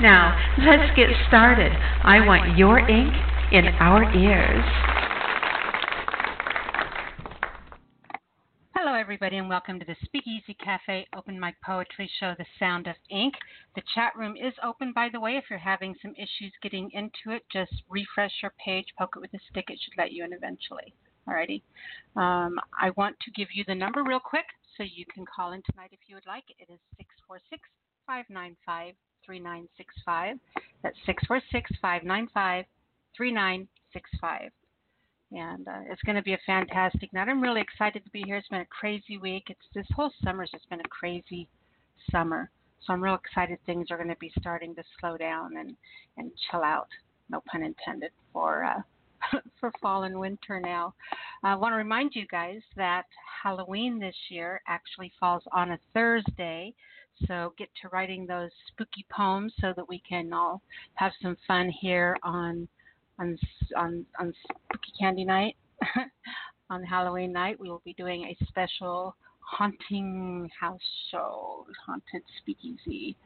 Now, let's get started. I want your ink in our ears. Hello, everybody, and welcome to the Speakeasy Cafe Open Mic Poetry Show, The Sound of Ink. The chat room is open, by the way. If you're having some issues getting into it, just refresh your page, poke it with a stick. It should let you in eventually. Alrighty. Um, I want to give you the number real quick so you can call in tonight if you would like. It is 646 595 3965. That's 646 595 3965 and uh, it's going to be a fantastic night. I'm really excited to be here. It's been a crazy week. It's this whole summer's just been a crazy summer, so I'm real excited. Things are going to be starting to slow down and and chill out. No pun intended for uh, for fall and winter now. I want to remind you guys that Halloween this year actually falls on a Thursday. So get to writing those spooky poems so that we can all have some fun here on on on on Spooky Candy Night, on Halloween night, we will be doing a special haunting house show, haunted speakeasy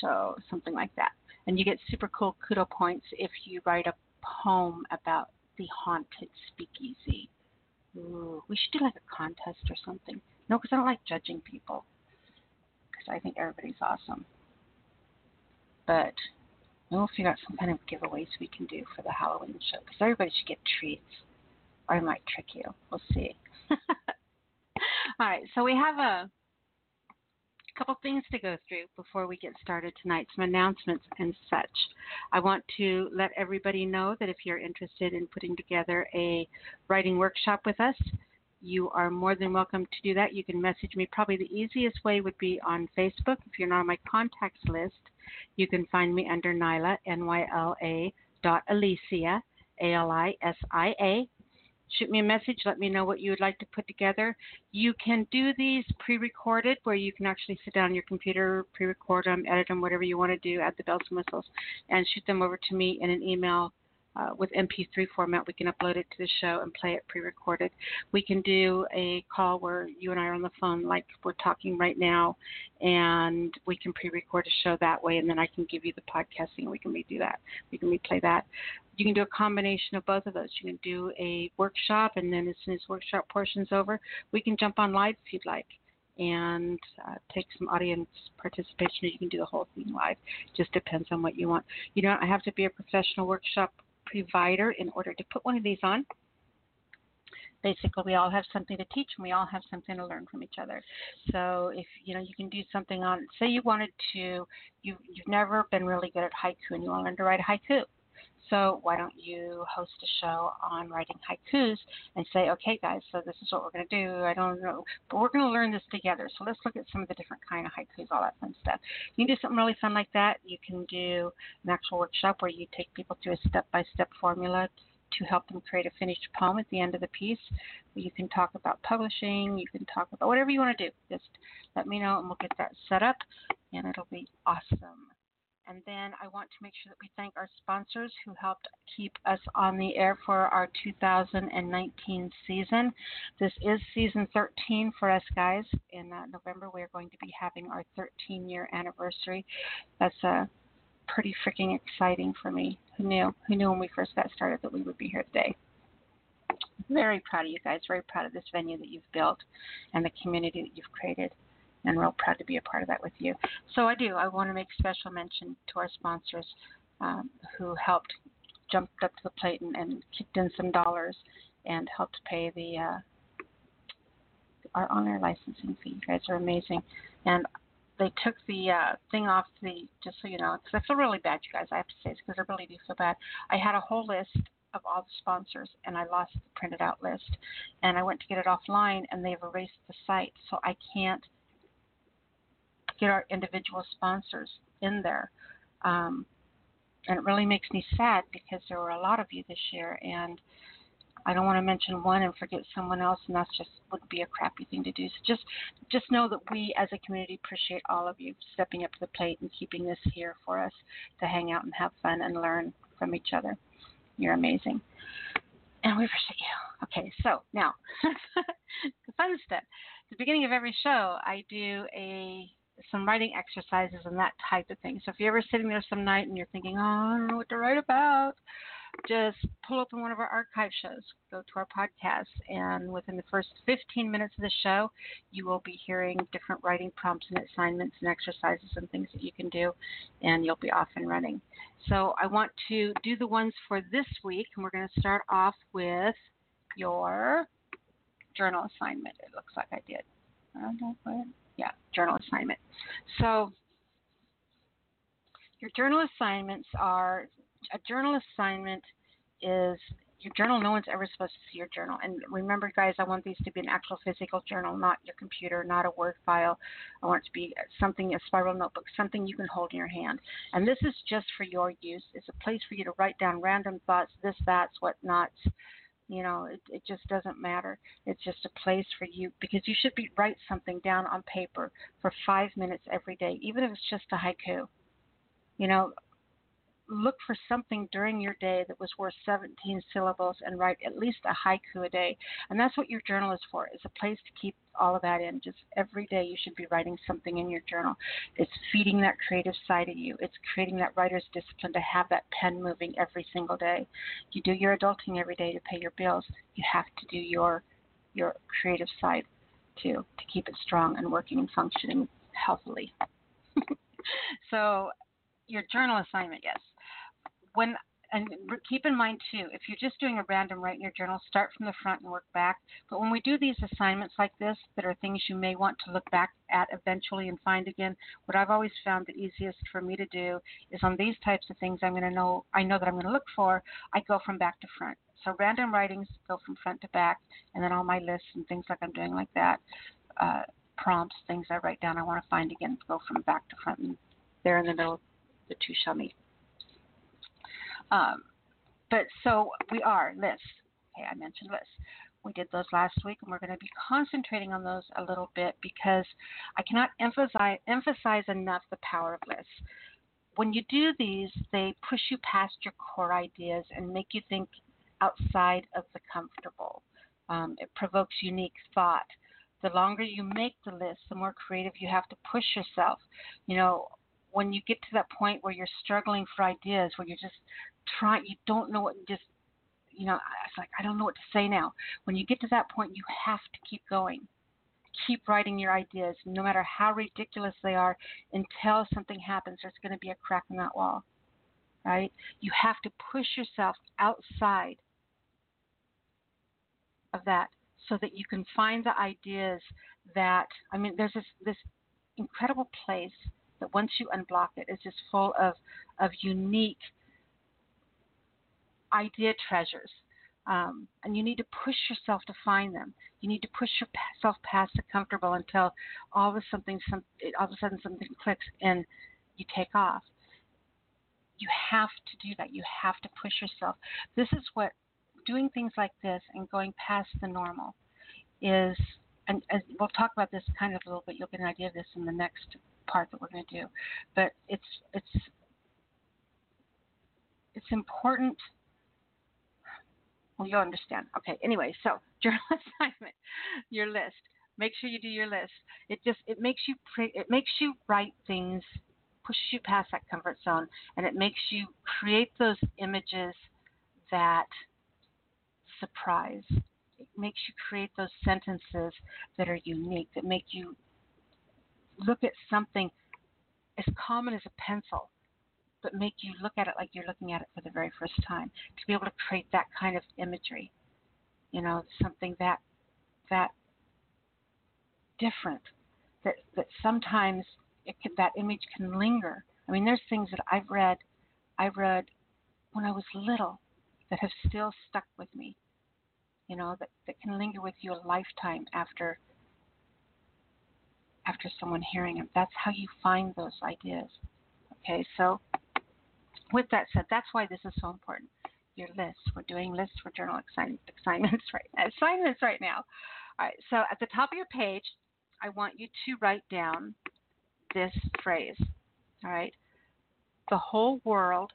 show, something like that. And you get super cool kudo points if you write a poem about the haunted speakeasy. Ooh, we should do like a contest or something. No, because I don't like judging people. I think everybody's awesome. But we'll figure out some kind of giveaways we can do for the Halloween show because everybody should get treats. Or I might trick you. We'll see. All right, so we have a couple things to go through before we get started tonight, some announcements and such. I want to let everybody know that if you're interested in putting together a writing workshop with us, you are more than welcome to do that. You can message me. Probably the easiest way would be on Facebook. If you're not on my contacts list, you can find me under Nyla, N Y L A dot Alisia, A L I S I A. Shoot me a message. Let me know what you would like to put together. You can do these pre recorded where you can actually sit down on your computer, pre record them, edit them, whatever you want to do, add the bells and whistles, and shoot them over to me in an email uh, with MP3 format. We can upload it to the show and play it pre-recorded. We can do a call where you and I are on the phone, like we're talking right now, and we can pre-record a show that way, and then I can give you the podcasting, and we can redo that. We can replay that. You can do a combination of both of those. You can do a workshop, and then as soon as workshop portion's over, we can jump on live if you'd like and uh, take some audience participation. You can do the whole thing live. It just depends on what you want. You don't have to be a professional workshop provider in order to put one of these on. Basically, we all have something to teach and we all have something to learn from each other. So, if you know, you can do something on, say, you wanted to, you you've never been really good at haiku and you want to learn to write a haiku. So why don't you host a show on writing haikus and say, okay, guys, so this is what we're going to do. I don't know, but we're going to learn this together. So let's look at some of the different kind of haikus, all that fun stuff. You can do something really fun like that. You can do an actual workshop where you take people through a step-by-step formula to help them create a finished poem at the end of the piece. You can talk about publishing. You can talk about whatever you want to do. Just let me know and we'll get that set up, and it'll be awesome. And then I want to make sure that we thank our sponsors who helped keep us on the air for our 2019 season. This is season 13 for us guys. In uh, November, we are going to be having our 13 year anniversary. That's uh, pretty freaking exciting for me. Who knew? Who knew when we first got started that we would be here today? Very proud of you guys. Very proud of this venue that you've built and the community that you've created and real proud to be a part of that with you. So I do. I want to make special mention to our sponsors um, who helped jumped up to the plate and, and, kicked in some dollars and helped pay the uh, our on-air licensing fee. You guys are amazing, and they took the uh, thing off the. Just so you know, because I feel really bad, you guys. I have to say because I really do feel bad. I had a whole list of all the sponsors and I lost the printed out list and I went to get it offline and they've erased the site so I can't get our individual sponsors in there. Um, and it really makes me sad because there were a lot of you this year, and I don't want to mention one and forget someone else, and that's just would be a crappy thing to do. So just just know that we as a community appreciate all of you stepping up to the plate and keeping this here for us to hang out and have fun and learn from each other. You're amazing. And we appreciate you. Okay, so now the fun stuff. At the beginning of every show, I do a some writing exercises and that type of thing. So if you're ever sitting there some night and you're thinking, oh, I don't know what to write about, just pull open one of our archive shows, go to our podcast, and within the first 15 minutes of the show, you will be hearing different writing prompts and assignments and exercises and things that you can do, and you'll be off and running. So I want to do the ones for this week, and we're going to start off with your journal assignment. It looks like I did. Yeah, journal assignment. So your journal assignments are a journal assignment is your journal. No one's ever supposed to see your journal. And remember, guys, I want these to be an actual physical journal, not your computer, not a Word file. I want it to be something, a spiral notebook, something you can hold in your hand. And this is just for your use. It's a place for you to write down random thoughts, this, that's, what not. You know, it, it just doesn't matter. It's just a place for you because you should be write something down on paper for five minutes every day, even if it's just a haiku. You know, look for something during your day that was worth 17 syllables and write at least a haiku a day. And that's what your journal is for. It's a place to keep all of that in. Just every day you should be writing something in your journal. It's feeding that creative side of you. It's creating that writer's discipline to have that pen moving every single day. You do your adulting every day to pay your bills. You have to do your your creative side too to keep it strong and working and functioning healthily. so your journal assignment, yes when and keep in mind too, if you're just doing a random write in your journal, start from the front and work back. But when we do these assignments like this, that are things you may want to look back at eventually and find again, what I've always found the easiest for me to do is on these types of things I'm going to know I know that I'm going to look for. I go from back to front. So random writings go from front to back, and then all my lists and things like I'm doing like that, uh, prompts, things I write down I want to find again, go from back to front, and there in the middle, the two shall meet. Um, but so we are lists. Okay, I mentioned lists. We did those last week, and we're going to be concentrating on those a little bit because I cannot emphasize emphasize enough the power of lists. When you do these, they push you past your core ideas and make you think outside of the comfortable. Um, it provokes unique thought. The longer you make the list, the more creative you have to push yourself. You know, when you get to that point where you're struggling for ideas, where you're just trying, you don't know what, just, you know, it's like, I don't know what to say now. When you get to that point, you have to keep going. Keep writing your ideas, no matter how ridiculous they are, until something happens. There's going to be a crack in that wall, right? You have to push yourself outside of that so that you can find the ideas that I mean there's this this incredible place that once you unblock it, it is just full of of unique idea treasures. Um, and you need to push yourself to find them. You need to push yourself past the comfortable until all of a something, some, all of a sudden something clicks and you take off. You have to do that. You have to push yourself. This is what doing things like this and going past the normal is. And, and we'll talk about this kind of a little bit. You'll get an idea of this in the next part that we're going to do. But it's it's it's important well, you'll understand. Okay. Anyway, so journal assignment, your list. Make sure you do your list. It just it makes you pre- it makes you write things, pushes you past that comfort zone, and it makes you create those images that surprise. It makes you create those sentences that are unique, that make you look at something as common as a pencil but make you look at it like you're looking at it for the very first time. To be able to create that kind of imagery, you know, something that that different, that that sometimes it can, that image can linger. I mean, there's things that I've read, I read when I was little, that have still stuck with me. You know, that that can linger with you a lifetime after after someone hearing them. That's how you find those ideas. Okay, so with that said, that's why this is so important. Your lists. We're doing lists for journal assignments right assignments right now. All right. So at the top of your page, I want you to write down this phrase. All right. The whole world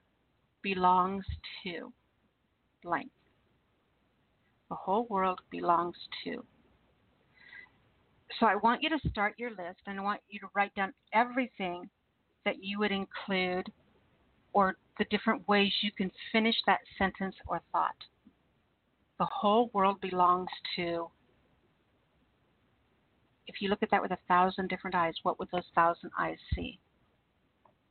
belongs to blank. The whole world belongs to. So I want you to start your list and I want you to write down everything that you would include or the different ways you can finish that sentence or thought. The whole world belongs to. If you look at that with a thousand different eyes, what would those thousand eyes see?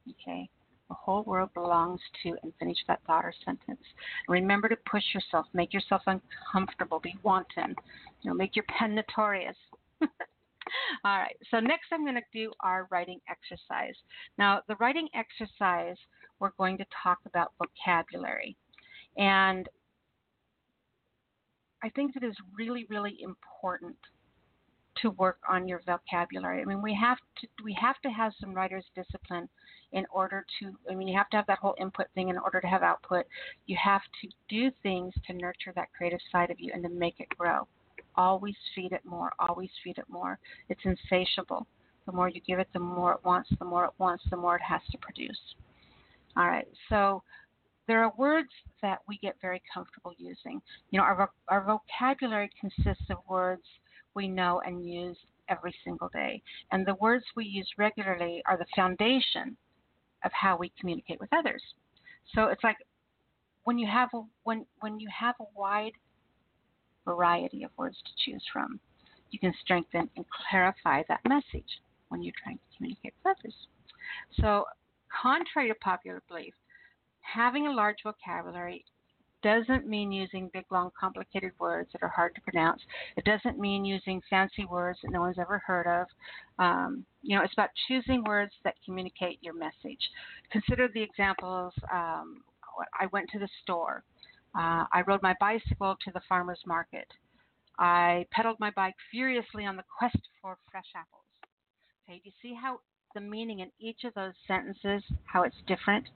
Okay. The whole world belongs to, and finish that thought or sentence. remember to push yourself, make yourself uncomfortable, be wanton, you know, make your pen notorious. All right, so next I'm going to do our writing exercise. Now, the writing exercise, we're going to talk about vocabulary. And I think it is really, really important to work on your vocabulary. I mean, we have to we have to have some writer's discipline in order to. I mean, you have to have that whole input thing in order to have output. You have to do things to nurture that creative side of you and to make it grow. Always feed it more. Always feed it more. It's insatiable. The more you give it, the more it wants. The more it wants, the more it has to produce. All right. So there are words that we get very comfortable using. You know, our our vocabulary consists of words we know and use every single day. And the words we use regularly are the foundation of how we communicate with others. So it's like when you have a when when you have a wide variety of words to choose from, you can strengthen and clarify that message when you're trying to communicate with others. So, contrary to popular belief, having a large vocabulary doesn't mean using big, long, complicated words that are hard to pronounce. It doesn't mean using fancy words that no one's ever heard of. Um, you know, it's about choosing words that communicate your message. Consider the examples. Um, I went to the store. Uh, I rode my bicycle to the farmer's market. I pedaled my bike furiously on the quest for fresh apples. Okay, do you see how the meaning in each of those sentences, how it's different?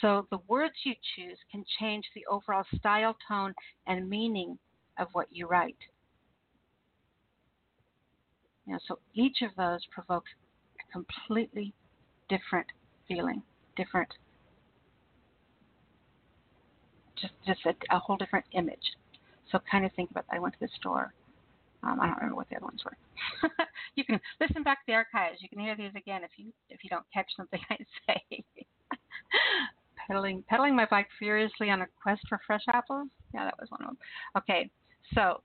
So the words you choose can change the overall style, tone, and meaning of what you write. You know, so each of those provokes a completely different feeling, different, just just a, a whole different image. So kind of think about that. I went to the store. Um, I don't remember what the other ones were. you can listen back to the archives. You can hear these again if you if you don't catch something I say pedaling pedaling my bike furiously on a quest for fresh apples. Yeah, that was one of them. Okay, so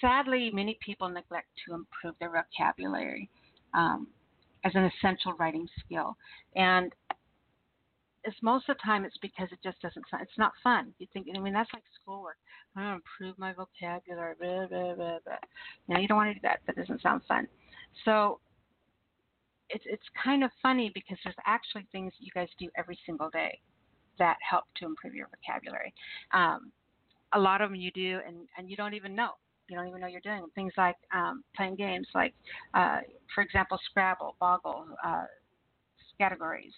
sadly, many people neglect to improve their vocabulary um, as an essential writing skill, and it's most of the time it's because it just doesn't it's not fun you think i mean that's like schoolwork i want to improve my vocabulary blah, blah, blah, blah. you you don't want to do that that doesn't sound fun so it's it's kind of funny because there's actually things you guys do every single day that help to improve your vocabulary. Um, a lot of them you do, and and you don't even know. You don't even know you're doing things like um, playing games, like uh, for example, Scrabble, Boggle, uh, categories,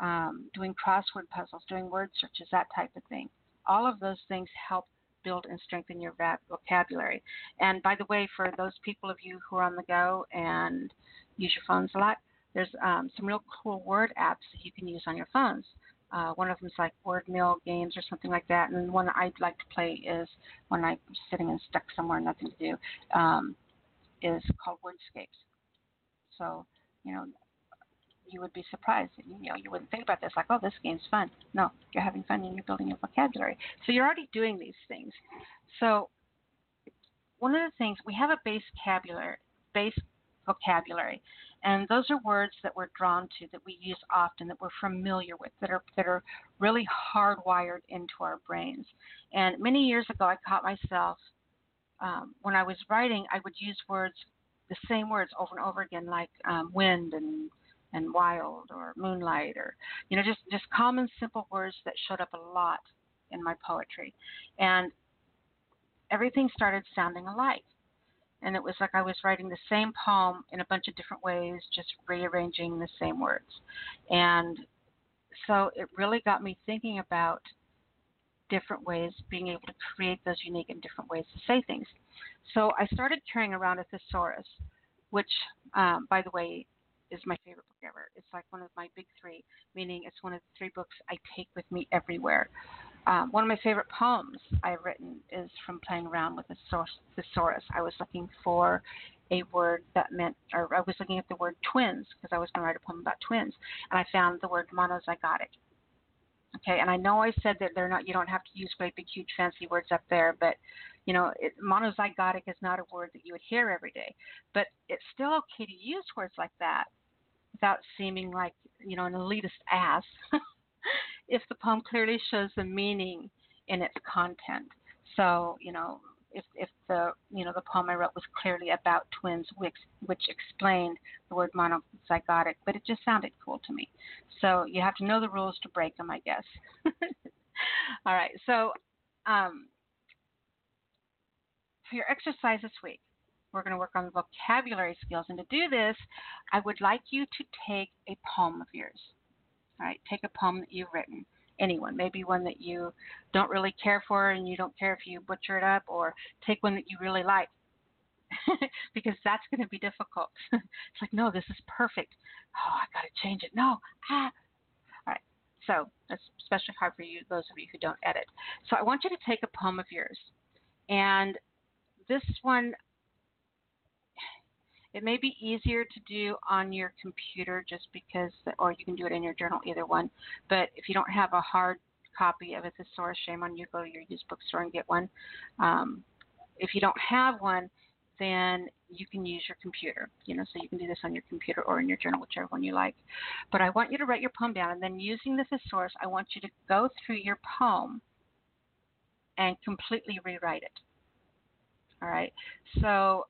um, doing crossword puzzles, doing word searches, that type of thing. All of those things help build and strengthen your vocabulary. And by the way, for those people of you who are on the go and use your phones a lot, there's um, some real cool word apps that you can use on your phones. Uh, one of them is like Word Mill Games or something like that, and one I'd like to play is when I'm sitting and stuck somewhere, nothing to do, um, is called Wordscapes. So, you know, you would be surprised. You know, you wouldn't think about this like, oh, this game's fun. No, you're having fun and you're building your vocabulary. So you're already doing these things. So one of the things we have a base vocabulary, base vocabulary. And those are words that we're drawn to, that we use often, that we're familiar with, that are that are really hardwired into our brains. And many years ago, I caught myself um, when I was writing, I would use words, the same words over and over again, like um, wind and and wild or moonlight, or you know, just just common simple words that showed up a lot in my poetry, and everything started sounding alike and it was like I was writing the same poem in a bunch of different ways, just rearranging the same words. And so it really got me thinking about different ways, being able to create those unique and different ways to say things. So I started carrying around a thesaurus, which, um, by the way, is my favorite book ever. It's like one of my big three, meaning it's one of the three books I take with me everywhere. Um, one of my favorite poems I've written is from playing around with the thesaurus. I was looking for a word that meant, or I was looking at the word twins because I was going to write a poem about twins, and I found the word monozygotic. Okay, and I know I said that they're not. You don't have to use great big huge fancy words up there, but you know, it, monozygotic is not a word that you would hear every day. But it's still okay to use words like that without seeming like you know an elitist ass. if the poem clearly shows the meaning in its content. So, you know, if, if the you know the poem I wrote was clearly about twins, which which explained the word monozygotic, but it just sounded cool to me. So you have to know the rules to break them, I guess. All right. So um, for your exercise this week, we're going to work on the vocabulary skills, and to do this, I would like you to take a poem of yours. All right, take a poem that you've written. Anyone, maybe one that you don't really care for and you don't care if you butcher it up, or take one that you really like. because that's going to be difficult. it's like, no, this is perfect. Oh, I got to change it. No, ah. All right. So that's especially hard for you, those of you who don't edit. So I want you to take a poem of yours, and this one it may be easier to do on your computer just because, or you can do it in your journal, either one. But if you don't have a hard copy of a thesaurus, shame on you, go to your used bookstore and get one. Um, if you don't have one, then you can use your computer. You know, so you can do this on your computer or in your journal, whichever one you like. But I want you to write your poem down, and then using the thesaurus, I want you to go through your poem and completely rewrite it. All right. So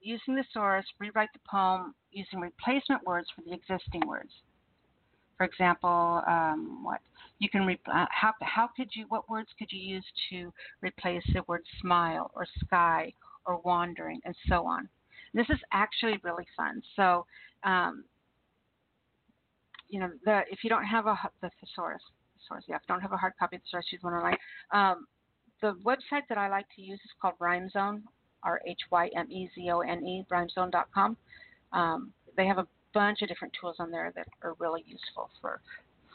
using the source, rewrite the poem using replacement words for the existing words. For example, um, what you can re- uh, how how could you what words could you use to replace the word smile or sky or wandering and so on. This is actually really fun. So, um, you know, the, if you don't have a the thesaurus, thesaurus, yeah, if you don't have a hard copy of the thesaurus, use one online. Um, the website that I like to use is called Rhymezone, R H Y M E Z O N E, rhymezone.com. Um, they have a bunch of different tools on there that are really useful for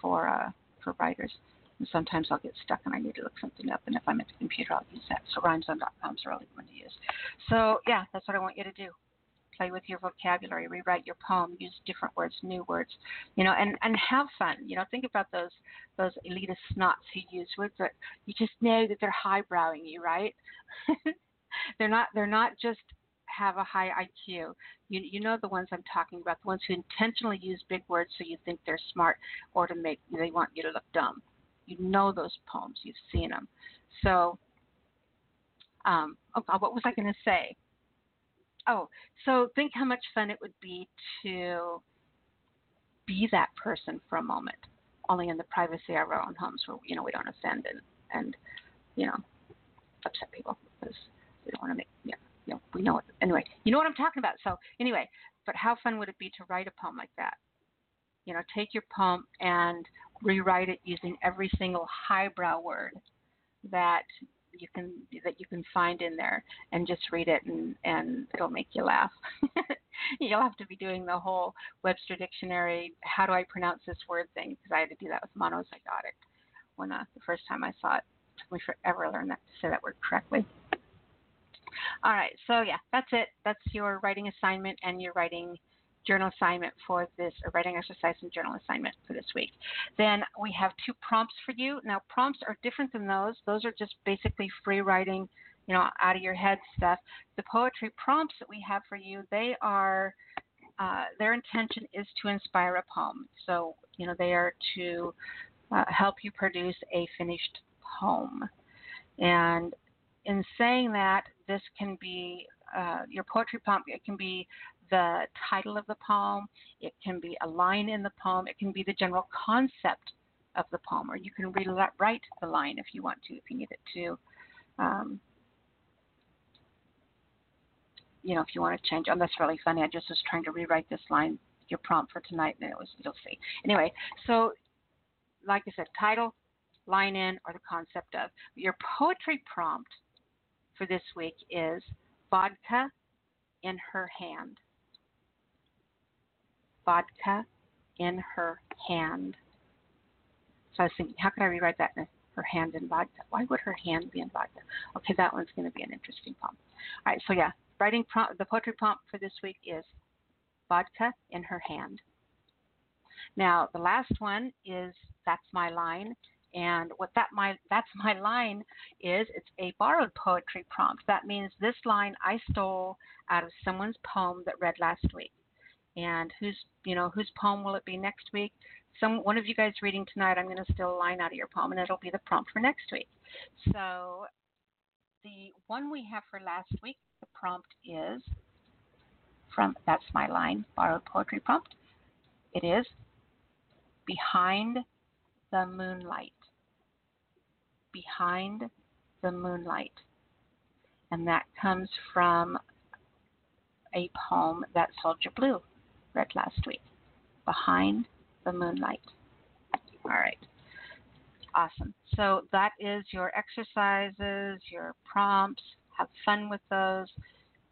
for uh, for writers. And sometimes I'll get stuck and I need to look something up, and if I'm at the computer, I'll use that. So rhymezone.com is a really good one to use. So yeah, that's what I want you to do. Play with your vocabulary, rewrite your poem, use different words, new words, you know, and and have fun. You know, think about those those elitist snots who use words that you just know that they're highbrowing you, right? they're not they're not just have a high IQ. You you know the ones I'm talking about, the ones who intentionally use big words so you think they're smart or to make they want you to look dumb. You know those poems, you've seen them. So, um, oh God, what was I going to say? Oh, so think how much fun it would be to be that person for a moment, only in the privacy of our own homes, where you know we don't offend and and you know upset people because we don't want to make, yeah, you know, we know it. Anyway, you know what I'm talking about. So anyway, but how fun would it be to write a poem like that? You know, take your poem and rewrite it using every single highbrow word that you can that you can find in there and just read it and and it'll make you laugh you'll have to be doing the whole webster dictionary how do i pronounce this word thing because i had to do that with monozygotic when uh, the first time i saw it. it took me forever to learn that to say that word correctly all right, so yeah, that's it. That's your writing assignment and your writing journal assignment for this, or writing exercise and journal assignment for this week. Then we have two prompts for you. Now, prompts are different than those. Those are just basically free writing, you know, out of your head stuff. The poetry prompts that we have for you, they are, uh, their intention is to inspire a poem. So, you know, they are to uh, help you produce a finished poem. And in saying that, this can be uh, your poetry prompt. It can be the title of the poem. It can be a line in the poem. It can be the general concept of the poem, or you can rewrite the line if you want to, if you need it to. Um, you know, if you want to change, oh, that's really funny. I just was trying to rewrite this line, your prompt for tonight, and it was, you'll see. Anyway, so like I said, title, line in, or the concept of. Your poetry prompt for this week is vodka in her hand. Vodka in her hand. So I was thinking, how could I rewrite that in her hand in vodka? Why would her hand be in vodka? Okay, that one's going to be an interesting poem. All right, so yeah, writing prompt, the poetry prompt for this week is vodka in her hand. Now, the last one is That's My Line. And what that my that's my line is it's a borrowed poetry prompt. That means this line I stole out of someone's poem that read last week. And whose you know whose poem will it be next week? Some one of you guys reading tonight, I'm going to steal a line out of your poem, and it'll be the prompt for next week. So the one we have for last week, the prompt is from that's my line borrowed poetry prompt. It is behind the moonlight. Behind the moonlight. And that comes from a poem that Soldier Blue read last week. Behind the moonlight. All right. Awesome. So that is your exercises, your prompts. Have fun with those.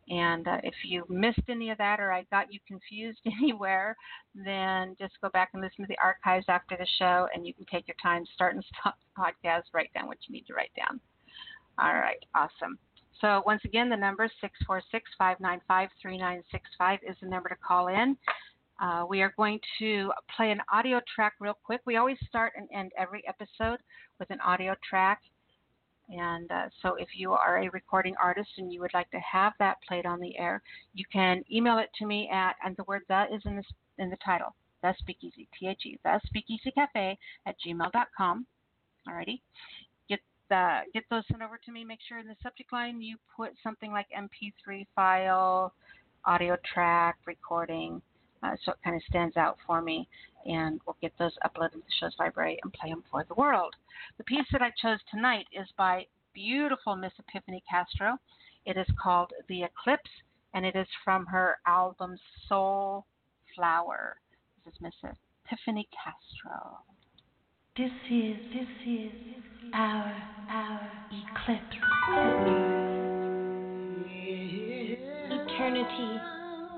And uh, if you missed any of that or I got you confused anywhere, then just go back and listen to the archives after the show and you can take your time, start and stop the podcast, write down what you need to write down. All right, awesome. So once again, the number 646-595-3965 is the number to call in. Uh, we are going to play an audio track real quick. We always start and end every episode with an audio track. And uh, so, if you are a recording artist and you would like to have that played on the air, you can email it to me at, and the word "the" is in the in the title, the Speakeasy, T H E, the Speakeasy Cafe at gmail.com. Alrighty, get the get those sent over to me. Make sure in the subject line you put something like MP3 file, audio track, recording, uh, so it kind of stands out for me and we'll get those uploaded to the show's library and play them for the world. The piece that I chose tonight is by beautiful Miss Epiphany Castro. It is called The Eclipse, and it is from her album Soul Flower. This is Miss Epiphany Castro. This is this is our our eclipse. Eternity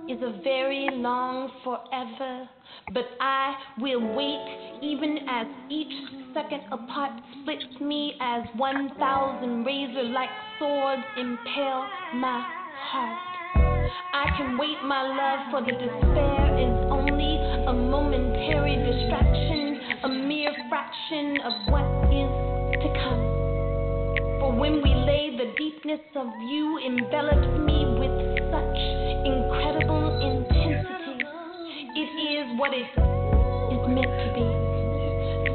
is a very long forever, but I will wait even as each second apart splits me as one thousand razor like swords impale my heart. I can wait, my love, for the despair is only a momentary distraction, a mere fraction of what is to come. For when we lay, the deepness of you envelops me with such incredible intensity. It is what it is meant to be.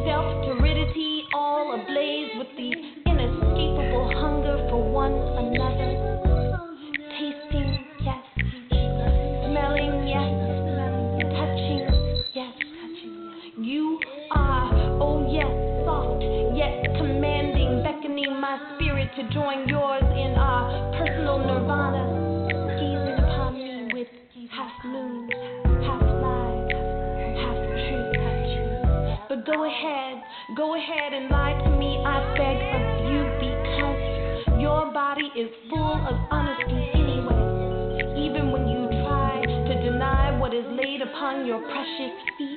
Self turidity, all ablaze with the inescapable hunger for one another. Tasting, yes. Smelling, yes. Touching, yes. You are, oh yes, soft, yet commanding, beckoning my spirit to join yours in our Go ahead, go ahead and lie to me, I beg of you, because your body is full of honesty anyway. Even when you try to deny what is laid upon your precious feet,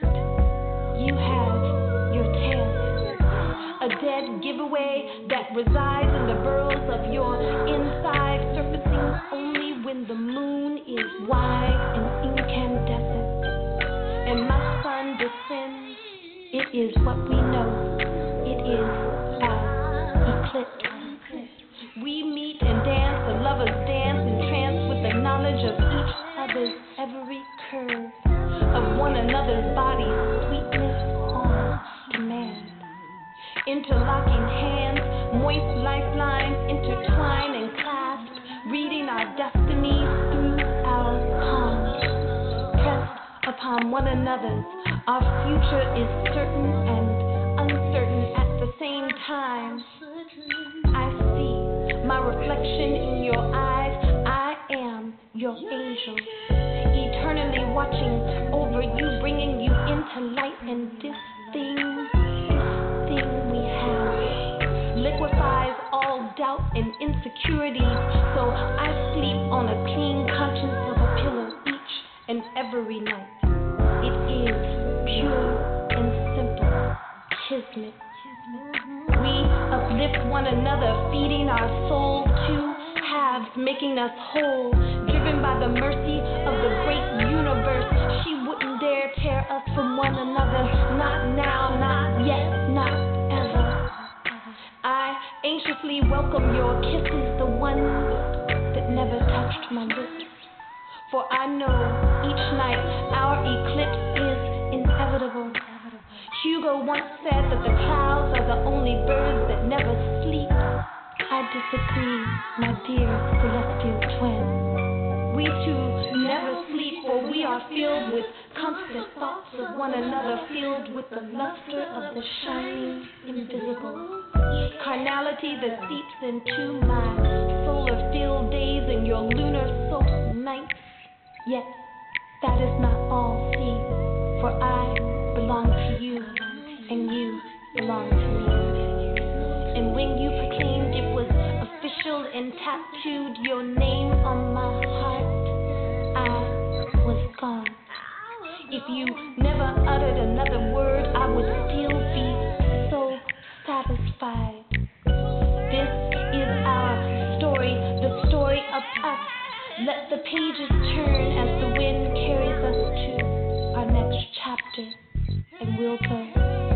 you have your tail. A dead giveaway that resides in the burrows of your inside, surfacing only when the moon is wide and incandescent. And my sun descends it is what we know. It is our eclipse. We meet and dance, the lovers dance in trance with the knowledge of each other's every curve, of one another's bodies, sweetness on demand. Interlocking hands, moist lifelines intertwine and clasp, reading our destinies upon one another's our future is certain and uncertain at the same time. I see my reflection in your eyes. I am your angel, eternally watching over you, bringing you into light. And this thing, this thing we have, liquefies all doubt and insecurity. So I sleep on a clean conscience of a pillow each and every night. We uplift one another, feeding our souls to halves, making us whole. Driven by the mercy of the great universe, she wouldn't dare tear us from one another. Not now, not yet, not ever. I anxiously welcome your kisses, the ones that never touched my lips. For I know each night our eclipse is inevitable. Hugo once said that the clouds are the only birds that never sleep. I disagree, my dear celestial twin. We two never sleep, for we are filled with constant thoughts of one another, filled with the luster of the shining invisible. Carnality that seeps into my solar filled days and your lunar soaked nights. Yet, that is not all, see, for I belong to you, and you belong to me. And when you proclaimed it was official and tattooed your name on my heart, I was gone. If you never uttered another word, I would still be so satisfied. This is our story, the story of us. Let the pages turn as the wind carries us to our next chapter and we'll go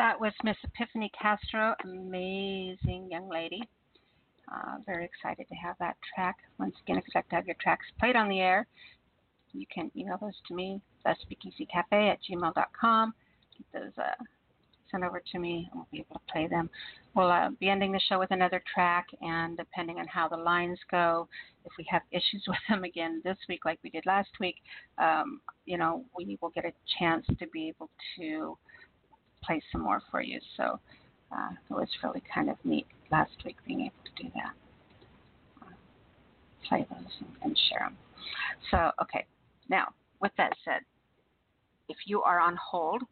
That was Miss Epiphany Castro, amazing young lady. Uh, very excited to have that track. Once again, like to have your tracks played on the air, you can email those to me, thespeakeasycafe at gmail.com. Get those uh, sent over to me, and we'll be able to play them. We'll uh, be ending the show with another track, and depending on how the lines go, if we have issues with them again this week, like we did last week, um, you know, we will get a chance to be able to play some more for you. So uh, it was really kind of neat last week being able to do that. Uh, play those and, and share them. So, okay. Now, with that said, if you are on hold,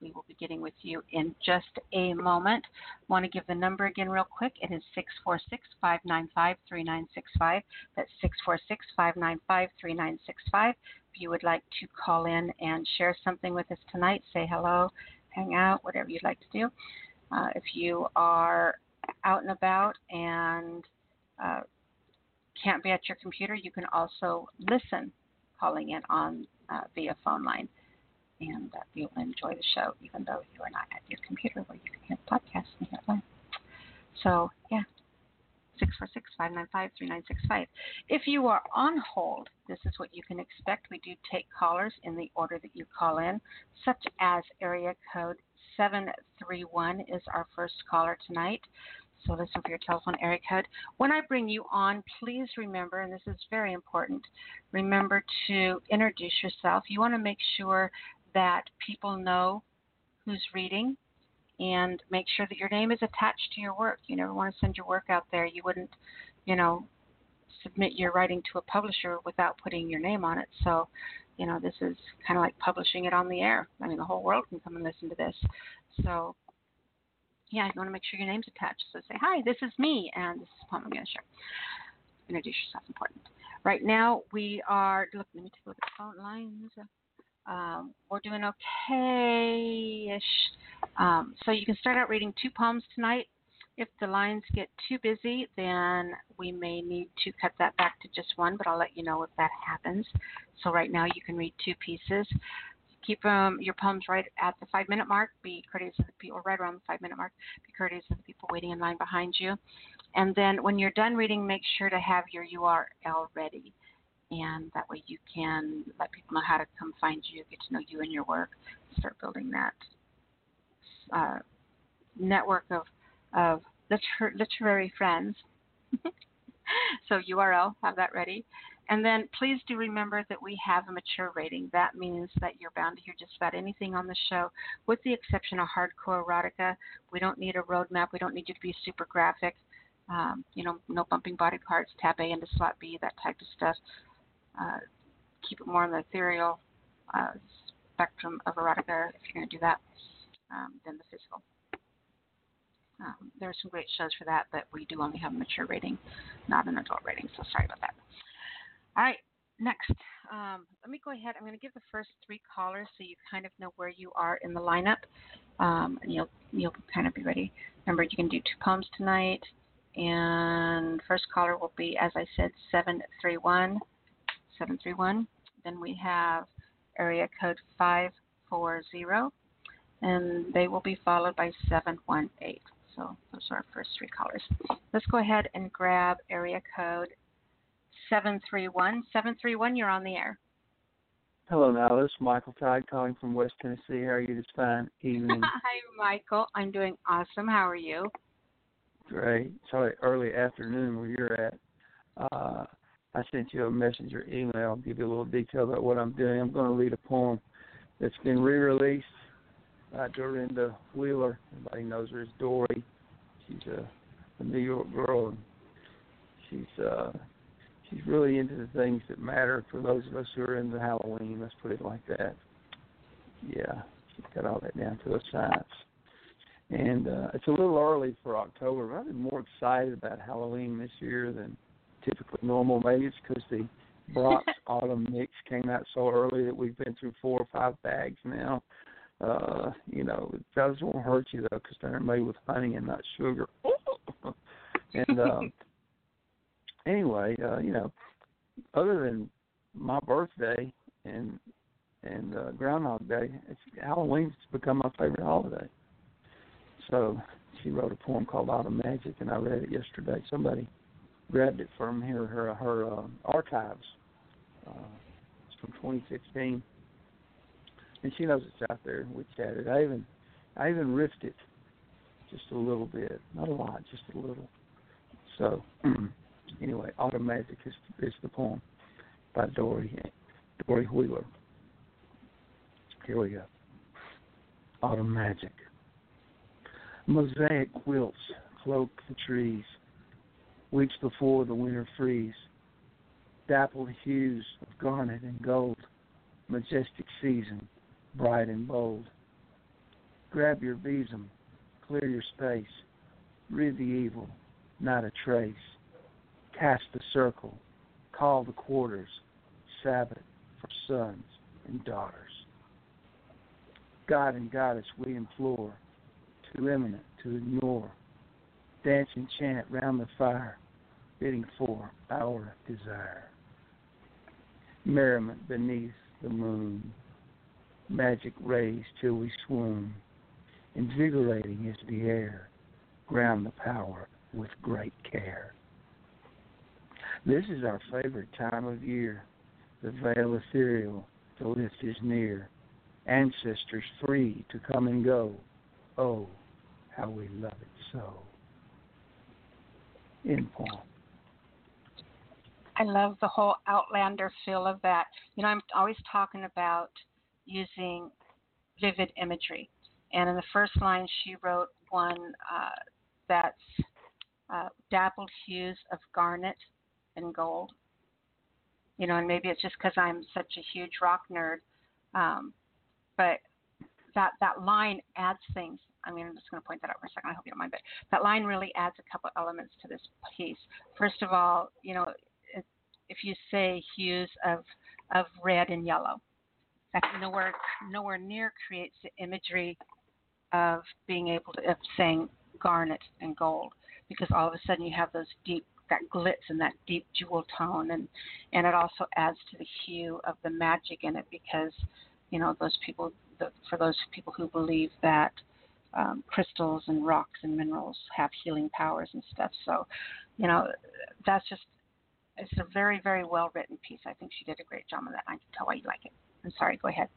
we will be getting with you in just a moment. Want to give the number again, real quick. It is 646 595 3965. That's 646 595 3965. If you would like to call in and share something with us tonight, say hello, hang out, whatever you'd like to do. Uh, if you are out and about and uh, can't be at your computer, you can also listen calling in on uh, via phone line. And uh, you'll enjoy the show even though you are not at your computer where you can hear the podcast and hear it live. So, yeah, 646 595 3965. If you are on hold, this is what you can expect. We do take callers in the order that you call in, such as area code 731 is our first caller tonight. So listen for your telephone area code. When I bring you on, please remember, and this is very important, remember to introduce yourself. You want to make sure that people know who's reading and make sure that your name is attached to your work. You never want to send your work out there. You wouldn't, you know, submit your writing to a publisher without putting your name on it. So, you know, this is kind of like publishing it on the air. I mean, the whole world can come and listen to this. So, yeah, you want to make sure your name's attached. So say, hi, this is me, and this is the poem I'm going to share. Introduce yourself, important. Right now, we are, look, let me take a look at the phone lines. Um, we're doing okay ish. Um, so you can start out reading two poems tonight. If the lines get too busy, then we may need to cut that back to just one, but I'll let you know if that happens. So right now you can read two pieces. Keep um, your poems right at the five minute mark. Be courteous of the people, right around the five minute mark. Be courteous of the people waiting in line behind you. And then when you're done reading, make sure to have your URL ready. And that way you can let people know how to come find you, get to know you and your work, start building that uh, network of of liter- literary friends. so URL, have that ready. And then please do remember that we have a mature rating. That means that you're bound to hear just about anything on the show, with the exception of hardcore erotica. We don't need a roadmap. We don't need you to be super graphic. Um, you know, no bumping body parts, tab A into slot B, that type of stuff. Uh, keep it more on the ethereal uh, spectrum of erotica if you're going to do that um, than the physical. Um, there are some great shows for that, but we do only have a mature rating, not an adult rating. So sorry about that. All right, next, um, let me go ahead. I'm going to give the first three callers so you kind of know where you are in the lineup, um, and you'll you'll kind of be ready. Remember, you can do two poems tonight, and first caller will be, as I said, seven three one, seven three one. Then we have area code five four zero, and they will be followed by seven one eight. So those are our first three callers. Let's go ahead and grab area code 731. 731, you're on the air. Hello, now this is Michael Tide calling from West Tennessee. How are you this fine evening? Hi, Michael. I'm doing awesome. How are you? Great. Sorry, early afternoon where you're at. Uh, I sent you a messenger email. I'll give you a little detail about what I'm doing. I'm going to read a poem that's been re-released by Dorinda Wheeler. Everybody knows her as Dory. She's a, a New York girl. And she's uh, she's really into the things that matter for those of us who are into Halloween. Let's put it like that. Yeah, she's got all that down to a science. And uh, it's a little early for October, but I've been more excited about Halloween this year than typically normal. Maybe because the Brach's Autumn Mix came out so early that we've been through four or five bags now. Uh, you know, those won't hurt you though because they're made with honey and not sugar. and um, anyway, uh, you know, other than my birthday and and uh, Groundhog Day, it's Halloween's become my favorite holiday. So she wrote a poem called Autumn Magic, and I read it yesterday. Somebody grabbed it from her her her uh, archives. Uh, it's from 2016, and she knows it's out there. We chatted. I even I even riffed it just a little bit, not a lot, just a little. So anyway, Autumn Magic is is the poem by Dory Dory Wheeler. Here we go. Autumn Magic. Mosaic quilts cloak the trees, weeks before the winter freeze. Dappled hues of garnet and gold, majestic season, bright and bold. Grab your besom, clear your space, rid the evil, not a trace. Cast the circle, call the quarters, Sabbath for sons and daughters. God and Goddess we implore, too imminent to ignore. Dance and chant round the fire, bidding for our desire. Merriment beneath the moon, magic rays till we swoon. Invigorating is the air, ground the power with great care. This is our favorite time of year. The veil ethereal, the lift is near. Ancestors free to come and go. Oh, how we love it so. In poem. I love the whole Outlander feel of that. You know, I'm always talking about using vivid imagery. And in the first line, she wrote one uh, that's uh, dappled hues of garnet and gold. You know, and maybe it's just because I'm such a huge rock nerd, um, but that that line adds things. I mean, I'm just going to point that out for a second. I hope you don't mind, but that line really adds a couple elements to this piece. First of all, you know, if you say hues of of red and yellow, that nowhere nowhere near creates the imagery of being able to of saying garnet and gold, because all of a sudden you have those deep that glitz and that deep jewel tone and and it also adds to the hue of the magic in it because you know those people the, for those people who believe that um, crystals and rocks and minerals have healing powers and stuff. So you know that's just it's a very, very well written piece. I think she did a great job on that. I can tell why you like it. I'm sorry. Go ahead.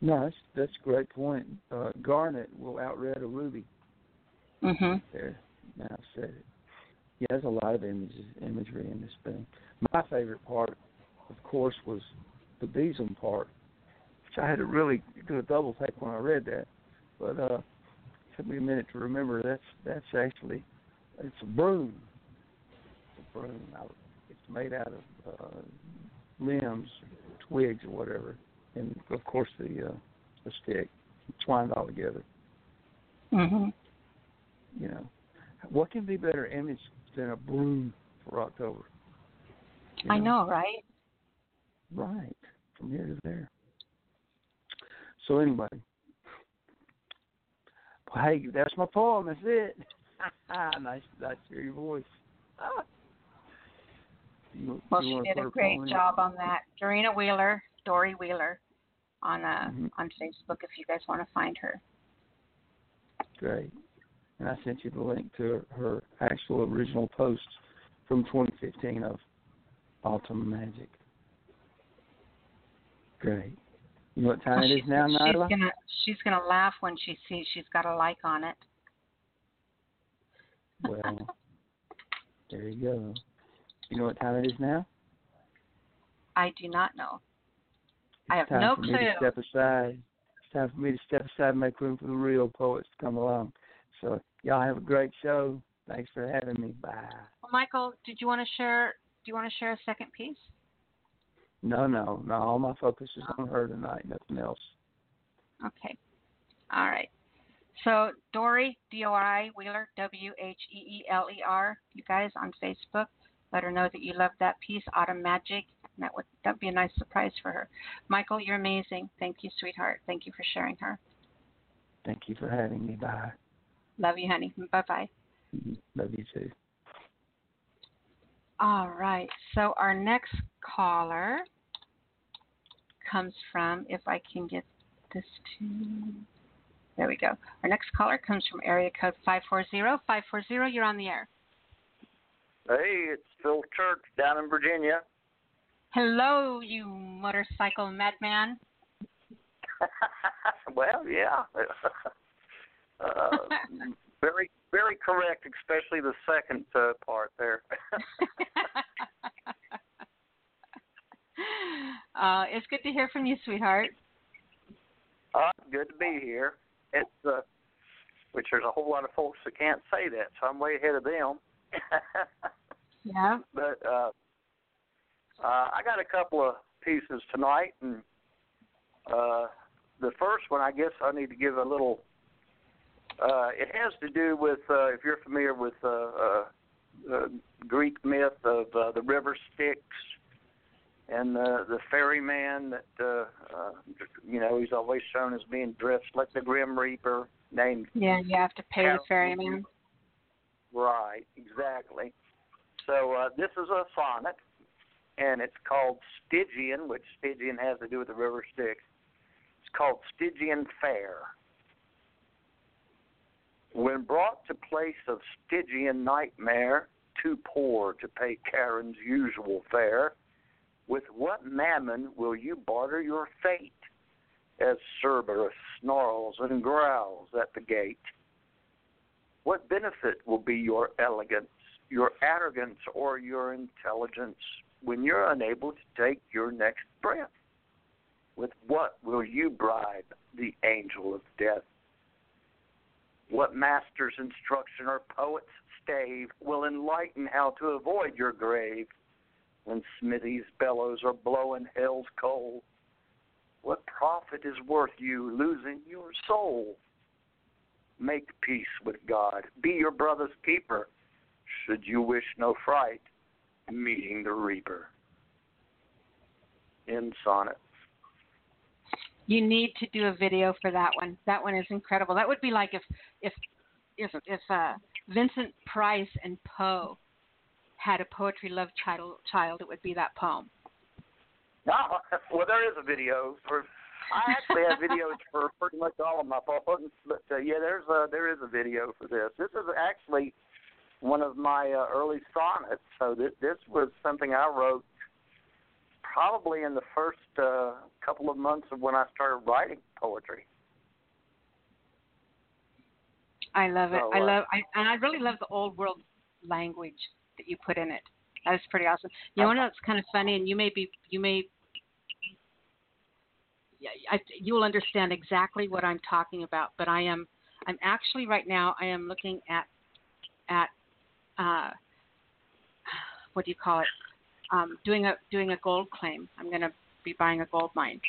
No, that's that's a great point. Uh, Garnet will outread a ruby. Mhm. There, now I've said it. Yeah, there's a lot of images, imagery in this thing. My favorite part, of course, was the besom part, which I had to really do a double take when I read that. But uh, it took me a minute to remember that's that's actually it's a broom. I, it's made out of uh, limbs, twigs, or whatever, and of course the uh, the stick twined all together. Mhm. You know, what can be better image than a broom for October? You I know, right? Right, from here to there. So anyway, well, hey, that's my poem. That's it. nice, nice to hear your voice. You, Well, you she did a great job on that. Dorina Wheeler, Dory Wheeler, on uh Mhm. on Facebook if you guys want to find her. Great. And I sent you the link to her, her actual original post from 2015 of Autumn Magic. Great. You know what time Well, it is now, she's Nyla? gonna she's gonna laugh when she sees she's got a like on it. Well, there you go. You know what time it is now? I do not know. I have It's time no for me to step aside. It's time for me to step aside and make room for the real poets to come along. So y'all have a great show. Thanks for having me. Bye. Well, Michael, did you want to share? Do you want to share a second piece? No, no, no. All my focus is on her tonight. Nothing else. Okay. All right. So Dory D O R I Wheeler W H E E L E R. You guys on Facebook, let her know that you love that piece, Autumn Magic. And that would that'd be a nice surprise for her. Michael, you're amazing. Thank you, sweetheart. Thank you for sharing her. Thank you for having me. Bye. Love you, honey. Bye bye. Mhm. Love you too. All right. So our next caller comes from, if I can get this to, there we go. Our next caller comes from area code 540. 540, you're on the air. Hey, it's Phil Church down in Virginia. Hello, you motorcycle madman. well, yeah. uh, very, very correct, especially the second uh, part there. uh, it's good to hear from you, sweetheart. uh, good to be here. It's uh, which there's a whole lot of folks that can't say that, so I'm way ahead of them. Yeah. but uh, uh, I got a couple of pieces tonight, and uh, the first one, I guess, I need to give a little. Uh, it has to do with uh, if you're familiar with uh, uh, the Greek myth of uh, the river Styx and the the ferryman that uh, uh, you know he's always shown as being dressed like the Grim Reaper, named Yeah, you have to pay the Charon. ferryman. Right, exactly. So uh, this is a sonnet, and it's called Stygian, which Stygian has to do with the river Styx. It's called Stygian Fair. When brought to place of Stygian nightmare, too poor to pay Charon's usual fare, with what mammon will you barter your fate? As Cerberus snarls and growls at the gate. What benefit will be your elegance, your arrogance, or your intelligence when you're unable to take your next breath? With what will you bribe the angel of death? What master's instruction or poet's stave will enlighten how to avoid your grave when Smithy's bellows are blowing hell's coal? What profit is worth you losing your soul? Make peace with God. Be your brother's keeper. Should you wish no fright, meeting the reaper. In sonnet. You need to do a video for that one. That one is incredible. That would be like if if if if uh, Vincent Price and Poe had a poetry love child, child, it would be that poem. Ah, well, there is a video for. I actually have videos for pretty much all of my poems, but uh, yeah, there's a there is a video for this. This is actually one of my uh, early sonnets. So th- this was something I wrote probably in the first uh, couple of months of when I started writing poetry. I love it. So, I uh, love I and I really love the old world language that you put in it. That was pretty awesome. You know what's kind of funny, and you may be you may yeah, I, you'll understand exactly what I'm talking about. But I am I'm actually right now I am looking at at uh, what do you call it? Um, doing a doing a gold claim. I'm going to be buying a gold mine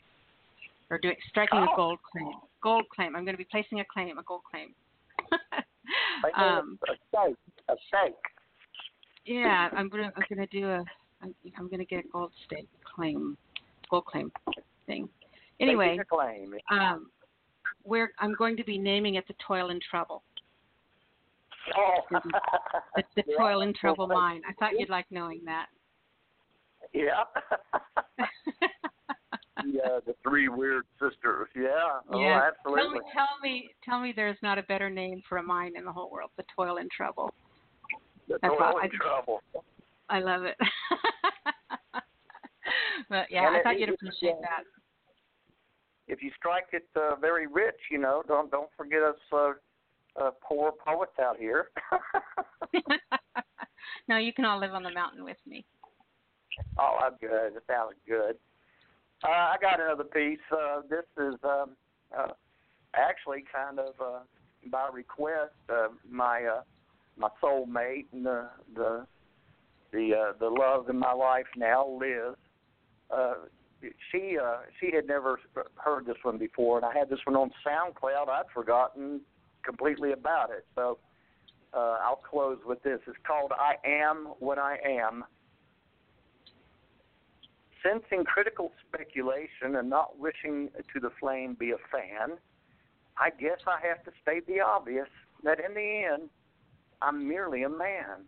or doing striking a Oh. gold claim. Gold claim. I'm going to be placing a claim, a gold claim. Um, a stake, a stake. yeah, I'm gonna I'm gonna do a I'm, I'm gonna get a gold stake claim, gold claim thing. Anyway, claim. um, where I'm going to be naming it the Toil and Trouble, Oh. the, the Yeah. Toil and Trouble Well, mine. I thought you'd like knowing that. Yeah. yeah, the three weird sisters. Yeah. Oh, yeah. absolutely. Tell me, tell me, tell me, there's not a better name for a mine in the whole world. The Toil and Trouble. the that's toil and I- trouble. I love it. but yeah, And I it- thought you'd appreciate yeah. that. If you strike it uh, very rich, you know, don't don't forget us uh, uh, poor poets out here. no, you can all live on the mountain with me. Oh, I'm good. It sounds good. Uh, I got another piece. Uh, this is um, uh, actually kind of uh, by request. Uh, my uh, my soulmate and the the the uh, the love in my life now, Liz. Uh, she uh, she had never heard this one before, and I had this one on SoundCloud. I'd forgotten completely about it, so uh, I'll close with this. It's called "I Am What I Am." Sensing critical speculation and not wishing to the flame be a fan, I guess I have to state the obvious that in the end, I'm merely a man.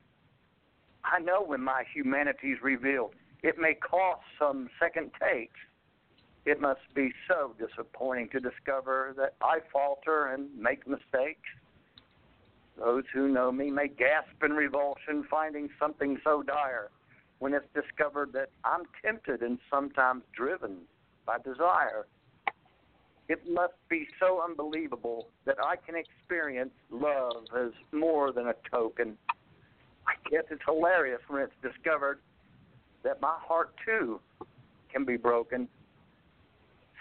I know when my humanity is revealed, it may cost some second takes. It must be so disappointing to discover that I falter and make mistakes. Those who know me may gasp in revulsion, finding something so dire when it's discovered that I'm tempted and sometimes driven by desire. It must be so unbelievable that I can experience love as more than a token. I guess it's hilarious when it's discovered that my heart too can be broken.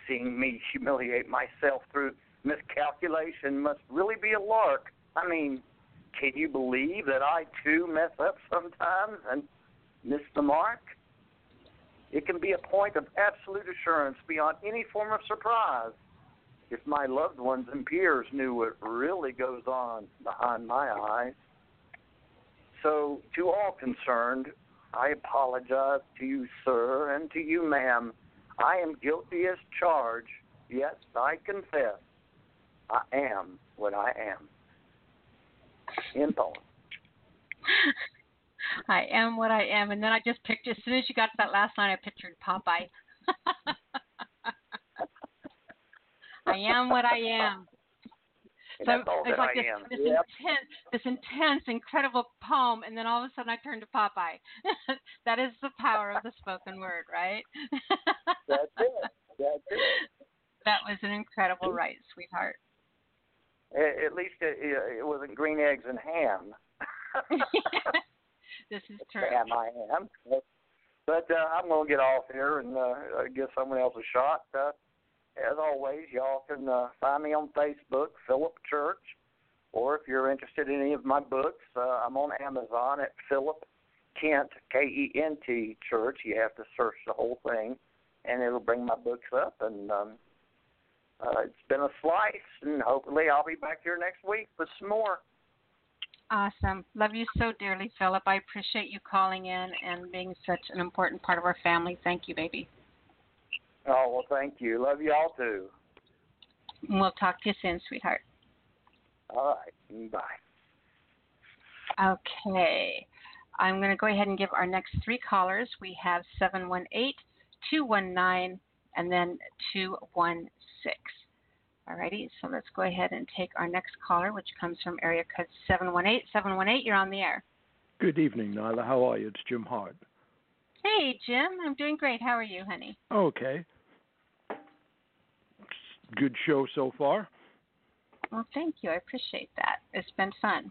Seeing me humiliate myself through miscalculation must really be a lark. I mean, can you believe that I too mess up sometimes and miss the mark? It can be a point of absolute assurance beyond any form of surprise if my loved ones and peers knew what really goes on behind my eyes. So, to all concerned, I apologize to you, sir, and to you, ma'am. I am guilty as charged, yes, I confess I am what I am. End poem. I am what I am, and then I just pictured. As soon as you got to that last line, I pictured Popeye. I am what I am. So it's like I this, this Yep. intense, this intense, incredible poem, and then all of a sudden I turn to Popeye. that is the power of the spoken word, right? That's it. That's it. that was an incredible write, sweetheart. At least it, it wasn't green eggs and ham. this is true. Ham I am. But uh, I'm going to get off here and uh, give someone else a shot. Uh, as always, y'all can uh, find me on Facebook, Philip Church, or if you're interested in any of my books, uh, I'm on Amazon at Philip Kent, K E N T Church. You have to search the whole thing, and it'll bring my books up. And um, uh, it's been a slice, and hopefully I'll be back here next week with some more. Awesome. Love you so dearly, Philip. I appreciate you calling in and being such an important part of our family. Thank you, baby. Oh, well, thank you. Love you all too. And we'll talk to you soon, sweetheart. All right. Bye. Okay. I'm going to go ahead and give our next three callers. We have 718 219 and then 216. All Alrighty, so let's go ahead and take our next caller, which comes from area code 718. 718, you're on the air. Good evening, Nyla. How are you? It's Jim Hart. Hey, Jim. I'm doing great. How are you, honey? Okay. Good show so far. Well, thank you. I appreciate that. It's been fun.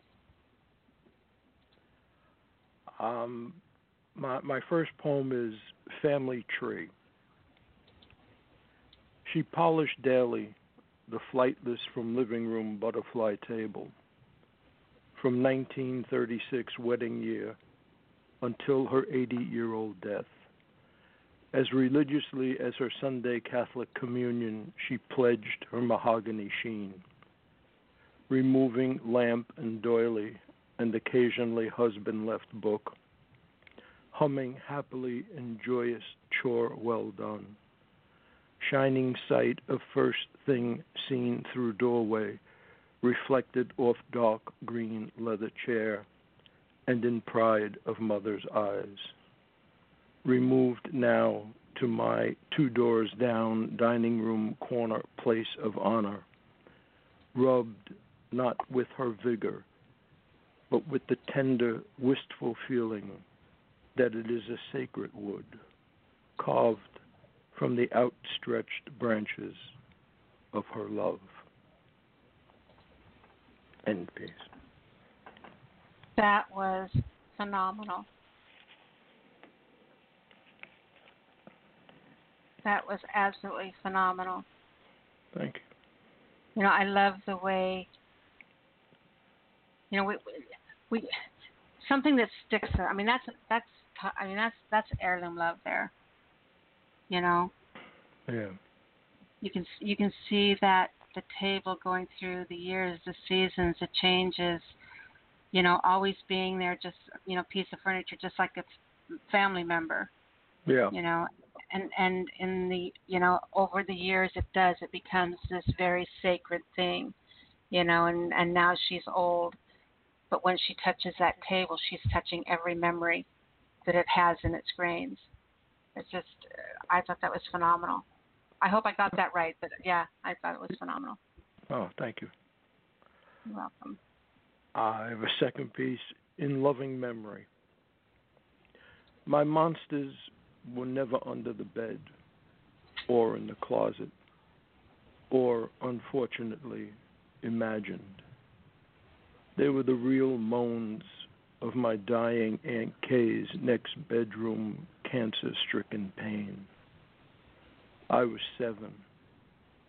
Um, my my first poem is Family Tree. She polished daily the flightless from living room butterfly table from 1936 wedding year until her 80 year old death. As religiously as her Sunday Catholic communion, she pledged her mahogany sheen, removing lamp and doily and occasionally husband left book, humming happily in joyous chore well done. Shining sight of first thing seen through doorway, reflected off dark green leather chair, and in pride of mother's eyes. Removed now to my two doors down dining room corner place of honor, rubbed not with her vigor, but with the tender, wistful feeling that it is a sacred wood, carved from the outstretched branches of her love. End piece. That was phenomenal. That was absolutely phenomenal. Thank you. You know, I love the way. You know, we, we something that sticks. I mean, that's that's. I mean, that's that's heirloom love there. You know. Yeah. You can you can see that the table going through the years, the seasons, the changes. You know, always being there, just you know, piece of furniture, just like a family member. Yeah. You know, and and in the you know over the years it does it becomes this very sacred thing you know and and now she's old. But when she touches that table she's touching every memory that it has in its grains. It's just uh, i thought that was phenomenal. I hope i got that right but yeah i thought it was phenomenal. Oh, thank you. you're welcome. I have a second piece in loving memory. My monsters were never under the bed or in the closet or, unfortunately, imagined. They were the real moans of my dying Aunt Kay's next bedroom cancer stricken pain. I was seven,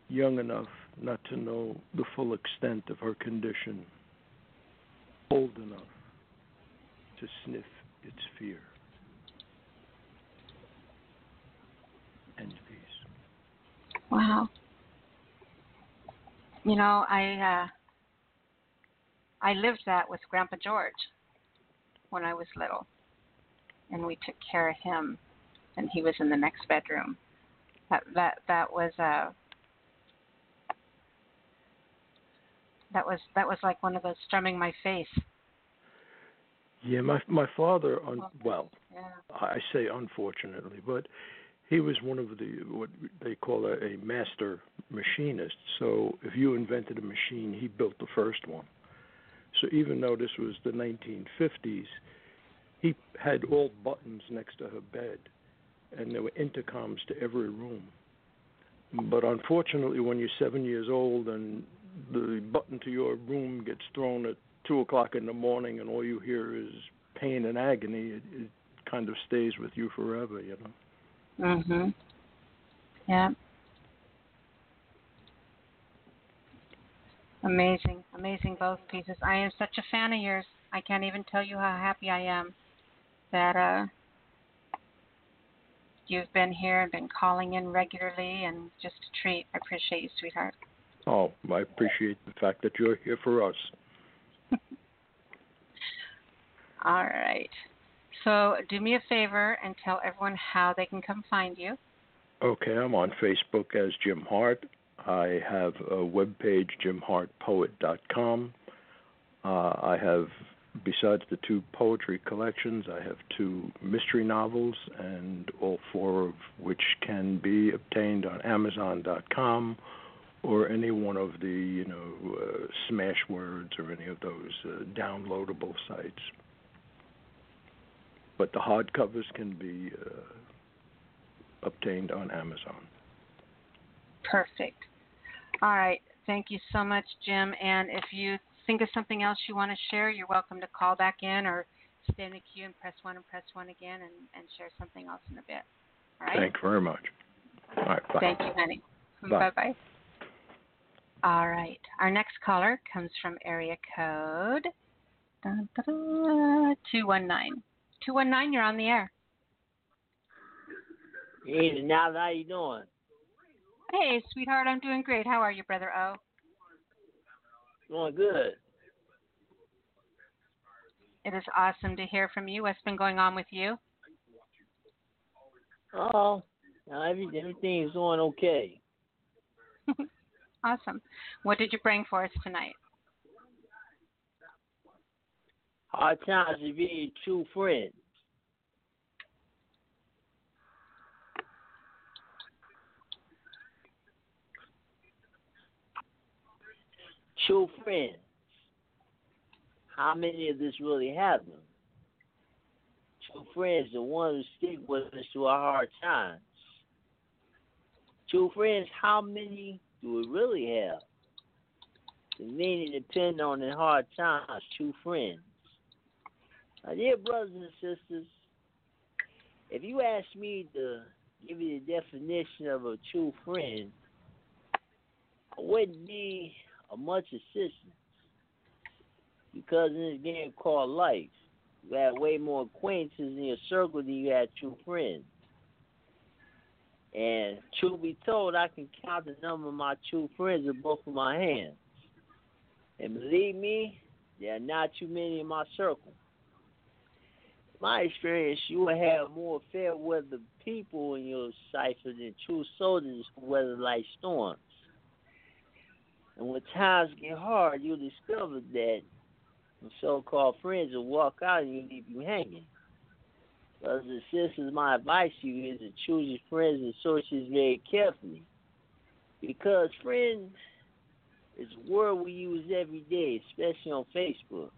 young enough not to know the full extent of her condition, old enough to sniff its fear. End piece. Wow. You know i uh i lived that with grandpa george when i was little and we took care of him and he was in the next bedroom. That that that was uh that was that was like one of those strumming my face Yeah, my my father, un, well, yeah. I say unfortunately, but he was one of the what they call a, a master machinist. So if you invented a machine, he built the first one. So even though this was the 1950s, he had all buttons next to her bed, and there were intercoms to every room. But unfortunately, when you're seven years old and the button to your room gets thrown at two o'clock in the morning, and all you hear is pain and agony, it, it kind of stays with you forever, you know. Mhm yeah. Amazing amazing both pieces. I am such a fan of yours. I can't even tell you how happy i am that uh you've been here and been calling in regularly and just a treat. I appreciate you sweetheart. Oh, I appreciate the fact that you're here for us. all right so do me a favor and tell everyone how they can come find you Okay, I'm on Facebook as Jim Hart. I have a webpage, jimhartpoet.com. Uh, I have, besides the two poetry collections, I have two mystery novels, and all four of which can be obtained on Amazon.com or any one of the you know uh, Smashwords or any of those uh, downloadable sites. But the hardcovers can be uh, obtained on Amazon. Perfect. All right. Thank you so much, Jim. And if you think of something else you want to share, you're welcome to call back in or stay in the queue and press one and press one again and, and share something else in a bit. All right. Thank you very much. All right. Bye. Thank you, honey. Bye. bye. All right. Our next caller comes from area code 219. 219, you're on the air. Hey, now how you doing? Hey, sweetheart, I'm doing great. How are you, brother O? Doing good. It is awesome to hear from you. What's been going on with you? Oh, every, everything is going okay. awesome. What did you bring for us tonight? Hard times to be a true friends. True friends. How many of us really have them? True friends, the ones who stick with us through our hard times. True friends, how many do we really have? The meaning depend on the hard times, true friends. Now, dear brothers and sisters, if you ask me to give you the definition of a true friend, I wouldn't be of much assistance because in this game called life, you have way more acquaintances in your circle than you have true friends. And truth be told, I can count the number of my true friends with both of my hands. And believe me, there are not too many in my circle. My experience, you will have more fair weather people in your cipher than true soldiers who weather like storms. And when times get hard, you'll discover that your so called friends will walk out and you leave you hanging. Brothers and sisters, my advice to you is to choose your friends and sources very carefully. Because friends is a word we use every day, especially on Facebook.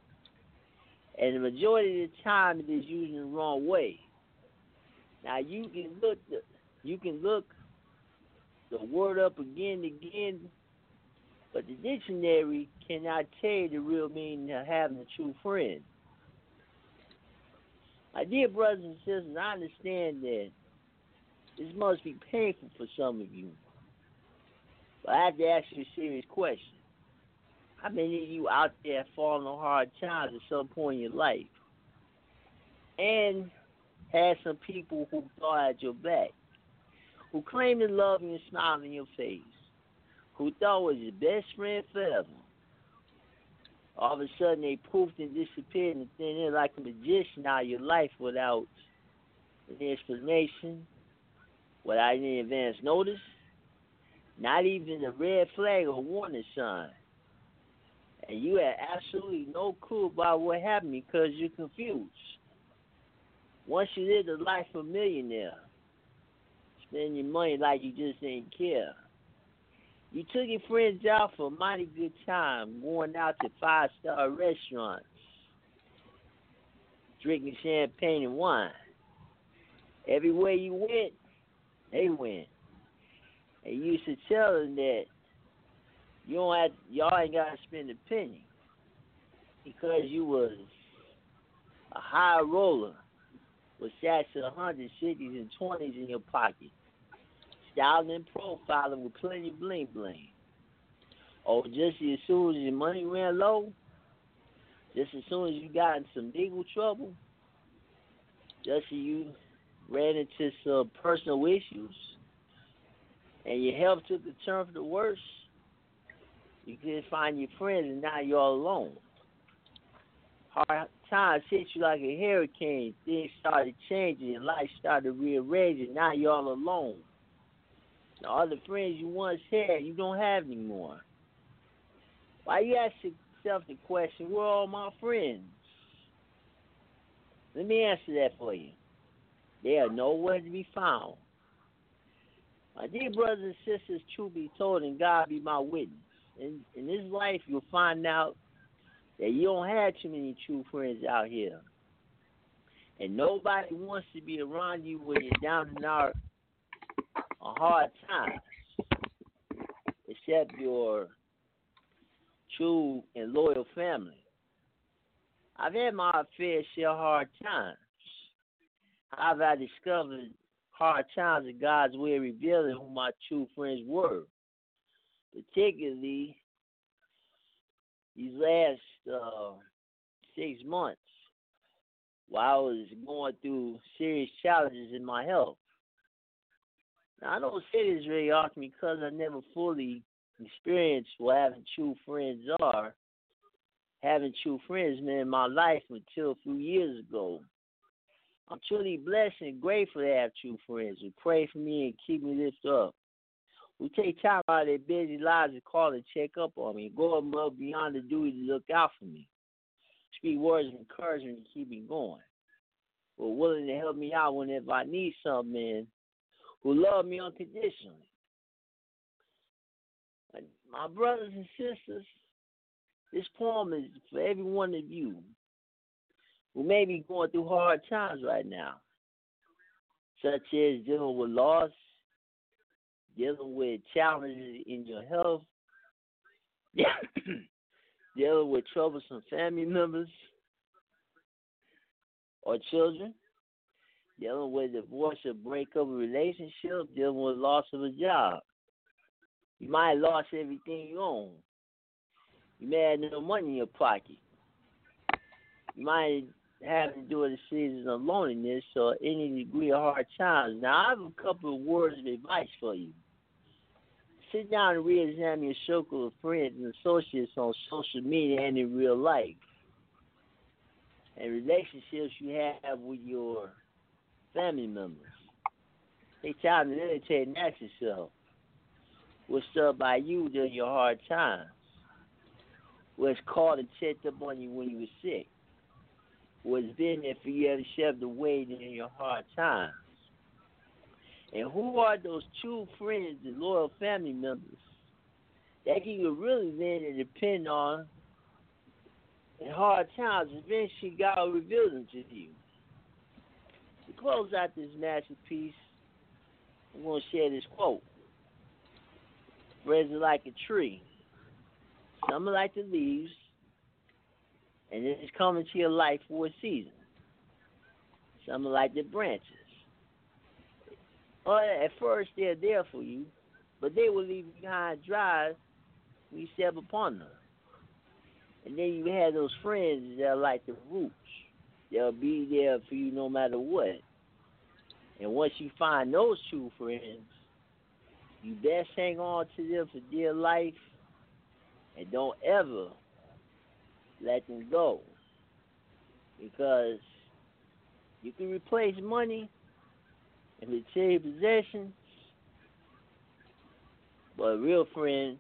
And the majority of the time it is used in the wrong way. Now you can look the, you can look the word up again and again, but the dictionary cannot tell you the real meaning of having a true friend. My dear brothers and sisters, I understand that this must be painful for some of you. But I have to ask you a serious question. How many of you out there falling on hard times at some point in your life? And had some people who thought at your back, who claimed to love you and smiled in your face, who thought was your best friend forever. All of a sudden they poofed and disappeared and then they're like a magician out of your life without any explanation, without any advance notice, not even a red flag or warning sign. And you had absolutely no clue about what happened because you're confused. Once you live the life of a millionaire, spend your money like you just didn't care. You took your friends out for a mighty good time, going out to five star restaurants, drinking champagne and wine. Everywhere you went, they went. And you used to tell them that you don't have y'all ain't gotta spend a penny because you was a high roller with sacks of hundreds, fifties, and twenties in your pocket, styling and profiling with plenty of bling bling. Or just as soon as your money ran low, just as soon as you got in some legal trouble, just as you ran into some personal issues, and your health took a turn for the worse, you couldn't find your friends, and now you're all alone. Hard times hit you like a hurricane. Things started changing, your life started rearranging. Now you're all alone. all the friends you once had, you don't have anymore. Why you ask yourself the question, where are all my friends? Let me answer that for you. They are nowhere to be found. My dear brothers and sisters, truth be told, and God be my witness. In, in this life, you'll find out that you don't have too many true friends out here. And nobody wants to be around you when you're down and out on hard times, except your true and loyal family. I've had my fair share of hard times. I've I discovered hard times in God's way of revealing who my true friends were. Particularly these last uh, six months while I was going through serious challenges in my health. Now, I don't say this very often because I never fully experienced what having true friends are. Having true friends been in my life until a few years ago. I'm truly blessed and grateful to have true friends who pray for me and keep me lifted up. Who take time out of their busy lives to call and check up on me, go above beyond the duty to look out for me. Speak words of encouragement to keep me going. Who are willing to help me out whenever I need something who love me unconditionally. My brothers and sisters, this poem is for every one of you who may be going through hard times right now, such as dealing with loss, dealing with challenges in your health, dealing with troublesome family members or children, dealing with divorce or breakup of a relationship, dealing with loss of a job. You might have lost everything you own. You may have no money in your pocket. You might have to do with the season of loneliness or any degree of hard times. Now, I have a couple of words of advice for you. Sit down and re-examine your circle of friends and associates on social media and in real life, and relationships you have with your family members. Take time to meditate and ask yourself, what's up by you during your hard times? What's called and checked up on you when you were sick? Was there for you to share the weight in your hard times. And who are those true friends and loyal family members that you can really lean depend on in hard times? Eventually, God will reveal them to you. To close out this masterpiece, I'm going to share this quote. Friends are like a tree. Some are like the leaves, and it's coming to your life for a season. Some are like the branches. Well, at first they're there for you, but they will leave behind dry when you step upon them. And then you have those friends that are like the roots. They'll be there for you no matter what. And once you find those true friends, you best hang on to them for dear life and don't ever let them go. Because you can replace money and material possessions, but a real friend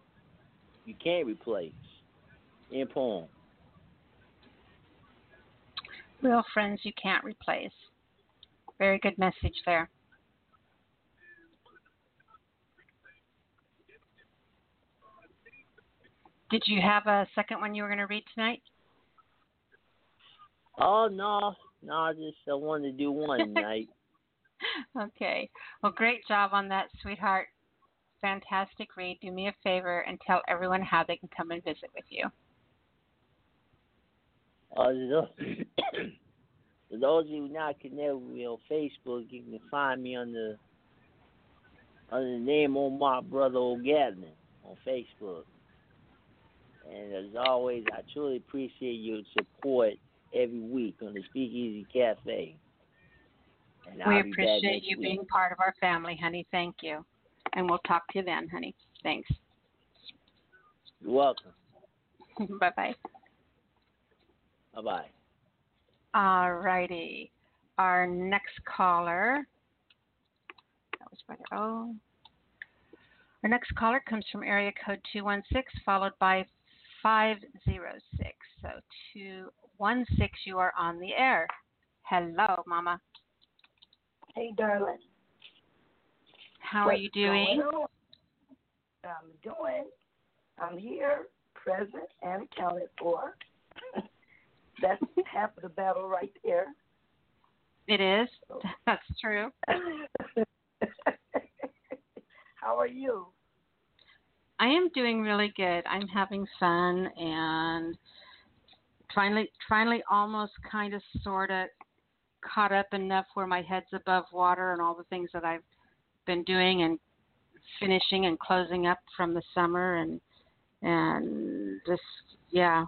you can't replace. In poem. Real friends you can't replace. Very good message there. Did you have a second one you were going to read tonight? Oh no, no, I just I wanted to do one night. okay. Well, great job on that, sweetheart. Fantastic read. Do me a favor and tell everyone how they can come and visit with you. Uh, for those of you not connected with me on Facebook, you can find me under under the name of my brother O'Gadman on Facebook. And as always, I truly appreciate your support every week on the Speakeasy Cafe. And we appreciate you week. being part of our family, honey. Thank you. And we'll talk to you then, honey. Thanks. You're welcome. bye bye. Bye bye. All righty. Our next caller. That was brother O. Oh. Our next caller comes from area code 216, followed by 506. So 216, you are on the air. Hello, Mama. Hey, darling. How What's are you doing? I'm doing. I'm here, present, and accounted for. That's half of the battle right there. It is. That's true. How are you? I am doing really good. I'm having fun and finally finally almost kind of sort of caught up enough where my head's above water and all the things that I've been doing and finishing and closing up from the summer and and just yeah.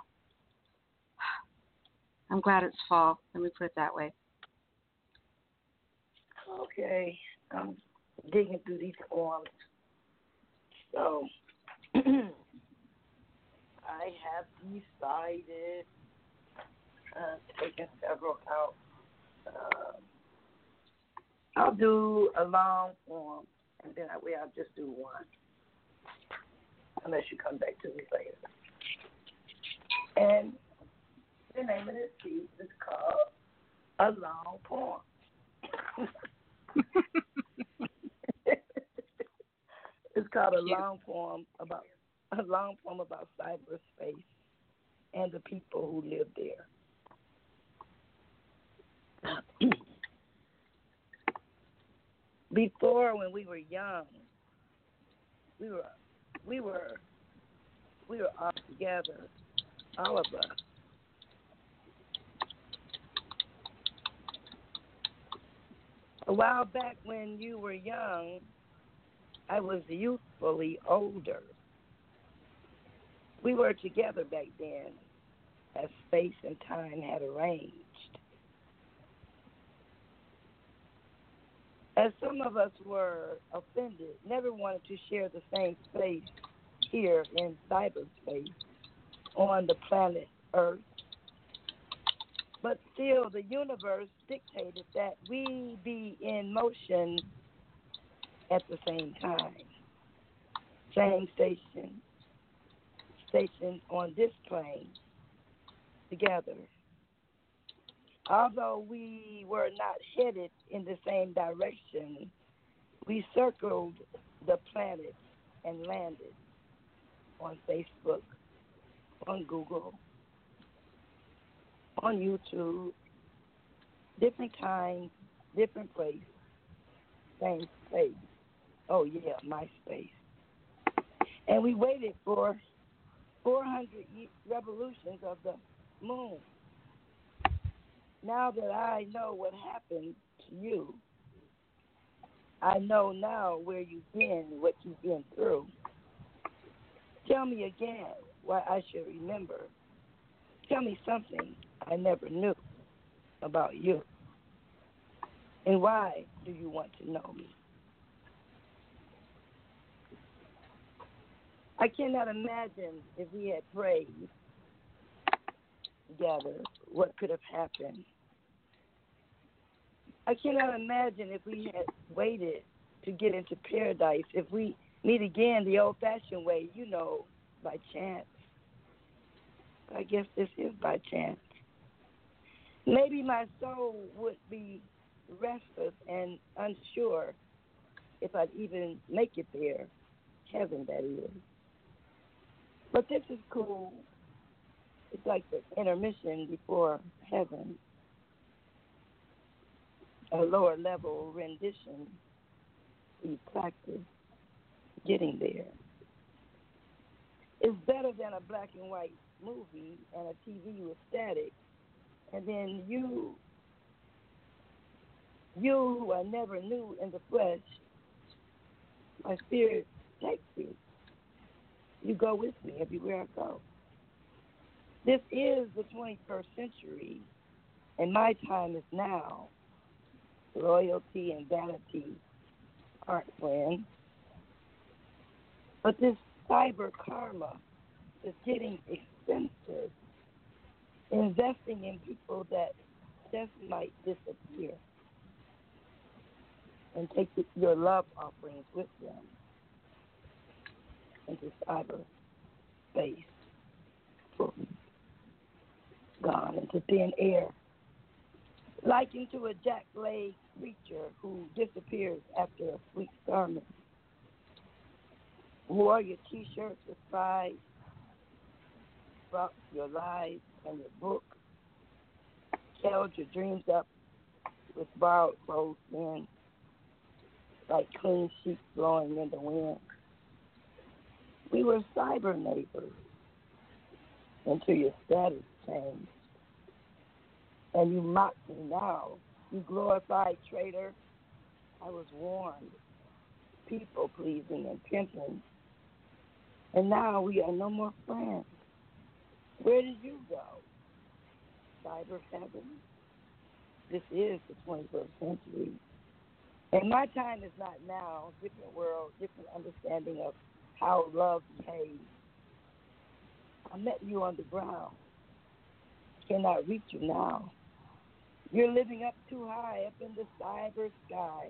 I'm glad it's fall. Let me put it that way. Okay. I'm digging through these forms. So, I have decided, uh, taking several out. Uh, I'll do a long form, and then that way I'll just do one. Unless you come back to me later. And the name of this piece is called A Long Poem. it's called a long poem about a long poem about cyberspace and the people who live there. Before, when we were young, we were we were we were all together, all of us. A while back when you were young, I was youthfully older. We were together back then, as space and time had arranged. As some of us were offended, never wanted to share the same space here in cyberspace on the planet Earth. But still, the universe dictated that we be in motion at the same time. Same station, station on this plane together. Although we were not headed in the same direction, we circled the planet and landed on Facebook, on Google, on YouTube, different times, different place, same space. Oh yeah, MySpace. And we waited for 400 revolutions of the moon. Now that I know what happened to you, I know now where you've been, what you've been through. Tell me again why I should remember. Tell me something I never knew about you. And why do you want to know me? I cannot imagine if we had prayed together what could have happened. I cannot imagine if we had waited to get into paradise, if we meet again the old fashioned way, you know, by chance. I guess this is by chance. Maybe my soul would be restless and unsure if I'd even make it there. Heaven, that is. But this is cool. It's like the intermission before heaven, a lower level rendition. We practice getting there. It's better than a black and white movie and a TV with static. And then you, you who I never knew in the flesh, my spirit takes you. You go with me everywhere I go. This is the 21st century, and my time is now. Loyalty and vanity aren't friends. But this cyber karma is getting expensive. Investing in people that just might disappear. And take your love offerings with them into cyber Gone into thin air. Like into a jack leg preacher who disappears after a sweet sermon. Wore your T-shirts with brought your lies and your book, held your dreams up with borrowed clothes in, like clean sheets blowing in the wind. We were cyber neighbors until your status changed. And you mock me now. You glorified traitor. I was warned. People pleasing and pimping. And now we are no more friends. Where did you go? Cyber heaven? This is the 21st century. And my time is not now. Different world, different understanding of how love behaves. I met you on the ground. Cannot reach you now. You're living up too high, up in the cyber sky.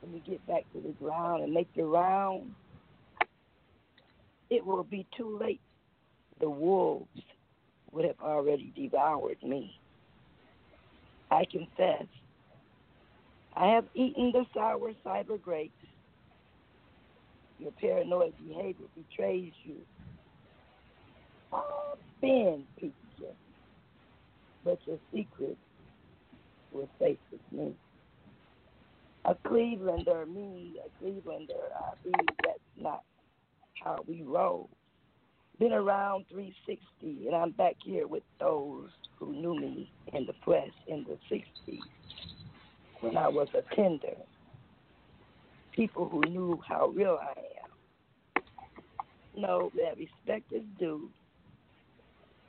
When you get back to the ground and make your round, it will be too late. The wolves would have already devoured me. I confess, I have eaten the sour cyber grapes. Your paranoid behavior betrays you. I've been but your secret will safe with me. A Clevelander, me, a Clevelander, I be. That's not how we roll. Been around 360, and I'm back here with those who knew me in the press in the 60s when I was a tender. People who knew how real I am. Know that respect is due.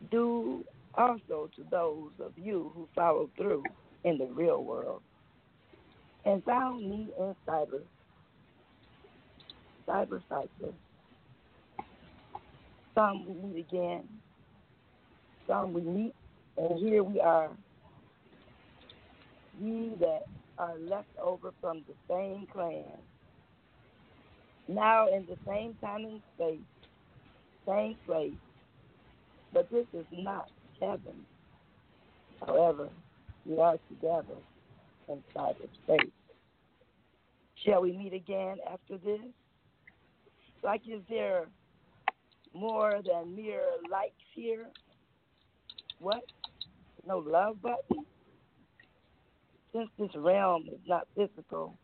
Due also to those of you who followed through in the real world and found me in cyber, cyber cycle. Some we meet again, some we meet, and here we are. We that are left over from the same clan, now in the same time and space, same place, but this is not heaven. However, we are together in cyberspace. Shall we meet again after this? Like, is there more than mere likes here? What? No love button? Since this realm is not physical,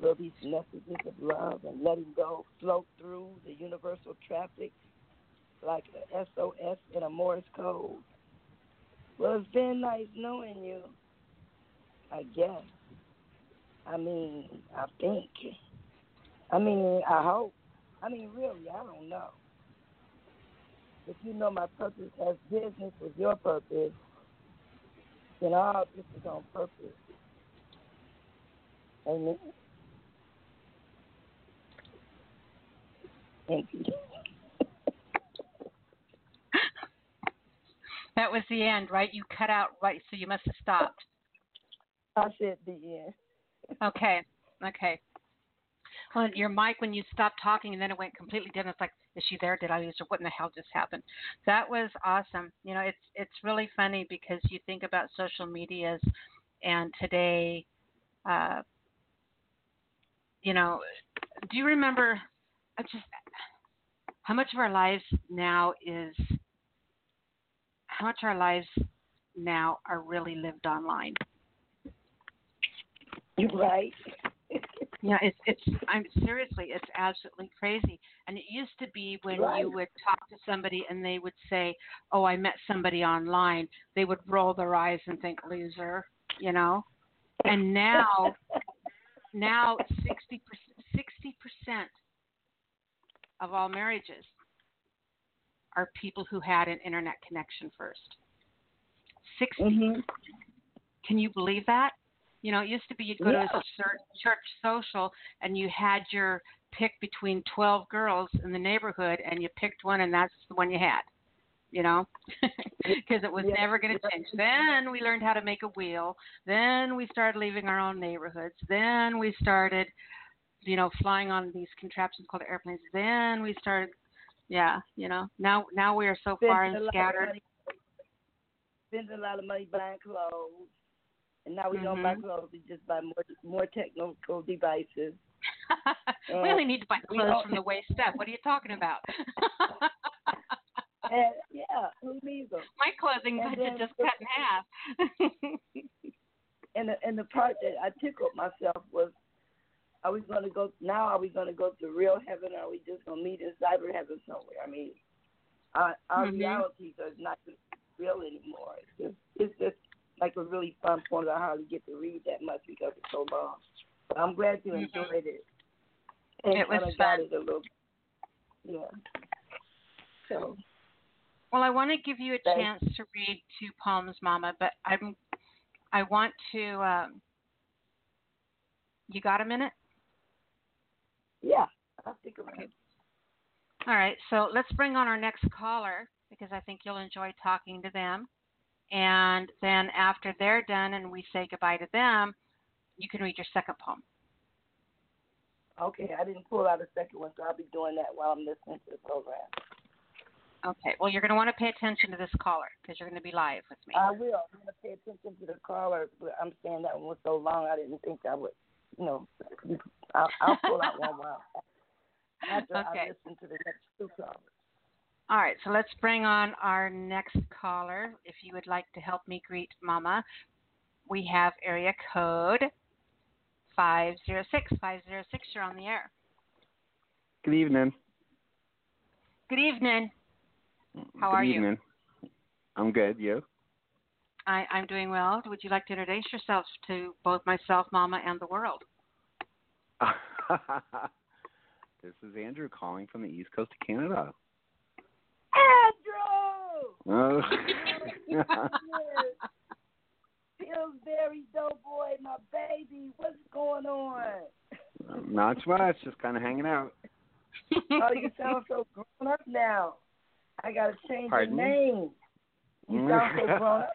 will these messages of love and letting go float through the universal traffic like a SOS in a Morse code? Well, it's been nice knowing you, I guess. I mean, I think. I mean, I hope. I mean, really, I don't know. If you know my purpose has business with your purpose, then all this is on purpose. Amen. Thank you. That was the end, right? You cut out right, so you must have stopped. I said the end. Okay, okay. Well, your mic when you stopped talking and then it went completely dead. It's like, is she there? Did I lose her? What in the hell just happened? That was awesome. You know, it's it's really funny because you think about social medias, and today, uh, you know, do you remember? I just how much of our lives now is how much our lives now are really lived online. You're right. Yeah, it's it's I'm seriously, it's absolutely crazy. And it used to be when Right. you would talk to somebody and they would say, "Oh, I met somebody online," they would roll their eyes and think, "Loser," you know. And now, now sixty sixty percent of all marriages are people who had an internet connection first. 60 Mhm. can you believe that? You know, it used to be you'd go to a church, church social and you had your pick between 12 girls in the neighborhood and you picked one and that's the one you had, you know, because it was Yeah. never going to change. Then we learned how to make a wheel. Then we started leaving our own neighborhoods. Then we started, you know, flying on these contraptions called airplanes. Then we started, yeah, you know, now now we are so far and scattered. Spending a lot of money buying clothes. and now we Mhm. don't buy clothes; we just buy more more technical devices. we And only need to buy clothes from the waist up. What are you talking about? And yeah, who needs them? My clothing budget just cut in half. And the and the part that I tickled myself was, are we going to go now? Are we going to go to real heaven? Or are we just going to meet in cyber heaven somewhere? I mean, our our Mhm. realities are not real anymore. It's just it's just like a really fun point. I hardly get to read that much because it's so long. But I'm glad you Mhm. enjoyed it. And It was fun. it a little. Yeah. So Well, I want to give you a Thank- chance to read two poems, Mama, but I'm I want to. Um, you got a minute? Yeah, I'll stick around. All right. So let's bring on our next caller because I think you'll enjoy talking to them. And then after they're done and we say goodbye to them, you can read your second poem. Okay, I didn't pull out a second one, so I'll be doing that while I'm listening to the program. Okay. Well, you're going to want to pay attention to this caller because you're going to be live with me. I will. I'm gonna pay attention to the caller, but I'm saying that one was so long. I didn't think I would. You know, I'll, I'll pull out one while after I listen to the next two callers. All right, so let's bring on our next caller. If you would like to help me greet Mama, we have area code 506. 506, you're on the air. Good evening. Good evening. Mm, How Good are you? Good evening. I'm good. You? I, I'm doing well. Would you like to introduce yourself to both myself, Mama, and the world? this is Andrew calling from the East Coast of Canada. Andrew, Oh. Pillsbury Doughboy, my baby. What's going on? Not much. Just kind of hanging out. Oh, you sound so grown up now. I gotta change Pardon your name. You sound so grown up.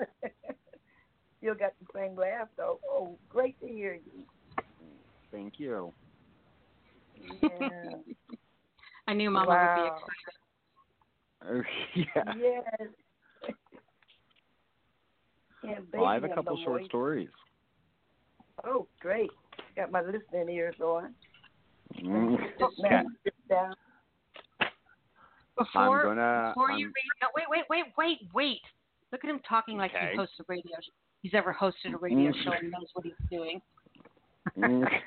Now. Still got the same laugh though. Oh, great to hear you. Thank you. Yeah. I knew Mama Wow. would be excited. yeah. yes. Yeah, Well, I have a couple short awake. stories. Oh, great. Got my listening ears on. Mm. Now, sit down. Before, I'm gonna. before I'm, you read, no, wait, wait, wait, wait, wait. Look at him talking like Okay. he hosts a radio. Show. He's ever hosted a radio Mm. show and knows what he's doing. Mm.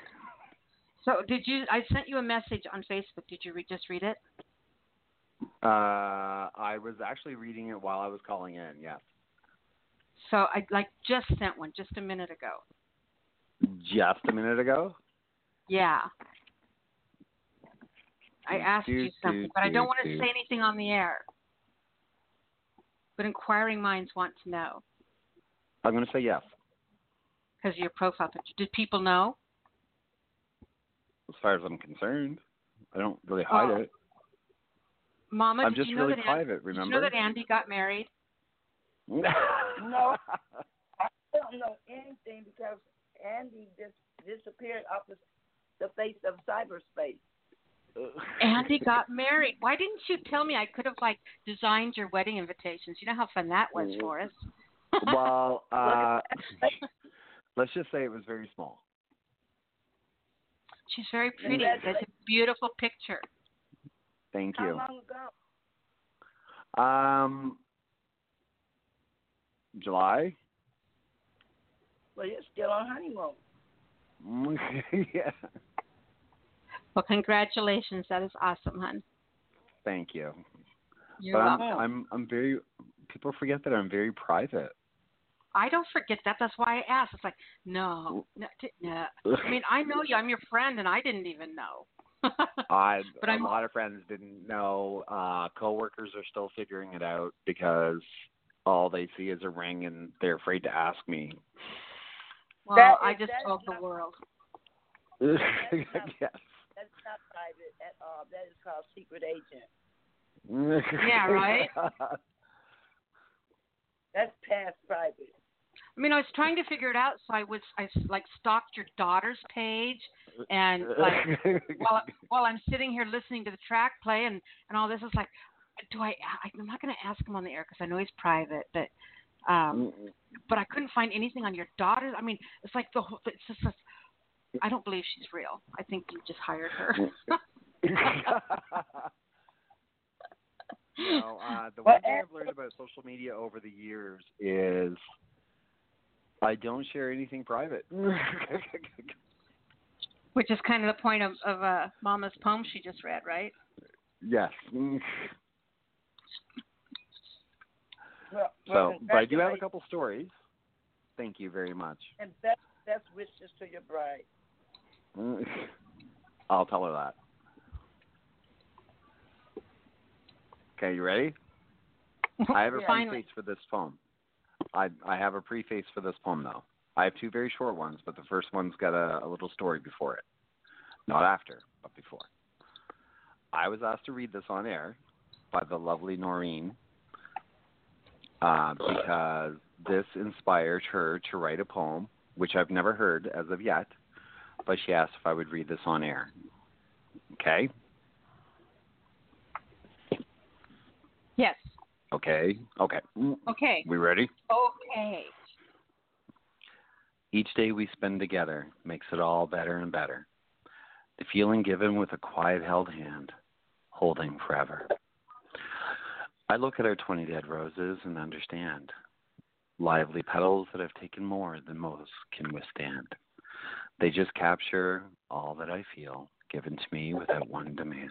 So, did you? I sent you a message on Facebook. Did you re- just read it? uh, I was actually reading it while I was calling in. Yes. So, I like just sent one just a minute ago. Just a minute ago. Yeah. I asked Do, you something, do, but I don't want to do. say anything on the air. But inquiring minds want to know I'm going to say yes. because of your profile picture. Did people know? As far as I'm concerned, I don't really hide Oh, it. Mama, I'm did just you know really that An- private. Did you know that Andy got married? No. I don't know anything because Andy just disappeared off the, the face of cyberspace. Andy got married. Why didn't you tell me? I could have like designed your wedding invitations. You know how fun that was for us. well, uh, let's just say it was very small. She's very pretty. That's a beautiful picture. Thank you. How you. long ago? Um, July. Well, you're still on honeymoon. yeah. Well, congratulations. That is awesome, hon. Thank you. You're but I'm, welcome. I'm I'm very. People forget that I'm very private. I don't forget that. That's why I asked. It's like, no, no, no. I mean, I know you. I'm your friend, and I didn't even know. I But a I'm- lot of friends didn't know. Uh, coworkers are still figuring it out because all they see is a ring and they're afraid to ask me. well, That I just told the world. yes. That's not private at all. That is called secret agent. Yeah, right? That's past private. I mean, I was trying to figure it out, so I was I like stalked your daughter's page, and like while while I'm sitting here listening to the track play and and all this, it's like, do I? I I'm not going to ask him on the air because I know he's private, but Um, but I couldn't find anything on your daughter. I mean, it's like the whole. It's just. A, I don't believe she's real. I think you just hired her. no, uh, the one thing I've learned about social media over the years is I don't share anything private. Which is kind of the point of, of uh, Mama's poem she just read, right? yes. Well, So, but I do have a couple stories. Thank you very much. And best, best wishes to your bride. I'll tell her that. Okay, you ready? I have a Finally. preface for this poem. I I have a preface for this poem though. I have two very short ones, but the first one's got a, a little story before it. Not after, but before. I was asked to read this on air by the lovely Noreen uh, because this inspired her to write a poem, which I've never heard as of yet, but she asked if I would read this on air. Okay? Yes. Okay. Okay. Okay. We ready? Okay. Each day we spend together makes it all better and better. The feeling given with a quiet held hand, holding forever. I look at our 20 dead roses and understand. Lively petals that have taken more than most can withstand. They just capture all that I feel, given to me without one demand.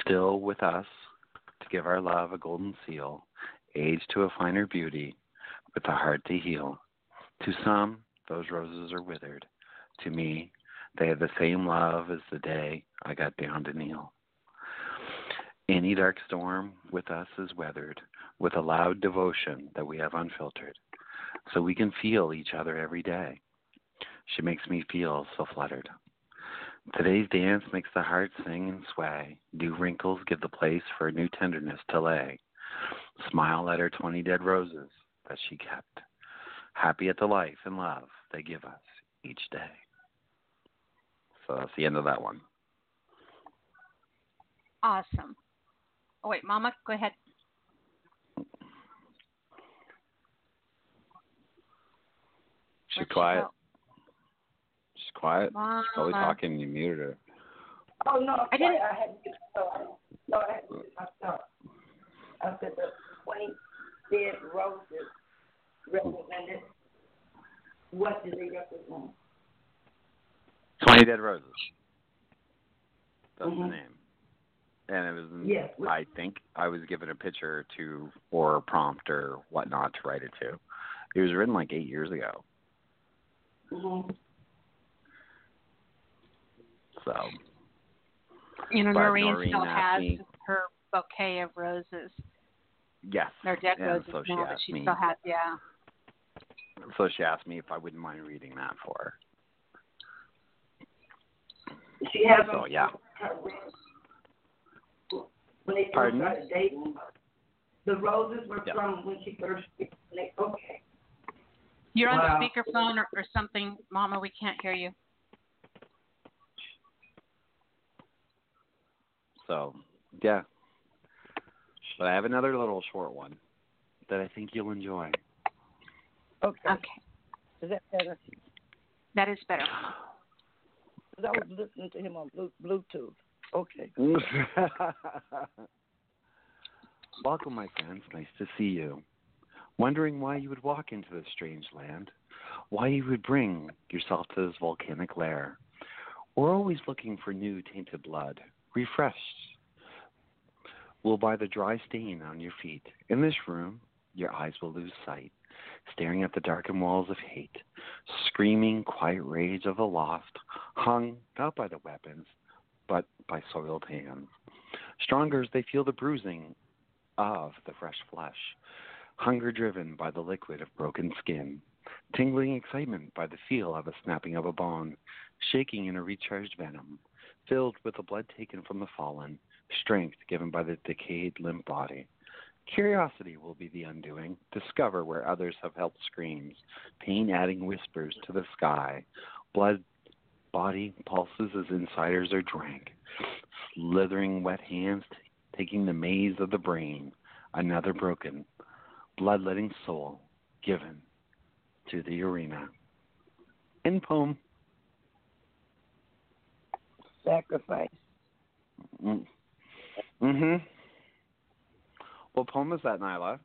Still with us, to give our love a golden seal, age to a finer beauty, with a heart to heal. To some, those roses are withered. To me, they have the same love as the day I got down to kneel. Any dark storm with us is weathered with a loud devotion that we have unfiltered, so we can feel each other every day. She makes me feel so fluttered. Today's dance makes the heart sing and sway. New wrinkles give the place for a new tenderness to lay. Smile at her 20 dead roses that she kept. Happy at the life and love they give us each day. So that's the end of that one. Awesome. Oh wait, Mama, go ahead. She's Where'd quiet. She's quiet. Mama. She's probably talking and you muted her. Oh no, I didn't- I had to so no, I had to get my. I said the twenty dead roses represented. What do they represent? 20 Dead Roses. That's the Mhm. name. And it was, Yes. I think I was given a picture to, or a prompt or whatnot to write it to. It was written like eight years ago. Mm-hmm. So, You know, But Noreen, Noreen still has me- her bouquet of roses. yes. They're dead and roses so she now, but she me, still has. Yeah. So she asked me if I wouldn't mind reading that for her. She has So, yeah. When they first Pardon? started dating, the roses were Yeah. from when she first. When they, okay. You're on Wow. speakerphone or, or something, Mama. We can't hear you. So, yeah. But I have another little short one that I think you'll enjoy. Okay. Okay, Is that better? That is better. I was listening to him on Blu- Bluetooth. Okay. Welcome, my friends. Nice to see you. Wondering why you would walk into this strange land, why you would bring yourself to this volcanic lair. We're always looking for new tainted blood, refreshed. Will by the dry stain on your feet. In this room, your eyes will lose sight, staring at the darkened walls of hate, screaming quiet rage of the lost, hung not by the weapons, but by soiled hands. Stronger as they feel the bruising of the fresh flesh, hunger driven by the liquid of broken skin, tingling excitement by the feel of a snapping of a bone, shaking in a recharged venom, filled with the blood taken from the fallen, strength given by the decayed limp body. Curiosity will be the undoing. Discover where others have held screams, pain adding whispers to the sky, blood body pulses as insiders are drank, slithering wet hands t- taking the maze of the brain, another broken, bloodletting soul given to the arena. In poem. Sacrifice. Mm. Mhm. What poem is that, Nyla?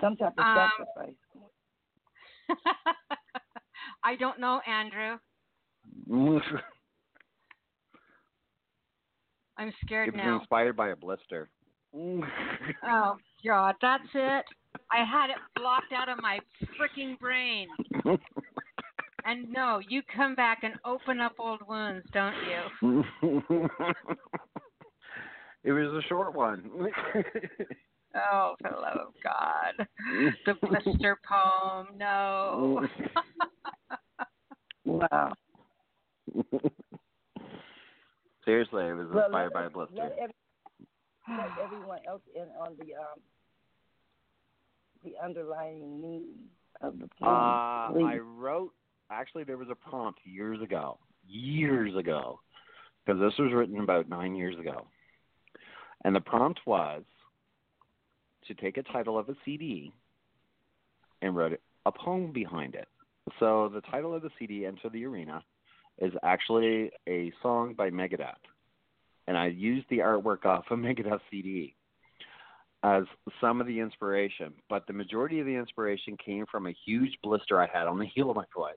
Some type of Um, sacrifice. I don't know, Andrew. I'm scared it was now. inspired by a blister. Oh God, that's it. I had it blocked out of my freaking brain. And no, you come back and open up old wounds, don't you? it was a short one. Oh, for the love of God. The blister poem, no. Wow. Seriously, it was Well, inspired by a blister. let, every, let everyone else in on the um the underlying need of the poem. Uh. I wrote. Actually, there was a prompt years ago, years ago, because this was written about nine years ago, and the prompt was to take a title of a CD and write a poem behind it. So the title of the CD, "Enter the Arena," is actually a song by Megadeth, and I used the artwork off a Megadeth CD as some of the inspiration, but the majority of the inspiration came from a huge blister I had on the heel of my foot.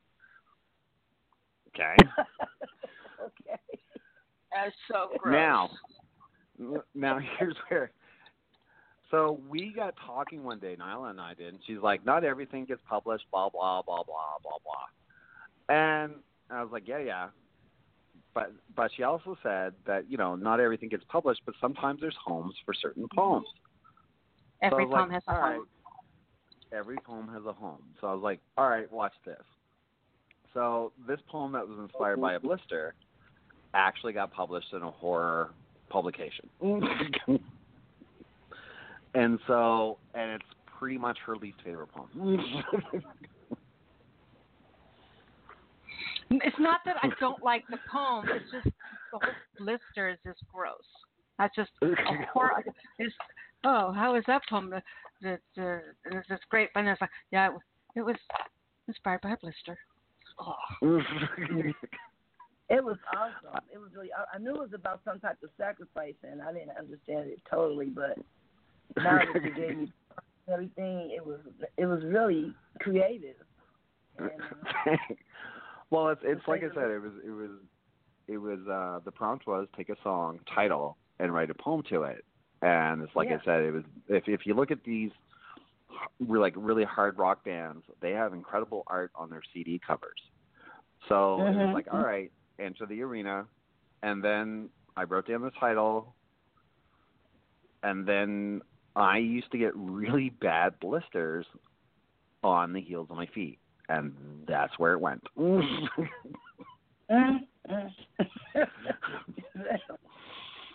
Okay. okay. That's so gross. now, now here's where. So we got talking one day, Nyla and I did, and she's like, "Not everything gets published, blah blah blah blah blah blah," and I was like, "Yeah, yeah." But but she also said that you know not everything gets published, but sometimes there's homes for certain poems. So I Every like, poem has a "All right." home. Every poem has a home. So I was like, all right, watch this. So this poem that was inspired by a mm-hmm. blister actually got published in a horror publication. and so, and it's pretty much her least favorite poem. It's not that I don't like the poem. It's just the whole blister is just gross. That's just a horror. It's oh, how is that poem? The the, the it's just great, but it's like yeah, it, it was inspired by a blister. Oh. It was awesome. It was really. I, I knew it was about some type of sacrifice, and I didn't understand it totally. But now that you gave me everything, it was it was really creative. And, uh, well, it's it's like I said, it was it was it was uh the prompt was take a song title and write a poem to it, and it's like Yeah. I said, it was if if you look at these really like really hard rock bands, they have incredible art on their CD covers. So it Mhm. was like, all right, enter the arena, and then I wrote down the title, and then I used to get really bad blisters on the heels of my feet, and that's where it went. mm, mm.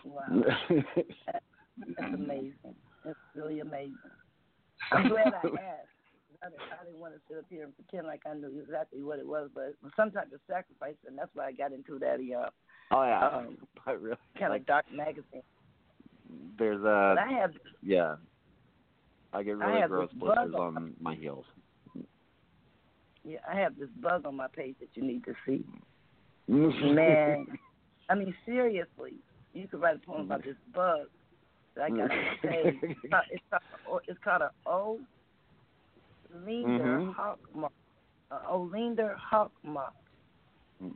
wow, that's amazing. That's really amazing. I'm glad I asked. I didn't, I didn't want to sit up here and pretend like I knew exactly what it was, but it was some type of sacrifice, and that's why I got into that uh, oh yeah, Um, but really, kind like of dark magazine. there's a But I have yeah. I get really have gross blisters on- on my heels. yeah, I have this bug on my page that you need to see. Man, I mean seriously, you could write a poem about this bug that I got my page. It's called, it's it's called an O. Linder Mhm. hawk moth. A Oleander hawk moth. Mm.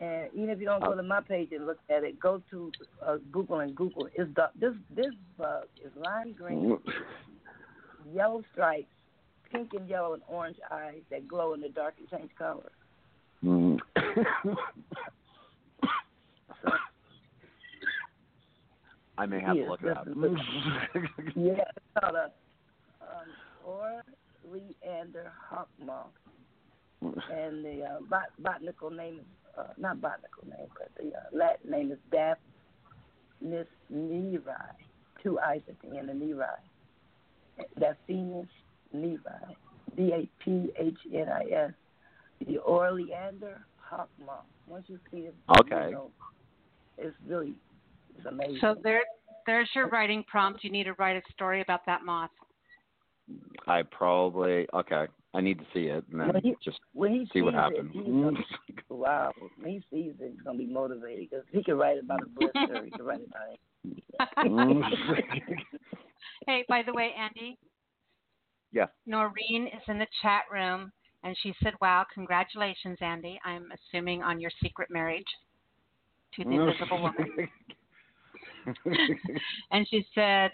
And even if you don't go to my page and look at it, go to uh, Google and Google. It's the, this this bug is lime green, yellow stripes, pink and yellow and orange eyes that glow in the dark and change color. Mm. So I may have Yes, to look it up. yeah, called a um, Oleander hawk moth, and the uh, bot- botanical name is uh, not botanical name, but the uh, Latin name is Daphnis nerii. Two eyes at the end of nerii. Daphnis nerii. D A P H N I S. The Oleander hawk moth. Once you see it, Okay. you know, it's really it's amazing. So there, there's your writing prompt. You need to write a story about that moth. I probably okay. I need to see it and then When he- just When he see what happens. he's gonna, wow. When he sees it, he's gonna be motivated because he can write about a blister. he can write about it. hey, by the way, Andy, yeah. Noreen is in the chat room, and she said, "Wow, congratulations, Andy. I'm assuming on your secret marriage to the Invisible Woman." and she said,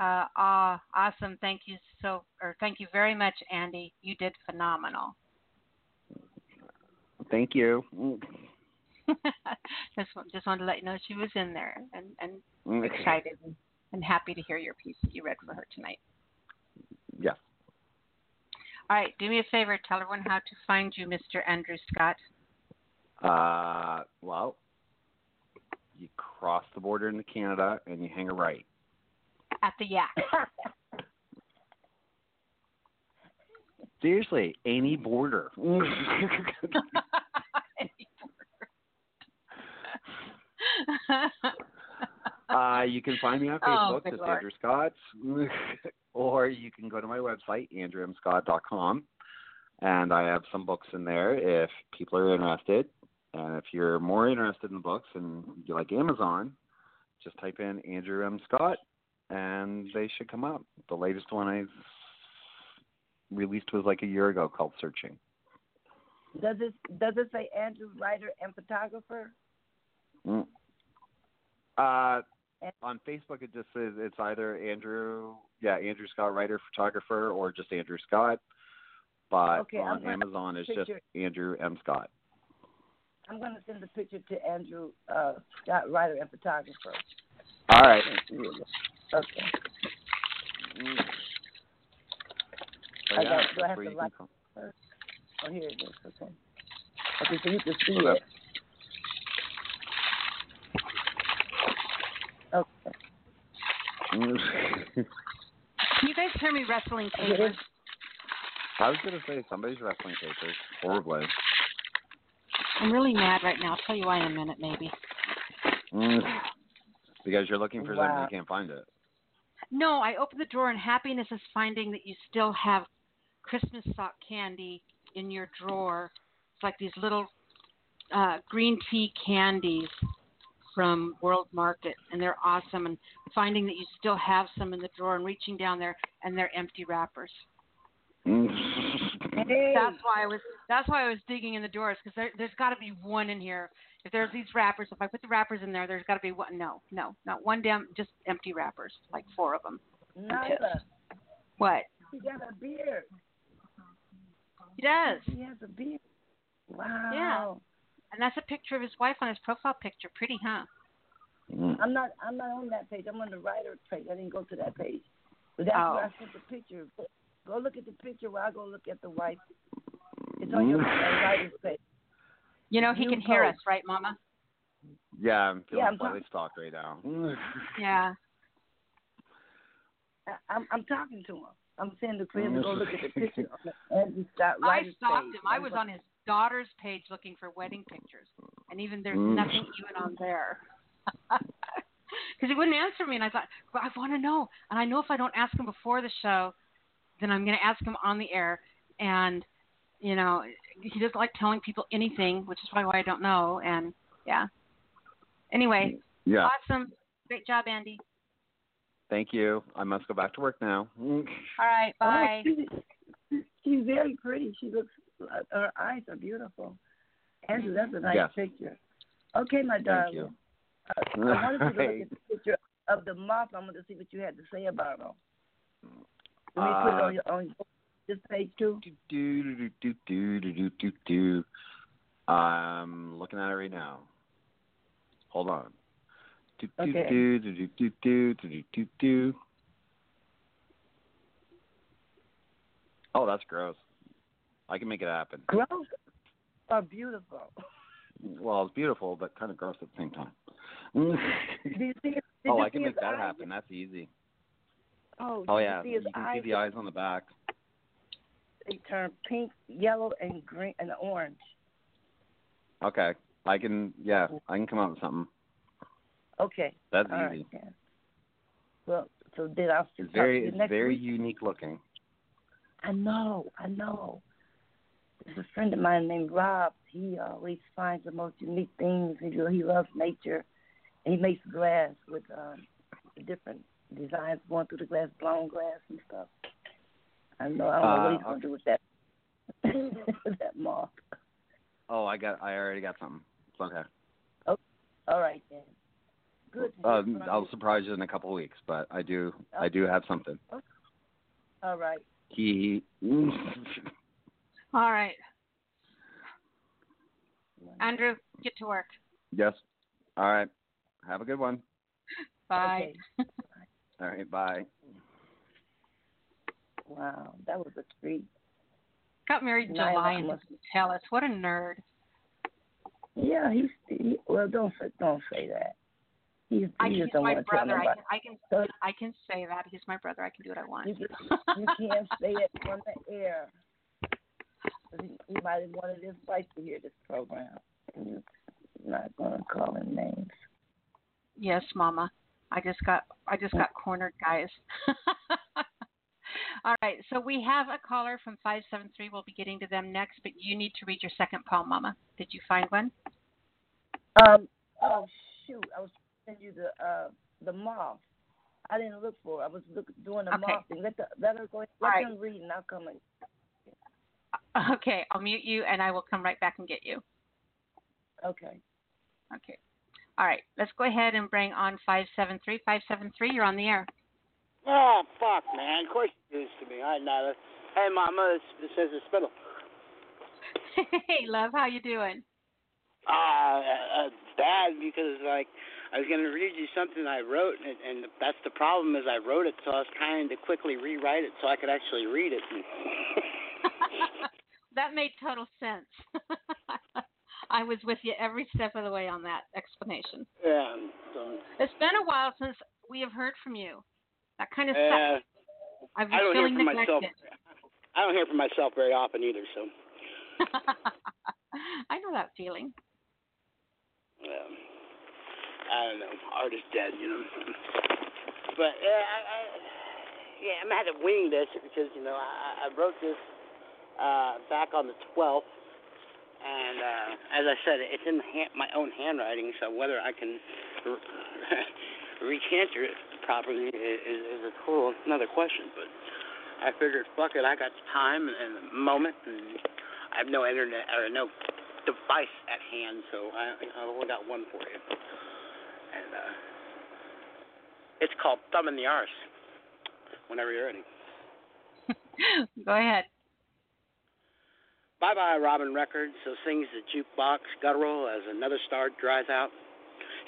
uh, "Ah, awesome. Thank you so, or thank you very much, Andy. You did phenomenal." Thank you. just just wanted to let you know she was in there and and Mm. excited and, and happy to hear your piece that you read for her tonight. Yeah. All right, do me a favor. Tell everyone how to find you, Mr. Andrew Scott. Uh, well, you cross the border into Canada and you hang a right. At the Yak. Seriously, any border. uh, you can find me on Oh, Facebook, just Andrew Scott, or you can go to my website, andrewmscott.com, and I have some books in there if people are interested. And if you're more interested in books and you like Amazon, just type in Andrew M. Scott, and they should come up. The latest one I released was like a year ago called Searching. Does it does it say Andrew writer and photographer? Mm. Uh, on Facebook, it just says it's either Andrew, yeah, Andrew Scott, writer, photographer, or just Andrew Scott. But Okay, on Amazon, it's just Andrew M. Scott. I'm gonna send the picture to Andrew uh, Scott, writer and photographer. All right. Okay. Mm. I got- do I have to you write first? Oh, here it is. Okay. Okay, so you can see Okay. it. Okay. Can you guys hear me wrestling papers? I was gonna say somebody's wrestling papers horribly. I'm really mad right now. I'll tell you why in a minute, maybe. Mm. Because you're looking for something Wow. you can't find it. No, I opened the drawer and happiness is finding that you still have Christmas sock candy in your drawer. It's like these little uh, green tea candies from World Market, and they're awesome. And finding that you still have some in the drawer and reaching down there, and they're empty wrappers. That's why I was. That's why I was digging in the doors because there, there's got to be one in here. If there's these wrappers, if I put the wrappers in there, there's got to be one. No, no, not one damn. Just empty wrappers, like four of them. Nyla, What? he got a beard. He does. He has a beard. Wow. Yeah. And that's a picture of his wife on his profile picture. Pretty, huh? Mm. I'm not. I'm not on that page. I'm on the writer page. I didn't go to that page. But that's Oh. where I oh. sent the picture. Go, go look at the picture while I go look at the wife. It's on your uh, writer's page. You know he You can hear us, right, Mama? Yeah, I'm feeling Yeah, I'm slightly stalked right now. Yeah. I, I'm I'm talking to him. I'm saying to him to go look at the picture on Scott I writer's stalked page. him. I was on his daughter's page looking for wedding pictures, and even there's Mm. nothing even on there. Because he wouldn't answer me, and I thought, well, I want to know, and I know if I don't ask him before the show, then I'm going to ask him on the air, and you know, he doesn't like telling people anything, which is probably why I don't know, and yeah. Anyway, Yeah. awesome, great job, Andy. Thank you. I must go back to work now. All right, bye. Oh, she's, she's very pretty. She looks. Her eyes are beautiful. Andrew, that's a nice Yes. picture. Okay, my darling. Thank you. Uh, I wanted you to look at the picture of the moth. I wanted to see what you had to say about them. Let me put it Uh, on your on this page too. do do do do do do do do. I'm looking at it right now. Hold on. Do do Okay. do do do do do do do do. Oh, that's gross. I can make it happen. Gross or beautiful? Well, it's beautiful, but kind of gross at the same time. Did you see? Did oh, I can make that happen. That's easy. Oh, Oh yeah, You, see can eyes? see the eyes on the back. They turn pink, yellow, and green and orange. Okay, I can. Yeah, I can come up with something. Okay. That's All right, easy. yeah. Well, so then I'll It's very, you it's very week. unique looking. I know, I know. There's a friend of mine named Rob. He always finds the most unique things. He he loves nature, he makes glass with um, different designs going through the glass, blown glass and stuff. I know. I don't know what Uh, he's gonna do with that with that moth. Oh, I got, I already got something. It's okay. All right then. Good. Um, I'll surprise you in a couple of weeks, but I do, I do have something. Okay. All right. He. All right. Andrew, get to work. yes. All right. Have a good one. Bye. Okay. All right. Bye. Wow, that was a treat. Got married in Nyla July and must- doesn't tell us. What a nerd. Yeah, he's he, well. Don't say don't say that. He's I, he he's just my want brother. I can, I can So I can say that. He's my brother. I can do what I want. you can, you can't say it on the air. He, he might have wanted his wife to hear this program, and you're not going to call him names. yes, Mama. I just got I just got cornered, guys. All right, so we have a caller from five seven three. We'll be getting to them next, but you need to read your second poem, Mama. Did you find one? Um. Oh shoot! I was sending you the uh the moth. I didn't look for. it. I was look, doing the Okay. moth thing. Let the let her go. Let right. them read, and I'll come in. Okay, I'll mute you, and I will come right back and get you. Okay. Okay. All right, let's go ahead and bring on five seven three. Five seven three. You're on the air. Oh, fuck, man. Of course you do this to me. I know. Hey, Mama, this, this is the spittle. hey, love, how you doing? Uh, uh, bad because, like, I was going to read you something I wrote, and, and that's the problem is I wrote it, so I was trying to quickly rewrite it so I could actually read it. that made total sense. I was with you every step of the way on that explanation. yeah. It's been a while since we have heard from you. That kind of uh, sucks. I've I don't hear from myself. I don't hear from myself very often either, so. I know that feeling. um, I don't know. Art is dead, you know. But yeah, I, I yeah, I'm gonna have to wing this because you know I, I wrote this uh, back on the 12th, and uh, as I said, it's in hand, my own handwriting. So whether I can re- recant it properly is, is, a total another question. But I figured, fuck it, I got time and a moment, and I have no internet or no device at hand, so I, I only got one for you. And uh, it's called Thumb in the Arse. Whenever you're ready. Go ahead. Bye bye, Robin Records. So sings the jukebox guttural as another star dries out.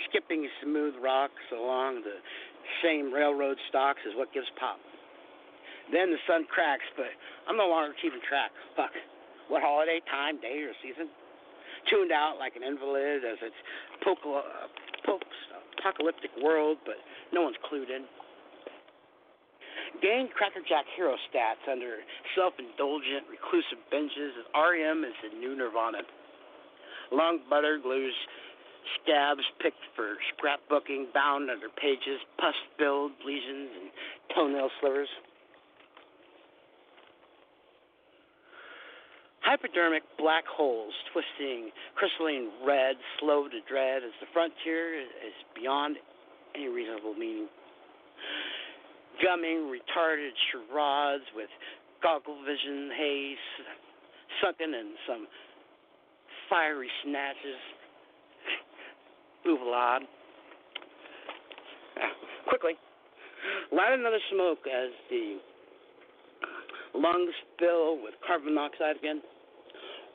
Skipping smooth rocks along the same railroad stocks is what gives pop. Then the sun cracks, but I'm no longer keeping track. Fuck. What holiday, time, day, or season? Tuned out like an invalid as it's post-apocalyptic world, but no one's clued in. Gained Crackerjack hero stats under self-indulgent, reclusive binges as REM is the new Nirvana. Long butter glues scabs picked for scrapbooking, bound under pages, pus-filled lesions, and toenail slivers. Hypodermic black holes twisting crystalline red, slow to dread as the frontier is beyond any reasonable meaning. Gumming retarded charades with goggle vision haze sunken in some fiery snatches. Oublade. Ah, quickly, light another smoke as the lungs fill with carbon monoxide again.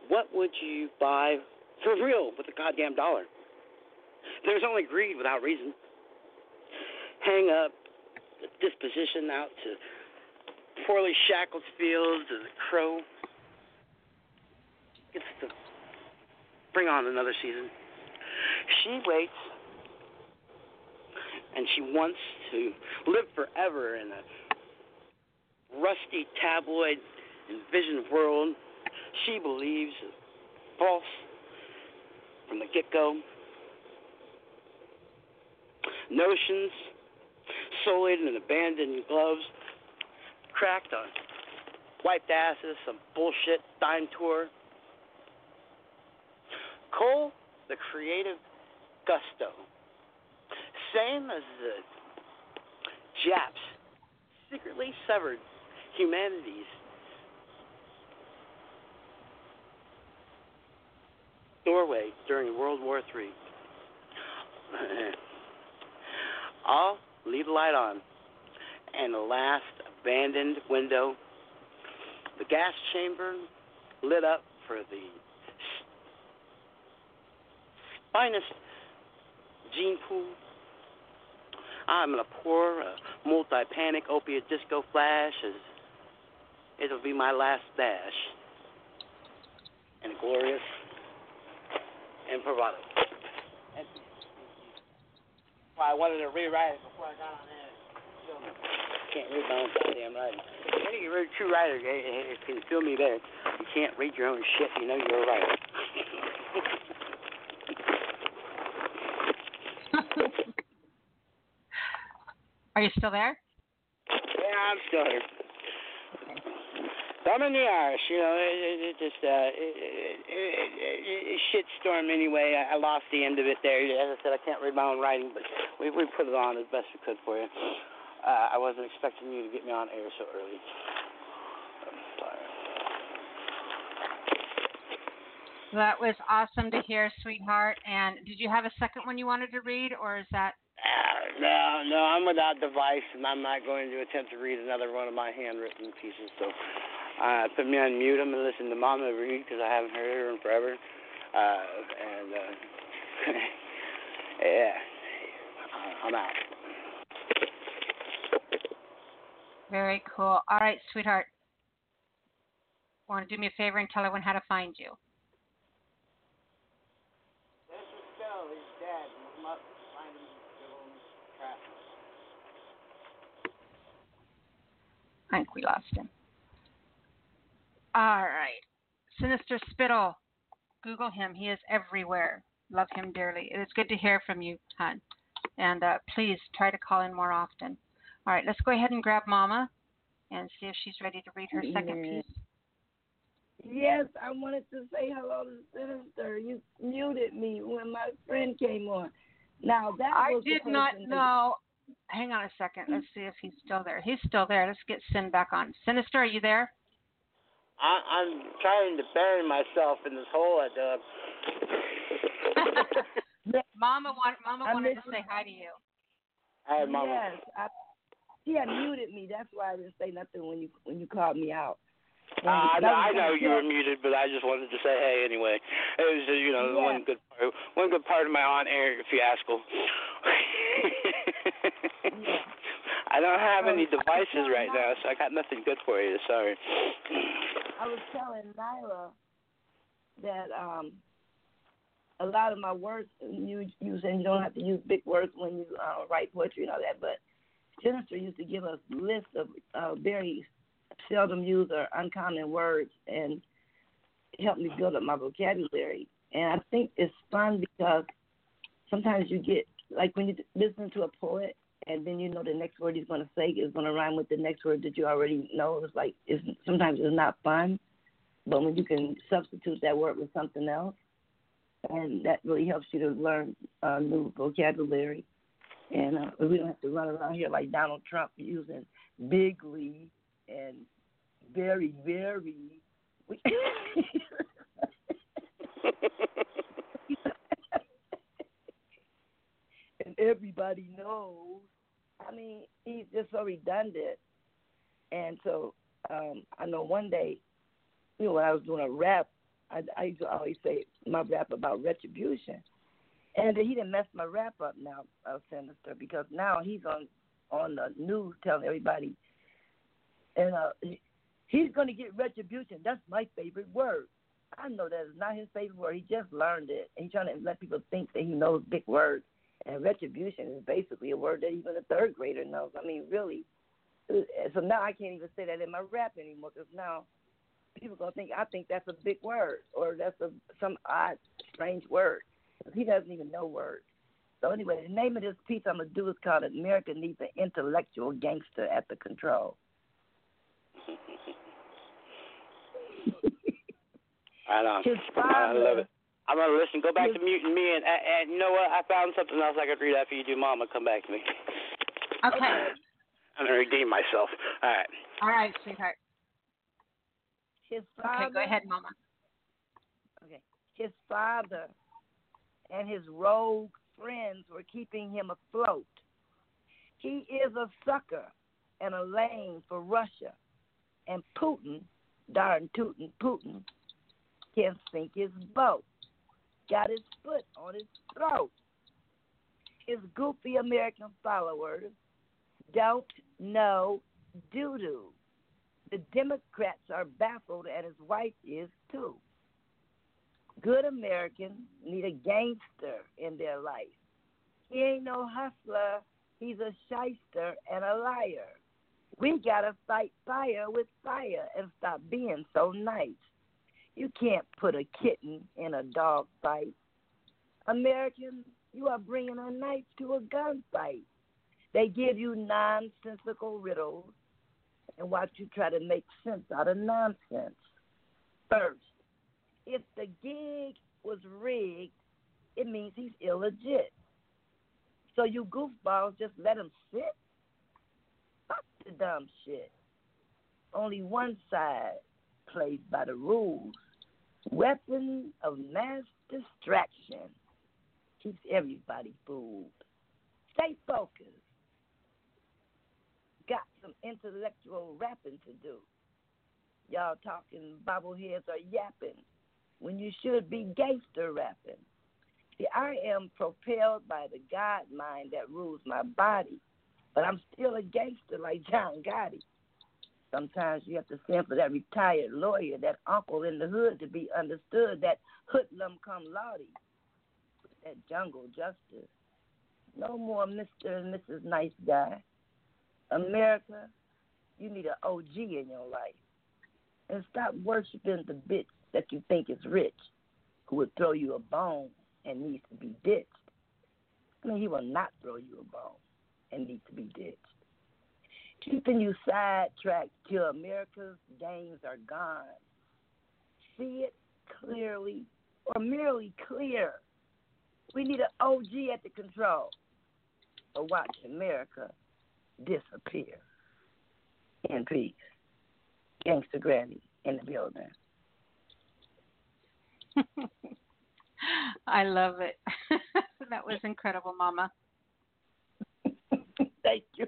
What would you buy for real with a goddamn dollar? There's only greed without reason. Hang up disposition out to poorly shackled fields as a crow gets to bring on another season. She waits and she wants to live forever in a rusty tabloid envisioned world she believes false from the get go. Notions Solid and abandoned gloves, cracked on wiped asses, some bullshit dime tour. Cole, the creative gusto. Same as the Japs secretly severed humanity's doorway during World War III. I'll leave the light on, and the last abandoned window, the gas chamber lit up for the finest gene pool. I'm gonna pour a multi-panic opiate disco flash as it'll be my last dash. And glorious and bravado. Why I wanted to rewrite it before I got on there. Can't read my own goddamn writing. I think you're true writer. If you feel me there, you can't read your own shit. You know you're a writer. Are you still there? Yeah, I'm still here. I'm in the Irish, you know. It, it, it just uh, it, it, it, it, shit storm anyway. I, I lost the end of it there. As I said, I can't read my own writing, but we we put it on as best we could for you. Uh, I wasn't expecting you to get me on air so early. That was awesome to hear, sweetheart. And did you have a second one you wanted to read, or is that? Uh, no, no, I'm without device, and I'm not going to attempt to read another one of my handwritten pieces. So, uh, put me on mute. I'm gonna listen to Mama read because I haven't heard her in forever. Uh, and uh, yeah, I'm out. Very cool. All right, sweetheart. Want to do me a favor and tell everyone how to find you? I think we lost him. All right. Sinister Spittle. Google him. He is everywhere. Love him dearly. It is good to hear from you, hon. And uh, please try to call in more often. All right, let's go ahead and grab Mama and see if she's ready to read her second Yes. piece. Yes, I wanted to say hello to Sinister. You muted me when my friend came on. Now that I was the did not person that- know. Hang on a second. Let's see if he's still there. He's still there. Let's get Sin back on. Sinister, are you there? I, I'm trying to bury myself in this hole I dug. Mama want, Mama I wanted to miss- say hi to you. Hi, Mama. Yes, I, she had muted me. That's why I didn't say nothing when you when you called me out. Uh, I know, I know you were muted, but I just wanted to say hey anyway. It was just, you know Yeah. one good part, one good part of my on-air fiasco. I don't have any devices right now, so I got nothing good for you. Sorry. I was telling Nyla that um a lot of my words you you saying you don't have to use big words when you uh, write poetry and all that, but Jennifer used to give us lists of uh, very seldom used or uncommon words and help me build up my vocabulary. And I think it's fun because sometimes you get like when you listen to a poet and then you know the next word he's going to say is going to rhyme with the next word that you already know. It's like it's sometimes it's not fun, but when you can substitute that word with something else, and that really helps you to learn uh, new vocabulary. And uh, we don't have to run around here like Donald Trump using bigly and very, very. and everybody knows. I mean, he's just so redundant. And so um, I know one day, you know, when I was doing a rap, I, I used to always say my rap about retribution. And he didn't mess my rap up now, uh, Sinister, because now he's on on the news telling everybody, and uh, he's going to get retribution. That's my favorite word. I know that is not his favorite word. He just learned it. And he's trying to let people think that he knows big words. And retribution is basically a word that even a third grader knows. I mean, really. Uh, So now I can't even say that in my rap anymore because now people gonna think I think that's a big word or that's a some odd, strange word. 'Cause He doesn't even know words. So anyway, the name of this piece I'm gonna do is called "America Needs an Intellectual Gangster at the Control." I know. His I love it. I'm gonna listen. Go back his- to muting me, and, and you know what? I found something else I could read after you do, Mama. Come back to me. Okay. I'm gonna redeem myself. All right. All right, sweetheart. His father. Okay, go ahead, Mama. Okay. His father and his rogue friends were keeping him afloat. He is a sucker and a lame for Russia. And Putin, darn tootin' Putin, can sink his boat. Got his foot on his throat. His goofy American followers don't know doo doo. The Democrats are baffled, and his wife is too. Good Americans need a gangster in their life. He ain't no hustler, he's a shyster and a liar. We gotta fight fire with fire and stop being so nice. You can't put a kitten in a dog fight. Americans, you are bringing a knife to a gunfight. They give you nonsensical riddles and watch you try to make sense out of nonsense. First, if the gig was rigged, it means he's illegit. So you goofballs just let him sit? Fuck the dumb shit. Only one side plays by the rules. Weapon of mass distraction keeps everybody fooled. Stay focused. Got some intellectual rapping to do. Y'all talking bobbleheads are yapping when you should be gangster rapping. See, I am propelled by the God mind that rules my body, but I'm still a gangster like John Gotti. Sometimes you have to send for that retired lawyer, that uncle in the hood to be understood, that hoodlum cum laude, that jungle justice. No more Mr. and Mrs. Nice Guy. America, you need an OG in your life. And stop worshiping the bitch that you think is rich, who would throw you a bone and needs to be ditched. I mean, he will not throw you a bone and needs to be ditched. Keeping you sidetracked till America's gains are gone. See it clearly or merely clear. We need an OG at the control. Or watch America disappear. In peace. Gangster Granny in the building. I love it. that was incredible, Mama. Thank you.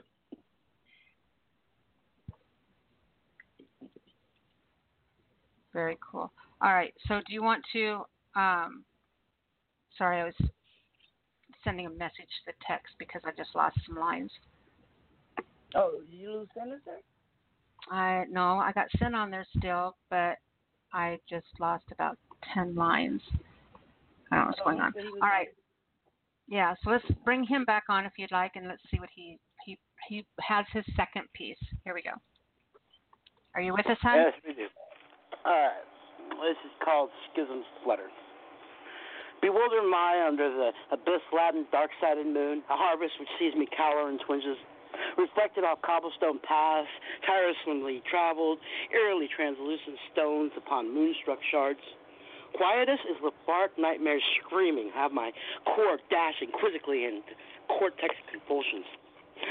Very cool. All right. So, do you want to? Um, sorry, I was sending a message to the text because I just lost some lines. Oh, did you lose Senator? I no, I got sent on there still, but I just lost about ten lines. I don't know what's oh, going on. All right. Yeah, so let's bring him back on if you'd like, and let's see what he he he has his second piece. Here we go. Are you with us, hon? Yes, we do. All right. This is called Schism's Flutter. Bewildered am I under the abyss-laden, dark-sided moon, a harvest which sees me cower and twinges, reflected off cobblestone paths, tiresomely traveled, eerily translucent stones upon moonstruck shards. Quietus is with dark nightmares screaming, have my core dashing quizzically in cortex convulsions.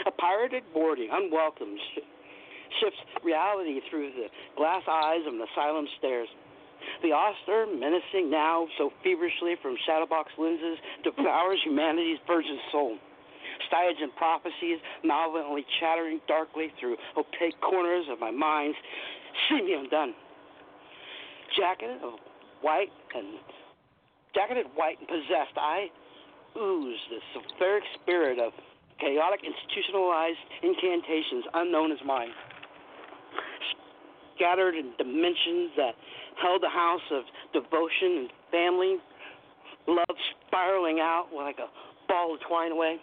A pirated boarding, unwelcome, sh- shifts reality through the glass eyes of an asylum stairs. The austere, menacing now so feverishly from shadowbox lenses, devours humanity's virgin soul. Stygian prophecies, malevolently chattering darkly through opaque corners of my mind, see me undone. Jacketed of white and jacketed white and possessed, I ooze the sulphuric spirit of chaotic institutionalized incantations unknown as mine. Scattered in dimensions that held a house of devotion and family, love spiraling out like a ball of twine away.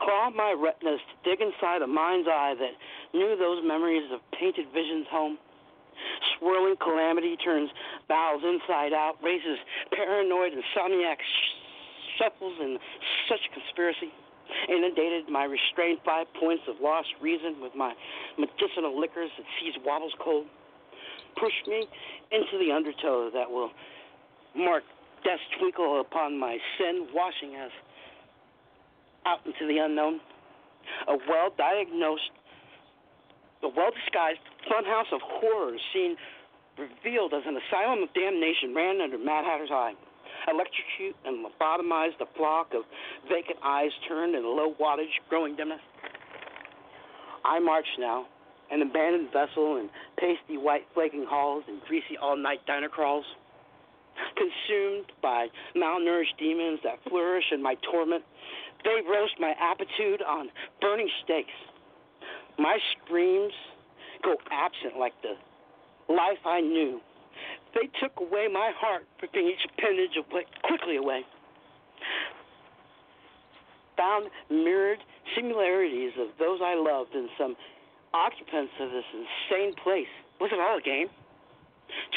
Claw my retinas to dig inside a mind's eye that knew those memories of painted visions home. Swirling calamity turns bowels inside out, raises paranoid insomniac sh- shuffles in such conspiracy, inundated my restrained five points of lost reason with my medicinal liquors that sees wobbles cold, pushed me into the undertow that will mark death's twinkle upon my sin, washing us out into the unknown. A well diagnosed, a well disguised funhouse of horrors seen revealed as an asylum of damnation ran under Mad Hatter's eye. Electrocute and lobotomize the flock of vacant eyes turned in a low wattage, growing dimness. I march now, an abandoned vessel in pasty white flaking halls and greasy all night diner crawls. Consumed by malnourished demons that flourish in my torment, they roast my appetite on burning stakes. My screams go absent like the life I knew. They took away my heart, ripping each appendage away, quickly away. Found mirrored similarities of those I loved in some occupants of this insane place. Was it all a game?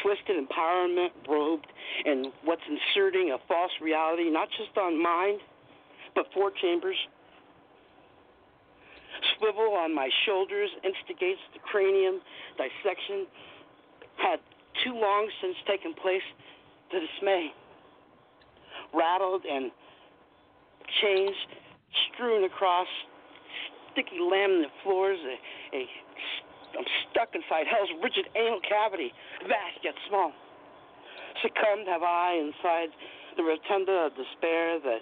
Twisted empowerment robed in what's inserting a false reality, not just on mind, four chambers. Swivel on my shoulders instigates the cranium dissection had too long since taken place to dismay. Rattled and chains strewn across sticky laminate floors, a, a, I'm stuck inside hell's rigid anal cavity, vast yet small. Succumbed have I inside the rotunda of despair that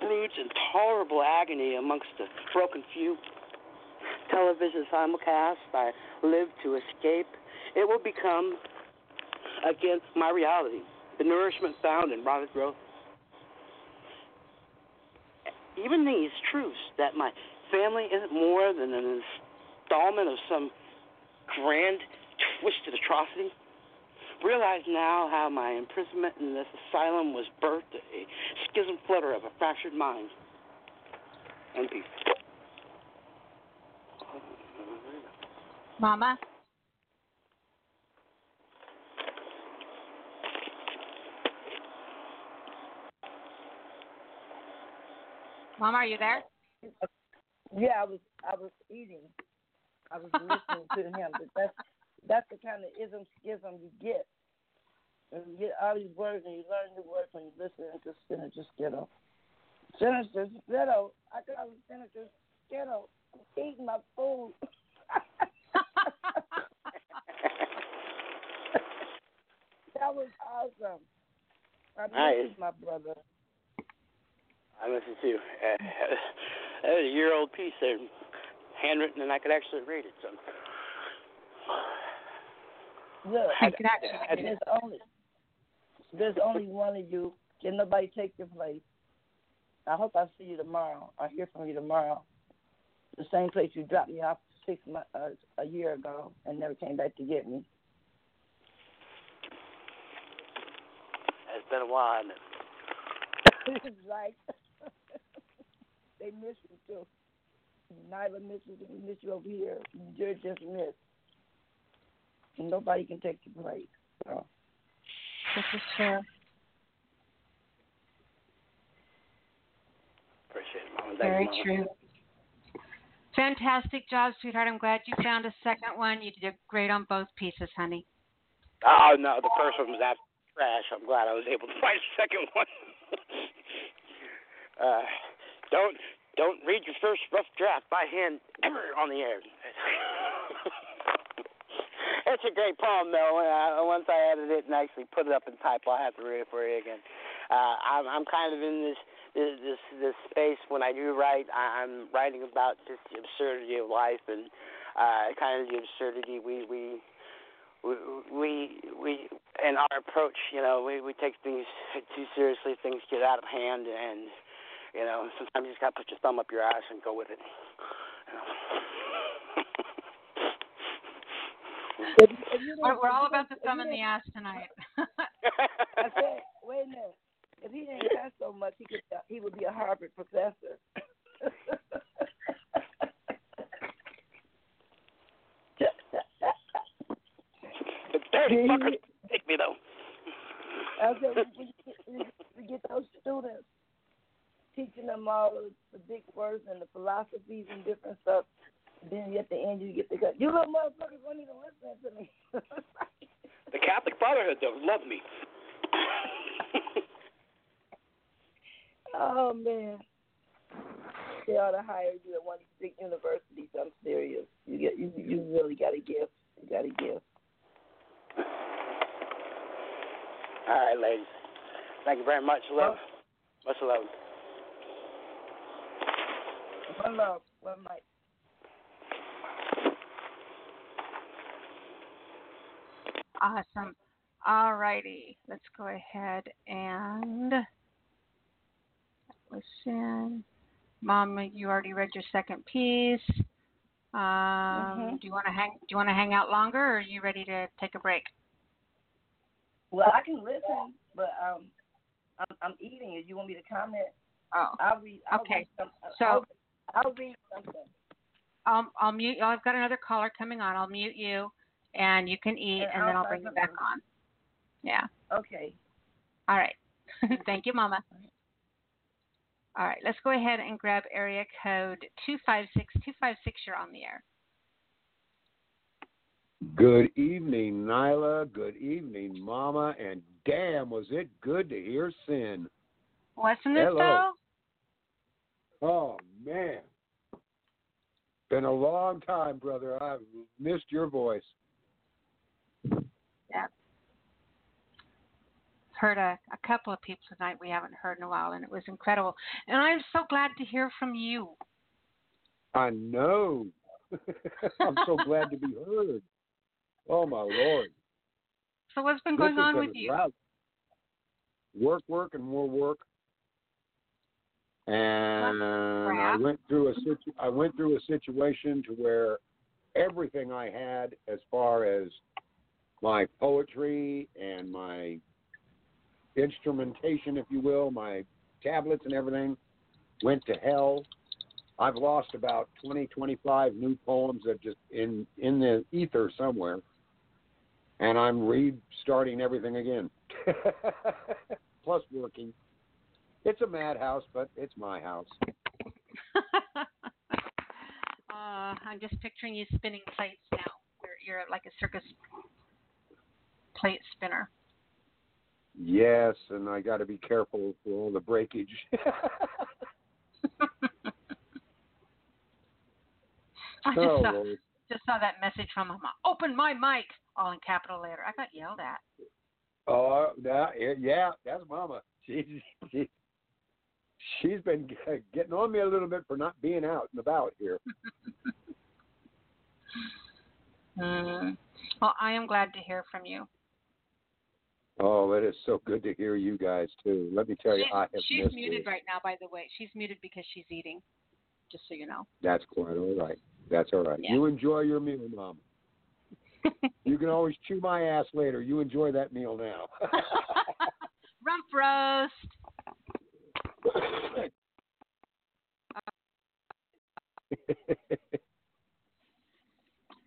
broods intolerable agony amongst the broken few. Television simulcast I live to escape it will become, again, my reality. The nourishment found in rotted growth. Even these truths that my family isn't more than an installment of some grand, twisted atrocity. Realize now how my imprisonment in this asylum was birthed a schism flutter of a fractured mind. And peace. Mama? Mama, are you there? Yeah, I was I was eating. I was listening to him. But that's that's the kind of ism schism you get. And you get all these words and you learn new words when you listen to Senator Skittle. Senator Skittle, I call him Senator Skittle. I'm eating my food. that was awesome. I miss Nice. my brother. I listen to. Uh, that was a year old piece there, handwritten, and I could actually read it. So. Look, I could actually- there's only there's only one of you. Can nobody take your place? I hope I see you tomorrow. I hear from you tomorrow. The same place you dropped me off six months uh, a year ago and never came back to get me. It's been a while. it? it's like they miss you too. Nyla misses you. We miss you over here. You're just missed. And nobody can take your place. So. This is true. Appreciate it, Mama. Very Mama. true. Fantastic job, sweetheart. I'm glad you found a second one. You did great on both pieces, honey. Oh no, the first one was absolute trash. I'm glad I was able to find a second one. uh, don't don't read your first rough draft by hand ever on the air. it's a great poem though. Uh, once I edit it and actually put it up in type, I'll have to read it for you again. Uh, I'm I'm kind of in this this this, this space when I do write. I, I'm writing about just the absurdity of life and uh, kind of the absurdity we we we we we in our approach, you know, we we take things too seriously. Things get out of hand, and you know, sometimes you just gotta put your thumb up your ass and go with it. You know. If, if you We're, we're all if about the didn't- thumb in the ass tonight. I said, wait a minute. If he didn't cuss so much, he could he would be a Harvard professor. the dirty fuckers take me though. I said, we, we, we get those stools all the, the big words and the philosophies and different stuff. Then at the end you get the cut. You little motherfuckers weren't even listen to me. The Catholic Brotherhood don't love me. oh man. They ought to hire you at one of these big universities. I'm serious. You get you you really got a gift. You got a gift. All right, ladies. Thank you very much. Love. Much love. One love. One mic. Awesome. All righty. Let's go ahead and listen. Mama, you already read your second piece. Um, Mhm. Do you want to hang? Do you want to hang out longer, or are you ready to take a break? Well, I can listen, but um, I'm I'm eating. If you want me to comment, Oh, I'll read. I'll Okay. Read some, So- I'll, I'll read something. I'll I'll mute. I've got another caller coming on. I'll mute you, and you can eat, And and then I'll- I'll bring you back on. Yeah. Okay. All right. Thank you, Mama. All right. Let's go ahead and grab area code two five six two five six. You're on the air. Good evening, Nyla. Good evening, Mama. And damn, was it good to hear Sin. Wasn't it Hello. though? Oh, man. Been a long time, brother. I've missed your voice. Yeah. Heard a, a couple of people tonight we haven't heard in a while, and it was incredible. And I'm so glad to hear from you. I know. I'm so glad to be heard. Oh, my Lord. So what's been going on with you? drought. Work, work, and more work. And I went through a situ- I went through a situation to where everything I had, as far as my poetry and my instrumentation, if you will, my tablets and everything, went to hell. I've lost about 20, 25 new poems that just in in the ether somewhere, and I'm restarting everything again. Plus working. It's a madhouse, but it's my house. uh, I'm just picturing you spinning plates now. You're, you're like a circus plate spinner. Yes, and I got to be careful for all the breakage. I just oh, saw just saw that message from Mama. Open my mic, all in capital letter. I got yelled at. Oh, that, yeah, that's Mama. She, she, she's been getting on me a little bit for not being out and about here. Mm. Well, I am glad to hear from you. Oh, it is so good to hear you guys too. Let me tell you, She's, I have she's missed muted you. right now, by the way. She's muted because she's eating. Just so you know. That's quite all right. That's all right. Yeah. You enjoy your meal, Mom. you can always chew my ass later. You enjoy that meal now. Rump roast.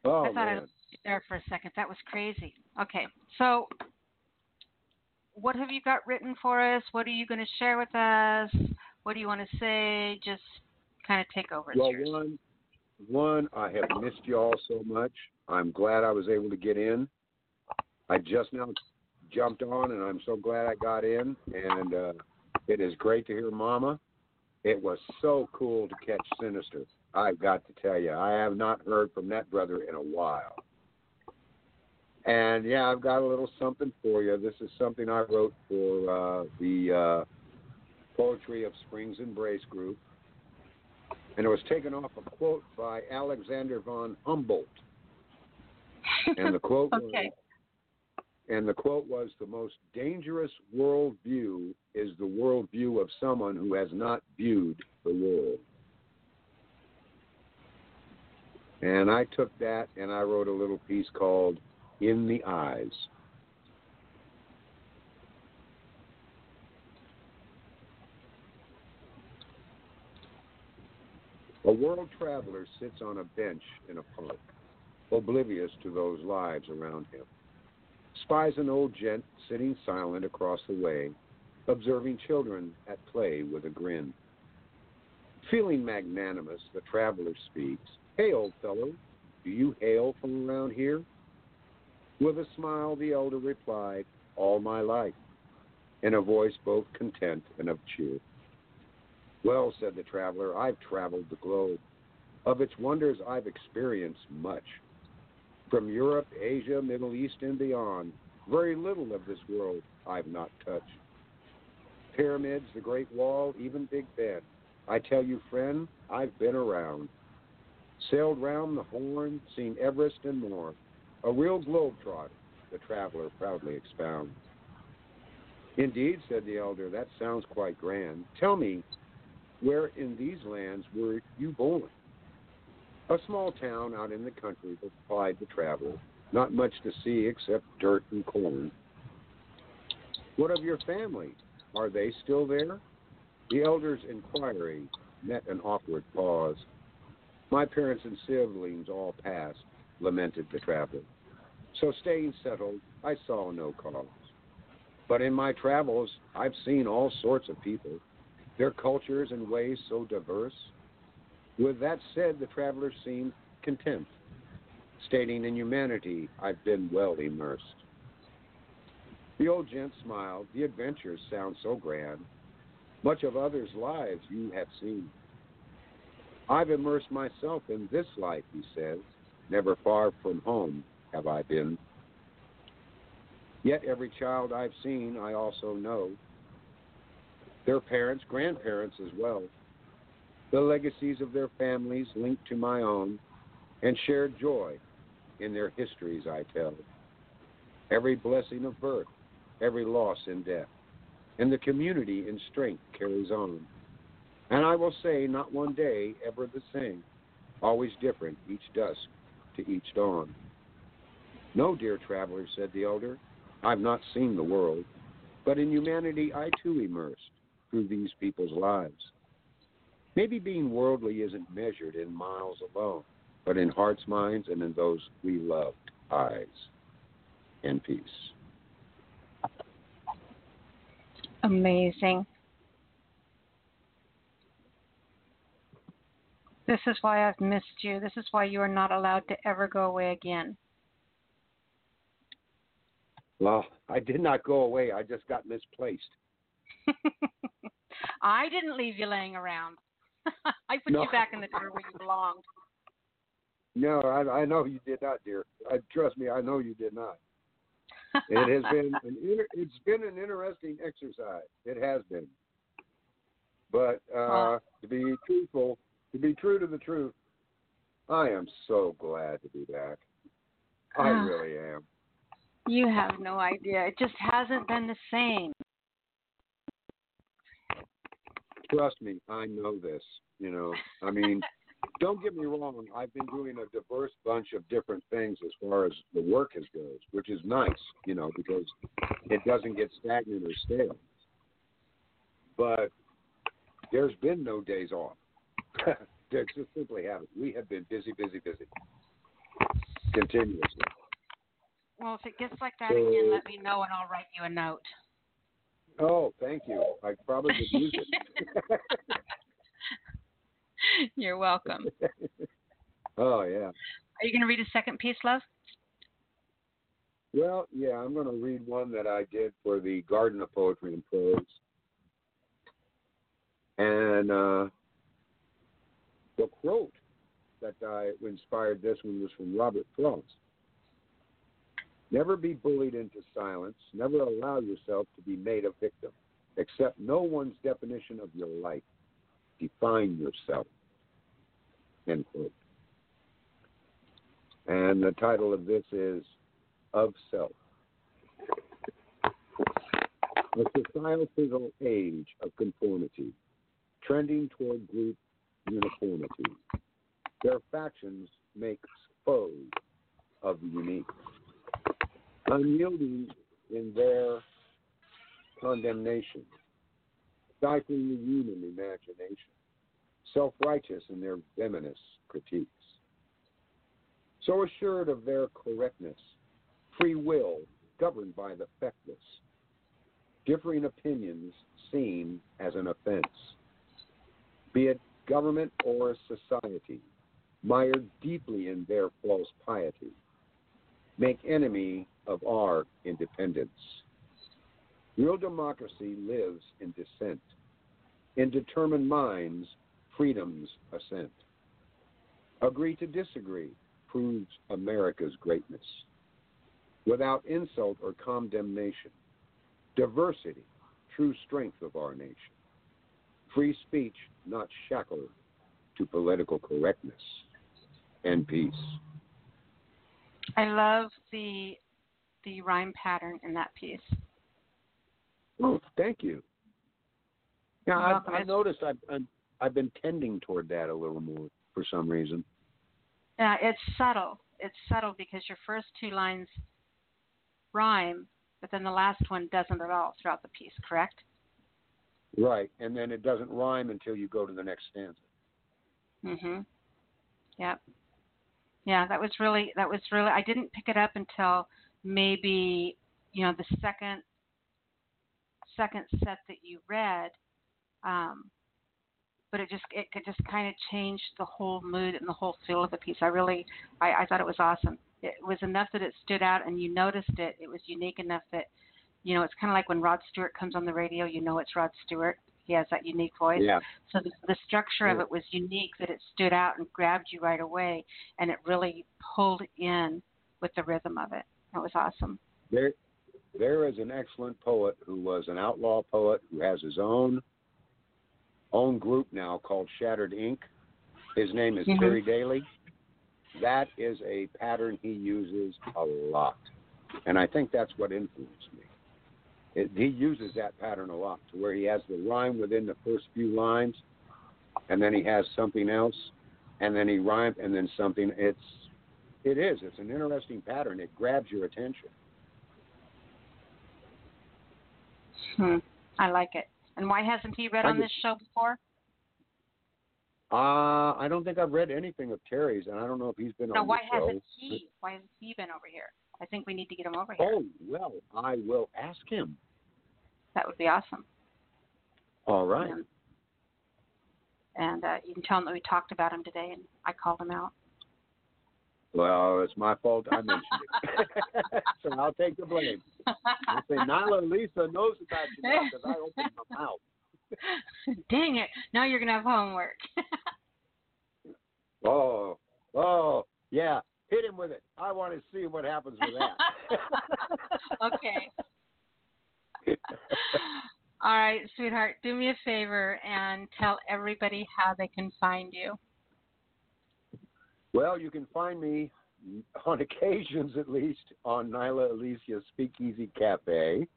oh I thought I man. was there for a second. That was crazy. Okay, so what have you got written for us? What are you going to share with us? What do you want to say? Just kind of take over. Well, one, one, I have missed you all so much. I'm glad I was able to get in. I just now jumped on, and I'm so glad I got in. And uh, it is great to hear Mama. It was so cool to catch Sinister. I've got to tell you, I have not heard from that brother in a while. And yeah, I've got a little something for you. This is something I wrote for uh, the uh, Poetry of Springs Embrace group and it was taken off a quote by Alexander von Humboldt. And the quote okay. was, and the quote was, "The most dangerous worldview is the worldview of someone who has not viewed the world." And I took that and I wrote a little piece called "In the Eyes." A world traveler sits on a bench in a park, oblivious to those lives around him. Spies an old gent sitting silent across the way, observing children at play with a grin. Feeling magnanimous, the traveler speaks. Hey, old fellow, do you hail from around here? With a smile, the elder replied, All my life, in a voice both content and of cheer. Well, said the traveler, I've traveled the globe. Of its wonders, I've experienced much. From Europe, Asia, Middle East, and beyond, very little of this world I've not touched. Pyramids, the Great Wall, even Big Ben. I tell you, friend, I've been around. Sailed round the Horn, seen Everest and more. A real globetrotter, the traveler proudly expounds. Indeed, said the elder, that sounds quite grand. Tell me, where in these lands were you born? A small town out in the country, replied the traveler. Not much to see except dirt and corn. What of your family? Are they still there? The elder's inquiry met an awkward pause. My parents and siblings all passed, lamented the traveler. So staying settled, I saw no cause. But in my travels, I've seen all sorts of people, their cultures and ways so diverse. With that said, the traveler seemed content, stating in humanity, I've been well immersed. The old gent smiled. The adventures sound so grand. Much of others' lives you have seen. I've immersed myself in this life, he says. Never far from home have I been. Yet every child I've seen, I also know. Their parents, grandparents as well. The legacies of their families linked to my own, and shared joy in their histories I tell. Every blessing of birth, every loss in death, and the community in strength carries on. And I will say, not one day ever the same, always different each dusk to each dawn. No, dear traveler, said the elder, I've not seen the world, but in humanity I too immersed through these people's lives. Maybe being worldly isn't measured in miles alone, but in hearts, minds, and in those we loved eyes. And peace. Amazing. This is why I've missed you. This is why you are not allowed to ever go away again. Well, I did not go away. I just got misplaced. I didn't leave you laying around. I put No. you back in the drawer where you belonged. No, I, I know you did not, dear. I, trust me, I know you did not. It has been an inter, it's been an interesting exercise. It has been. But uh, to be truthful, to be true to the truth, I am so glad to be back. I Ah. really am. You have no idea. It just hasn't been the same. Trust me, I know this. You know, I mean, don't get me wrong. I've been doing a diverse bunch of different things as far as the work is goes, which is nice. You know, because it doesn't get stagnant or stale. But there's been no days off. there just simply haven't. We have been busy, busy, busy, continuously. Well, if it gets like that So- again, let me know and I'll write you a note. Oh, thank you. I probably could use it. You're welcome. oh yeah. Are you going to read a second piece, love? Well, yeah, I'm going to read one that I did for the Garden of Poetry and Prose. And uh, the quote that I inspired this one was from Robert Frost. Never be bullied into silence. Never allow yourself to be made a victim. Accept no one's definition of your life. Define yourself. End quote. And the title of this is Of Self. A societal age of conformity, trending toward group uniformity. Their factions make foes of the unique. Unyielding in their condemnation, stifling the human imagination, self righteous in their venomous critiques. So assured of their correctness, free will governed by the feckless, differing opinions seen as an offense, be it government or society, mired deeply in their false piety, make enemy of our independence. Real democracy lives in dissent. In determined minds, freedom's ascent. Agree to disagree proves America's greatness. Without insult or condemnation, diversity, true strength of our nation. Free speech, not shackled to political correctness. And peace. I love the the rhyme pattern in that piece. Oh, thank you. Yeah, I've. I've noticed I've, I've I've been tending toward that a little more for some reason. Yeah, it's subtle. It's subtle because your first two lines rhyme, but then the last one doesn't at all throughout the piece. Correct? Right, and then it doesn't rhyme until you go to the next stanza. Mhm. Yep. Yeah, that was really that was really I didn't pick it up until maybe, you know, the second second set that you read. Um but it just it could just kind of change the whole mood and the whole feel of the piece. I really I, I thought it was awesome. It was enough that it stood out and you noticed it. It was unique enough that you know, it's kind of like when Rod Stewart comes on the radio, you know it's Rod Stewart. He has that unique voice. Yeah. So the, the structure of it was unique that it stood out and grabbed you right away, and it really pulled in with the rhythm of it. That was awesome. There, there is an excellent poet who was an outlaw poet who has his own own group now called Shattered Ink. His name is Mhm. Terry Daly. That is a pattern he uses a lot, and I think that's what influenced me. It, he uses that pattern a lot, to where he has the rhyme within the first few lines, and then he has something else, and then he rhymes, and then something. It's it is. It's an interesting pattern. It grabs your attention. Hmm. I like it. And why hasn't he read on this show before? Uh, I don't think I've read anything of Terry's, and I don't know if he's been No, on why the show. hasn't he? Why hasn't he been over here? I think we need to get him over here. Oh well, I will ask him. That would be awesome. All right. Yeah. And uh, you can tell him that we talked about him today, and I called him out. Well, it's my fault I mentioned it, so I'll take the blame. I'll say Nyla Alisia knows about you now because I opened my mouth. Dang it! Now you're gonna have homework. Oh, oh, yeah. Hit him with it. I want to see what happens with that. okay. All right, sweetheart. Do me a favor and tell everybody how they can find you. Well, you can find me on occasions, at least, on Nyla Alisia's Speakeasy Cafe.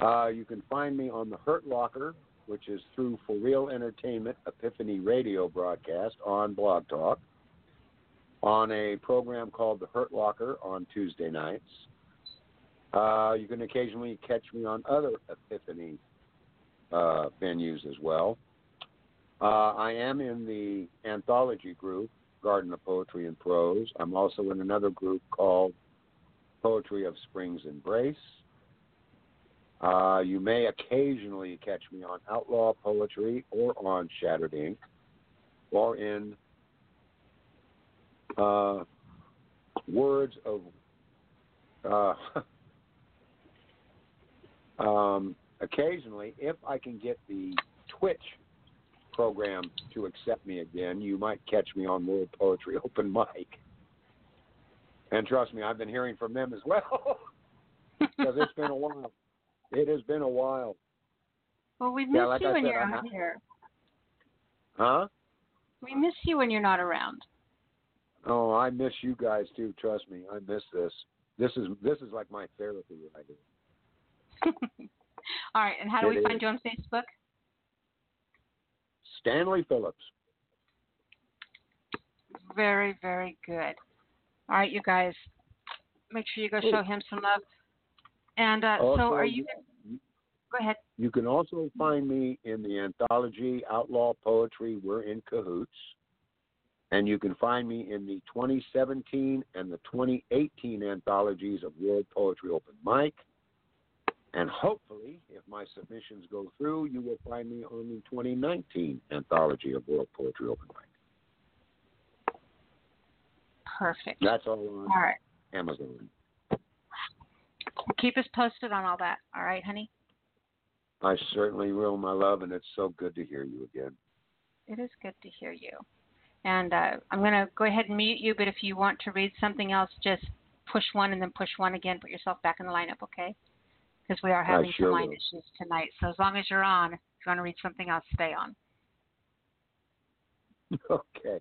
Uh, you can find me on the Hurt Locker, which is through For Real Entertainment Epiphany Radio broadcast on Blog Talk, on a program called The Hurt Locker on Tuesday nights. Uh, you can occasionally catch me on other Epiphany uh, venues as well. Uh, I am in the anthology group, Garden of Poetry and Prose. I'm also in another group called Poetry of Spring's Embrace. Uh, you may occasionally catch me on Outlaw Poetry or on Shattered Ink or in uh, Words of. Uh, um, occasionally, if I can get the Twitch program to accept me again, you might catch me on World Poetry Open Mic. And trust me, I've been hearing from them as well because it's been a while. It has been a while. Well, we miss Yeah, like you I when said, you're I'm out not- here. Huh? We miss you when you're not around. Oh, I miss you guys too. Trust me, I miss this. This is this is like my therapy right here. All right, and how do It we find is. you on Facebook? Stanley Phillips. Very, very good. All right, you guys, make sure you go show him some love. And uh, so, are you? Go ahead. You can also find me in the anthology Outlaw Poetry. We're in cahoots. And you can find me in the 2017 and the 2018 anthologies of World Poetry Open Mic And hopefully, if my submissions go through, you will find me on the 2019 anthology of World Poetry Open Mic. Perfect. That's all on All right. Amazon. Keep us posted on all that. All right, honey? I certainly will, my love, and it's so good to hear you again. It is good to hear you. And uh, I'm going to go ahead and mute you, but if you want to read something else, just push one and then push one again. Put yourself back in the lineup, okay? Because we are having sure some line will. issues tonight. So as long as you're on, if you want to read something else, stay on. Okay.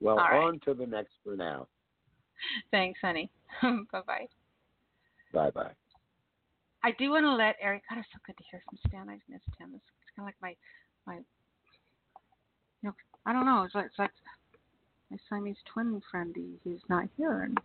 Well, right. on to the next for now. Thanks, honey. bye bye. Bye bye. I do want to let Eric. God, it's so good to hear from Stan. I've missed him. It's, it's kind of like my, my. You know, I don't know. It's like, it's like my Siamese twin friend. He, he's not here, and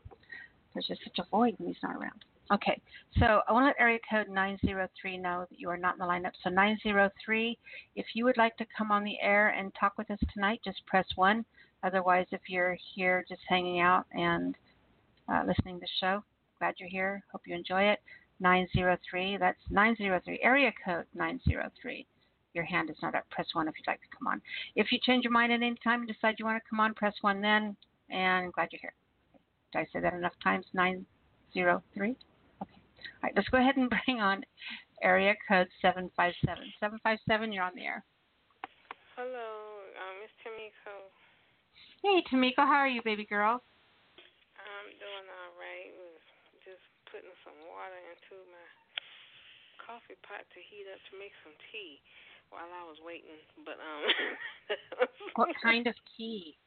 there's just such a void when he's not around. Okay, so I want to let area code 903 know that you are not in the lineup. So 903, if you would like to come on the air and talk with us tonight, just press one. Otherwise, if you're here just hanging out and uh, listening to the show, glad you're here. Hope you enjoy it. 903. That's 903. Area code 903. Your hand is not up. Press 1 if you'd like to come on. If you change your mind at any time and decide you want to come on, press 1 then. And I'm glad you're here. Did I say that enough times? 903? Okay. All right, let's go ahead and bring on area code 757. 757, you're on the air. Hello, um, Miss Tameko. Hey, Tameko, how are you, baby girl? I'm doing all right. Just putting some water into my coffee pot to heat up to make some tea while I was waiting. But um, What kind of tea?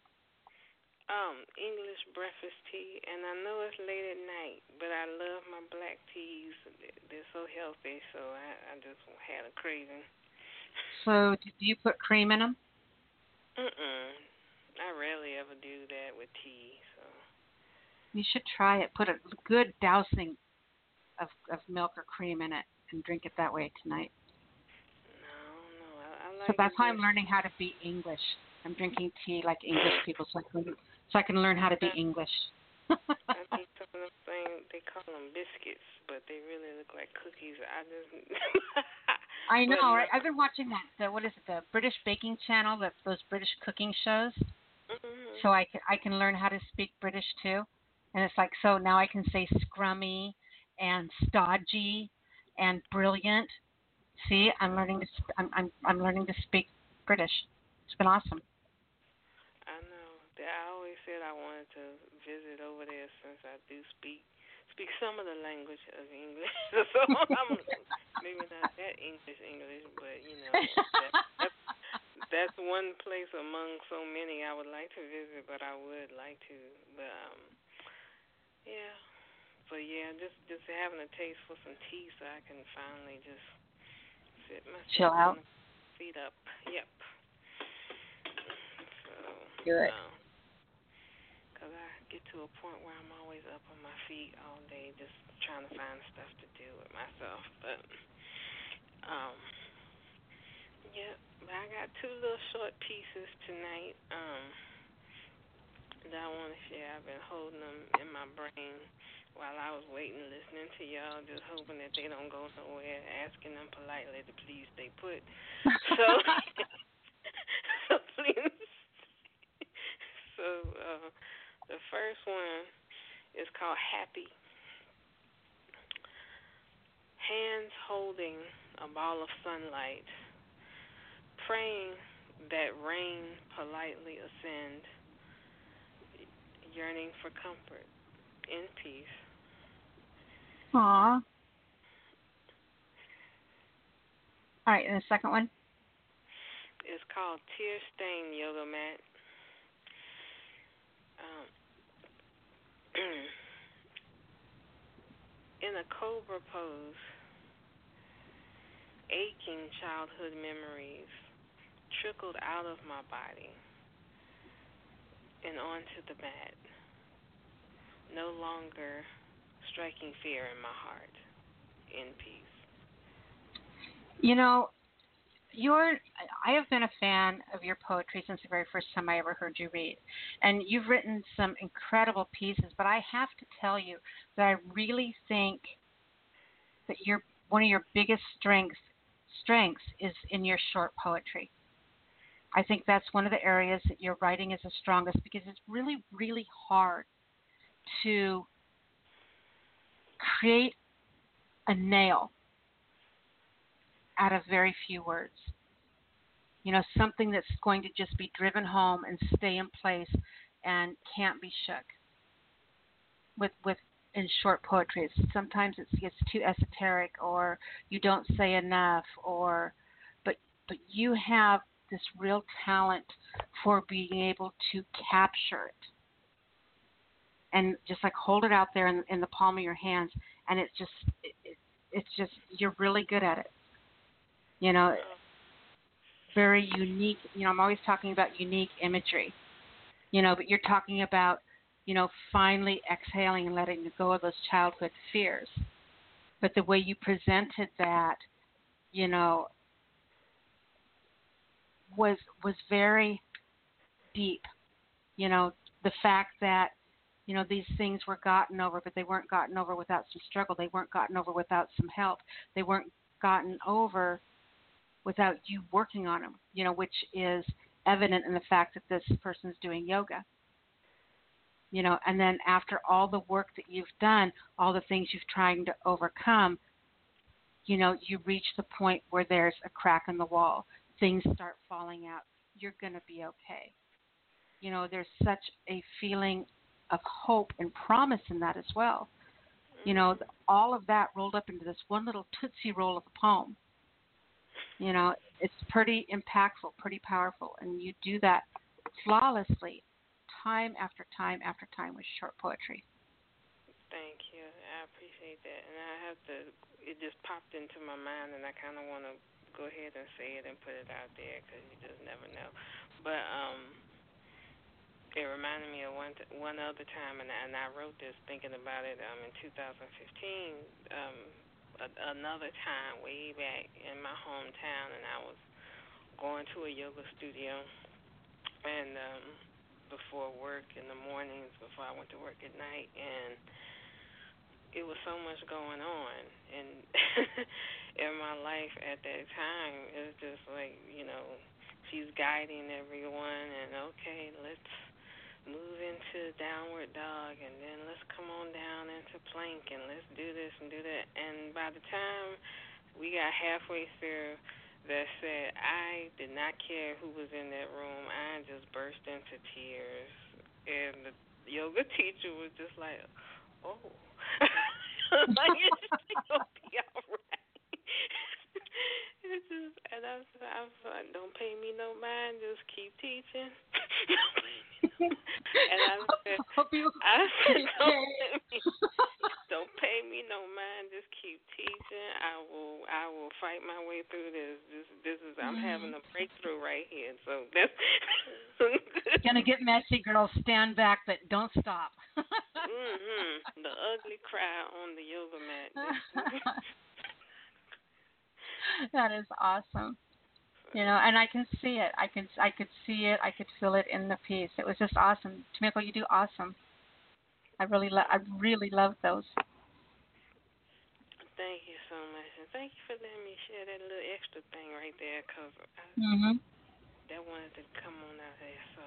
um English breakfast tea, and I know it's late at night, but I love my black teas. They're so healthy, so I, I just had a craving. So, do you put cream in them? Mm-mm. I rarely ever do that with tea, so. You should try it. Put a good dousing of, of milk or cream in it and drink it that way tonight. No, I, I like So that's how I'm learning how to be English. I'm drinking tea like English people, so I can so I can learn how to be English. I think some of them things they call them biscuits, but they really look like cookies. I just I know, But right? I've been watching that. The what is it? The British Baking Channel. That those British cooking shows. Mhm. So I can I can learn how to speak British too. And it's like so now I can say scrummy and stodgy and brilliant. See, I'm learning to sp- I'm I'm I'm learning to speak British. It's been awesome. I know. I always said I wanted to visit over there since I do speak speak some of the language of English. so I'm maybe not that English English, but you know that, that's, that's one place among so many I would like to visit, but I would like to. But um, yeah. But yeah, just just having a taste for some tea so I can finally just sit myself Chill out. feet up. Yep. So, Good. um, Cause I get to a point where I'm always up on my feet all day, just trying to find stuff to do with myself. But um, yeah, but I got two little short pieces tonight. Um, that I want to share. I've been holding them in my brain while I was waiting, listening to y'all, just hoping that they don't go nowhere, asking them politely to please stay put. So, so please. So uh, the first one is called Happy. Hands holding a ball of sunlight, praying that rain politely ascend, yearning for comfort in peace. Aw. All right, and the second one. It's called Tear Stain Yoga Mat. Um, in a cobra pose, aching childhood memories trickled out of my body and onto the mat, no longer striking fear in my heart, in peace. You know, you're I have been a fan of your poetry since the very first time I ever heard you read. And you've written some incredible pieces, but I have to tell you that I really think that you're one of your biggest strengths strengths is in your short poetry. I think that's one of the areas that your writing is the strongest because it's really, really hard to create a nail out of very few words. You know, something that's going to just be driven home and stay in place and can't be shook. With with in short poetry, it's, sometimes it's gets too esoteric or you don't say enough or but but you have this real talent for being able to capture it and just like hold it out there in, in the palm of your hands and it's just it, it's just you're really good at it. You know very unique you know i'm always talking about unique imagery you know but you're talking about you know finally exhaling and letting go of those childhood fears. But the way you presented that you know was was very deep. You know the fact that you know these things were gotten over but they weren't gotten over without some struggle. They weren't gotten over without some help. They weren't gotten over without you working on them you know which is evident in the fact that this person's doing yoga. You know and then after all the work that you've done all the things you've trying to overcome you know you reach the point where there's a crack in the wall. Things start falling out. You're going to be okay. You know there's such a feeling of hope and promise in that as well. You know, all of that rolled up into this one little tootsie roll of a poem. You know, it's pretty impactful, pretty powerful, and you do that flawlessly, time after time after time with short poetry. Thank you. I appreciate that, and I have to. It just popped into my mind, and I kind of want to go ahead and say it and put it out there because you just never know. But um, it reminded me of one th- one other time, and, and I wrote this thinking about it um, in 2015. Um, a, another time, way back in my hometown, and I was going to a yoga studio, and um, before work in the mornings, before I went to work at night, and it was so much going on, and in my life at that time, it was just like you know, she's guiding everyone, and okay, let's move into downward dog and then let's come on down into plank and let's do this and do that. And by the time we got halfway through, that said I did not care who was in that room. I just burst into tears. And the yoga teacher was just like, oh. like, it's to be all right. it's just, and I I was like, don't pay me no mind. Just keep teaching. and I said, I said, don't pay, me, don't pay me no mind. Just keep teaching. I will, I will fight my way through this. This, this is, I'm mm-hmm. having a breakthrough right here. So that's gonna get messy, girls. Stand back, but don't stop. mm-hmm. The ugly cry on the yoga mat. that is awesome you know and i can see it. I can i could see it. I could feel it in the piece it was just awesome. Tameko you do awesome. I really lo- i really love those. Thank you so much. And thank you for letting me share that little extra thing right there because mm-hmm. that wanted to come on out there. So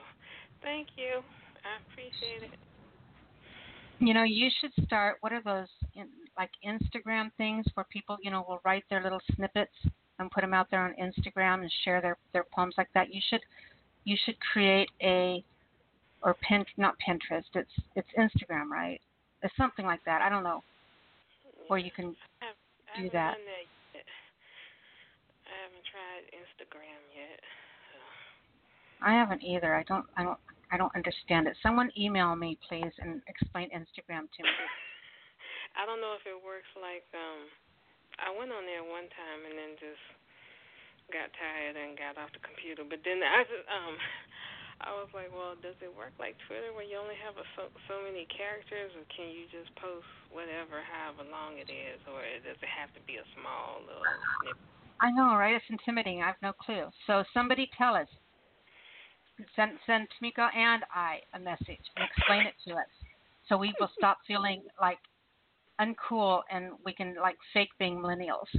thank you. I appreciate it. You know you should start what are those in, like instagram things where people you know will write their little snippets and put them out there on Instagram and share their their poems like that. You should you should create a or pin not Pinterest. It's it's Instagram, right? It's something like that. I don't know where you can I do that. that I haven't tried Instagram yet. I haven't either. I don't. I don't. I don't understand it. Someone email me, please, and explain Instagram to me. I don't know if it works like um I went on there one time and then just got tired and got off the computer. But then I just, um I was like, well, does it work like Twitter where you only have a, so so many characters, or can you just post whatever, however long it is, or does it have to be a small little snippet? I know, right? It's intimidating. I have no clue. So somebody tell us. Send send Tameko and I a message and explain it to us, so we will stop feeling like uncool and we can like fake being millennials.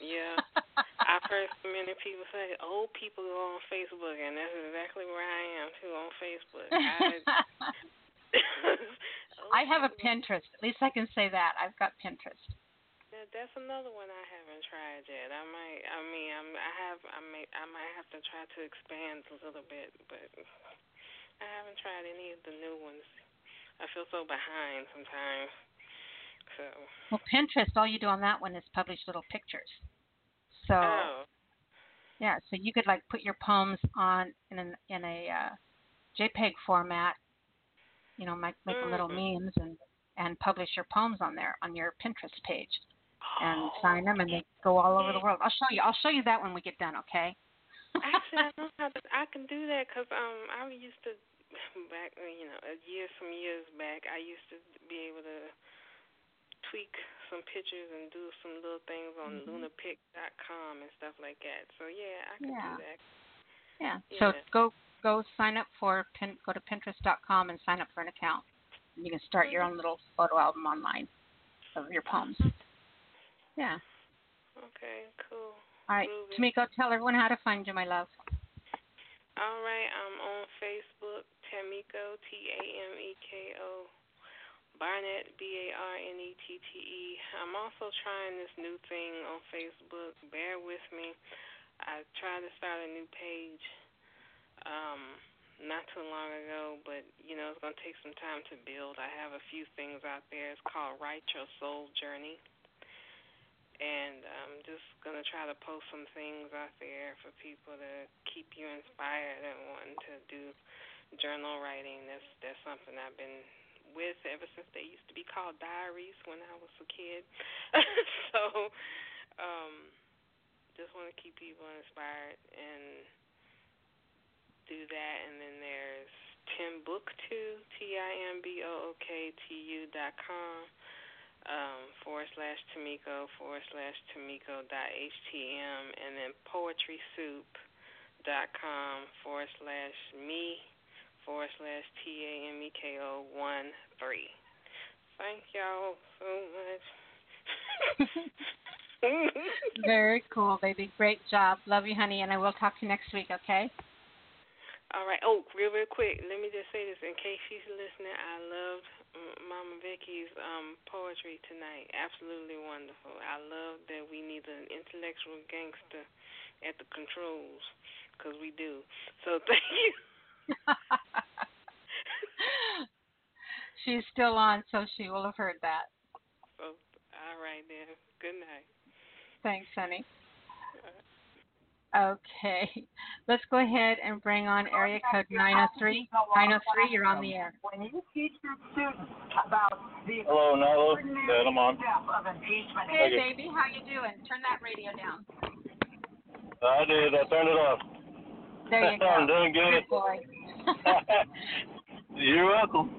yeah. I've heard so many people say old people go on Facebook, and that's exactly where I am too on Facebook. I, I have a Pinterest. At least I can say that I've got Pinterest. Yeah, that's another one I haven't tried yet. I might. I mean, I'm. I have. I may. I might have to try to expand a little bit, but I haven't tried any of the new ones. I feel so behind sometimes. So. Well, Pinterest, all you do on that one is publish little pictures. So. Oh. Yeah, so you could like put your poems on in an, in a uh, JPEG format. You know, make make mm-hmm. little memes and and publish your poems on there on your Pinterest page, and sign them, and they go all over the world. I'll show you. I'll show you that when we get done. Okay. Actually, I know how to, I can do that because um I used to back you know years some years back I used to be able to tweak some pictures and do some little things on mm-hmm. lunapic.com and stuff like that. So yeah, I can yeah. do that. Yeah. yeah. So go go sign up for pin, go to pinterest.com and sign up for an account. And you can start your own little photo album online of your poems. Yeah. Okay, cool. All right, Tameko, tell everyone how to find you, my love. All right, I'm on Facebook, Tameko, T A M E K O Barnette, B A R N E T T E. I'm also trying this new thing on Facebook. Bear with me. I tried to start a new page um, not too long ago, but you know it's gonna take some time to build. I have a few things out there. It's called Write Your Soul Journey, and I'm just gonna try to post some things out there for people to keep you inspired and wanting to do journal writing. That's that's something I've been with ever since they used to be called diaries when I was a kid. so, um, just want to keep people inspired and do that. And then there's Timbooktu, T I M B O O K T U dot com. Um, forward slash Tameko forward slash Tameko dot HTM and then poetry soup dot com forward slash me forward slash T A M E K O 1 3. Thank y'all so much. Very cool, baby. Great job. Love you, honey, and I will talk to you next week, okay? All right. Oh, real, real quick. Let me just say this in case she's listening. I loved Mama Vicky's um, poetry tonight. Absolutely wonderful. I love that we need an intellectual gangster at the controls because we do. So thank you. She's still on, so she will have heard that. So, all right then. Good night. Thanks, honey. Uh-huh. Okay, let's go ahead and bring on area code 903. 903, you're on the air. When you teach your students about the Hello, Nyla. Yeah, I'm on. Hey, baby, how you doing? Turn that radio down. I did. I turned it off. There you go. I'm doing good. Good boy. You're welcome.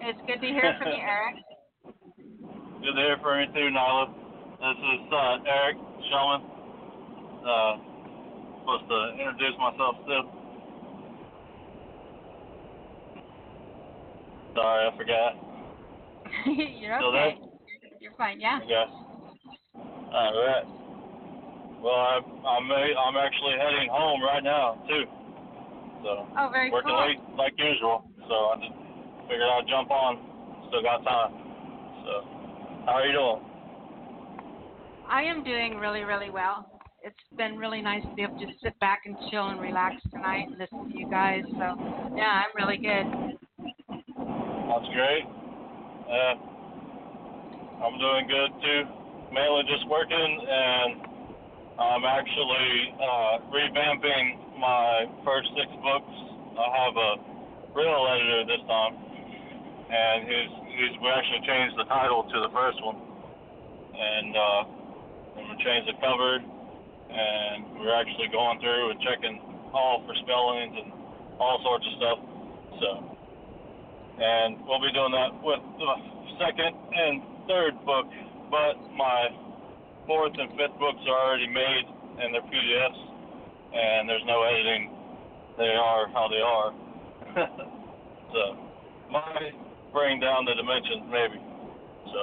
It's good to hear from you, Eric. Good to hear from you too, Nyla. This is uh, Eric Shulman. Uh, supposed to introduce myself still. Sorry, I forgot. You're Still okay. there? You're fine, yeah. Okay. All right. Well, I'm I'm uh, I'm actually heading home right now too. So oh, very working cool. late like usual. So I just figured I'd jump on. Still got time. So how are you doing? I am doing really, really well. It's been really nice to be able to just sit back and chill and relax tonight and listen to you guys. So yeah, I'm really good. That's great. Yeah, I'm doing good too. Mainly just working and I'm actually uh, revamping my first six books. I have a real editor this time, and he's, he's we actually changed the title to the first one, and uh, we changed the cover, and we're actually going through and checking all for spellings and all sorts of stuff. So, and we'll be doing that with the second and third book, but my fourth and fifth books are already made and they're PDFs, and there's no editing. They are how they are. so, might bring down the dimensions maybe. So,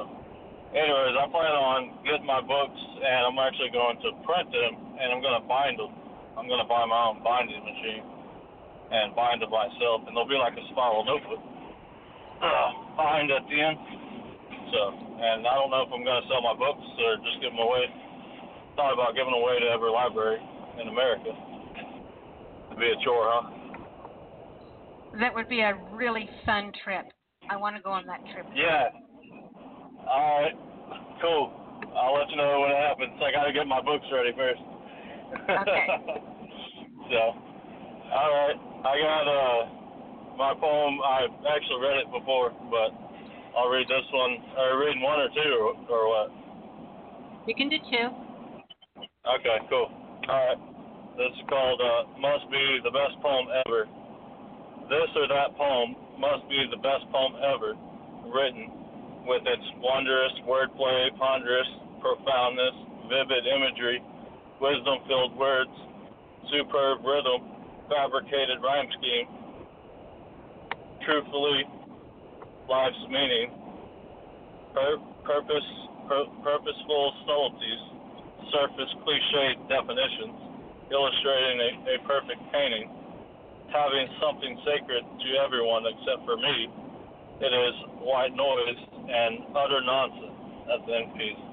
anyways, I plan on getting my books, and I'm actually going to print them, and I'm going to bind them. I'm going to buy my own binding machine and bind them myself, and they'll be like a spiral notebook uh, bind at the end. So, and I don't know if I'm going to sell my books or just give them away. Thought about giving away to every library in America. It'd be a chore, huh? That would be a really fun trip. I want to go on that trip. Yeah. All right. Cool. I'll let you know when it happens. I got to get my books ready first. Okay. so, all right. I got uh my poem. I actually read it before, but I'll read this one. Are you reading one or two, or, or what? You can do two. Okay, cool. All right. This is called uh, "Must Be the Best Poem Ever." This or that poem must be the best poem ever written, with its wondrous wordplay, ponderous profoundness, vivid imagery, wisdom-filled words, superb rhythm, fabricated rhyme scheme, truthfully life's meaning, pur- purpose, pur- purposeful subtleties, surface cliched definitions, illustrating a, a perfect painting, having something sacred to everyone except for me. It is white noise and utter nonsense. That's the end piece.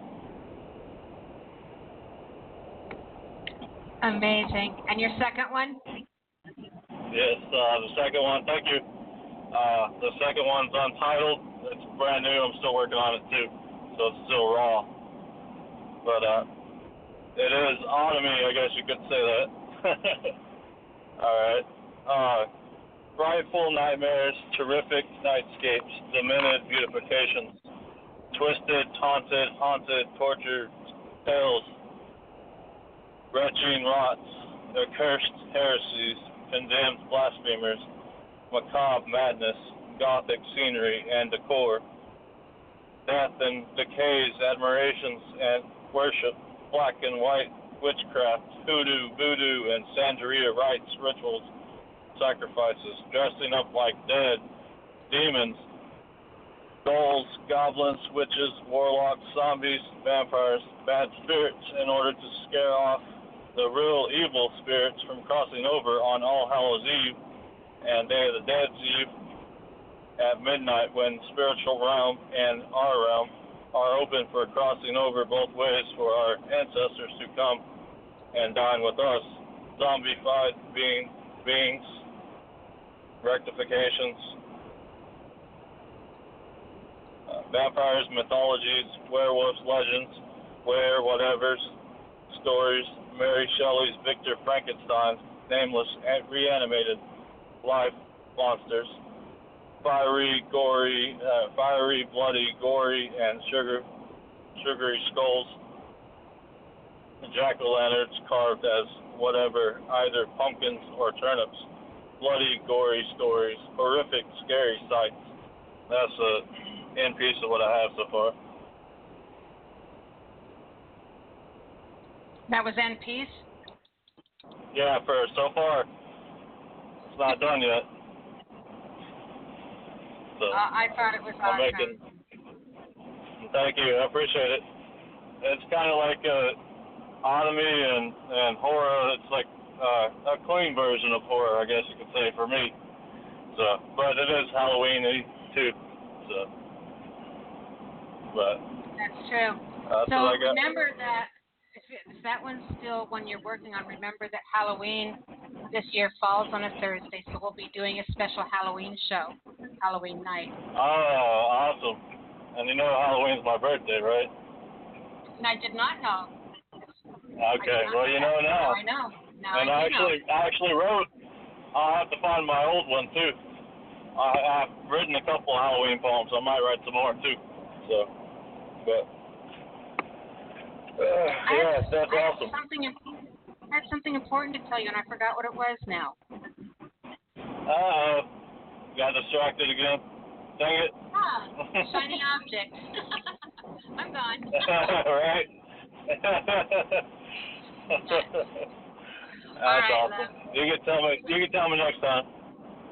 Amazing. And your second one? Yes, uh, the second one, thank you. Uh, the second one's untitled. It's brand new. I'm still working on it too, so it's still raw. But uh, it is on me, I guess you could say that. All right. Uh, frightful nightmares, terrific nightscapes, demented beautifications, twisted, taunted, haunted, tortured tales, retching rots, accursed heresies, condemned blasphemers, macabre madness, gothic scenery and decor, death and decays, admirations and worship, black and white witchcraft, hoodoo, voodoo, and Santeria rites, rituals, sacrifices, dressing up like dead, demons, ghouls, goblins, witches, warlocks, zombies, vampires, bad spirits, in order to scare off the real evil spirits from crossing over on All Hallows Eve and Day of the Dead's Eve at midnight when spiritual realm and our realm are open for crossing over both ways for our ancestors to come and dine with us. Zombified being beings, rectifications, uh, vampires, mythologies, werewolves, legends, where whatevers, stories, Mary Shelley's Victor Frankenstein, nameless reanimated life monsters, fiery, gory, uh, fiery, bloody, gory, and sugar, sugary skulls. Jack o' lanterns carved as whatever, either pumpkins or turnips. Bloody, gory stories, horrific, scary sights. That's a end piece of what I have so far. That was end piece. Yeah, for so far, not done yet. So Uh, I thought it was I'm awesome. making. Thank you, I appreciate it. It's kind of like uh, anime and and horror. It's like uh, a clean version of horror, I guess you could say, for me. So, but it is Halloweeny too. So, but That's true. that's so what I got. remember that if, if that one's still one you're working on, remember that Halloween this year falls on a Thursday, so we'll be doing a special Halloween show, Halloween night. Oh, awesome! And you know Halloween's my birthday, right? And I did not know. Okay, well you know now. I know. Now and I I actually, I actually wrote. I'll have to find my old one too. I, I've written a couple of Halloween poems. I might write some more too. So, but uh, yeah, that's I awesome. something. im- I have something important to tell you, and I forgot what it was now. Uh, oh. got distracted again. Dang it. Ah, shiny object. I'm gone. right. That's right, awesome. You can tell me. You can tell me next time.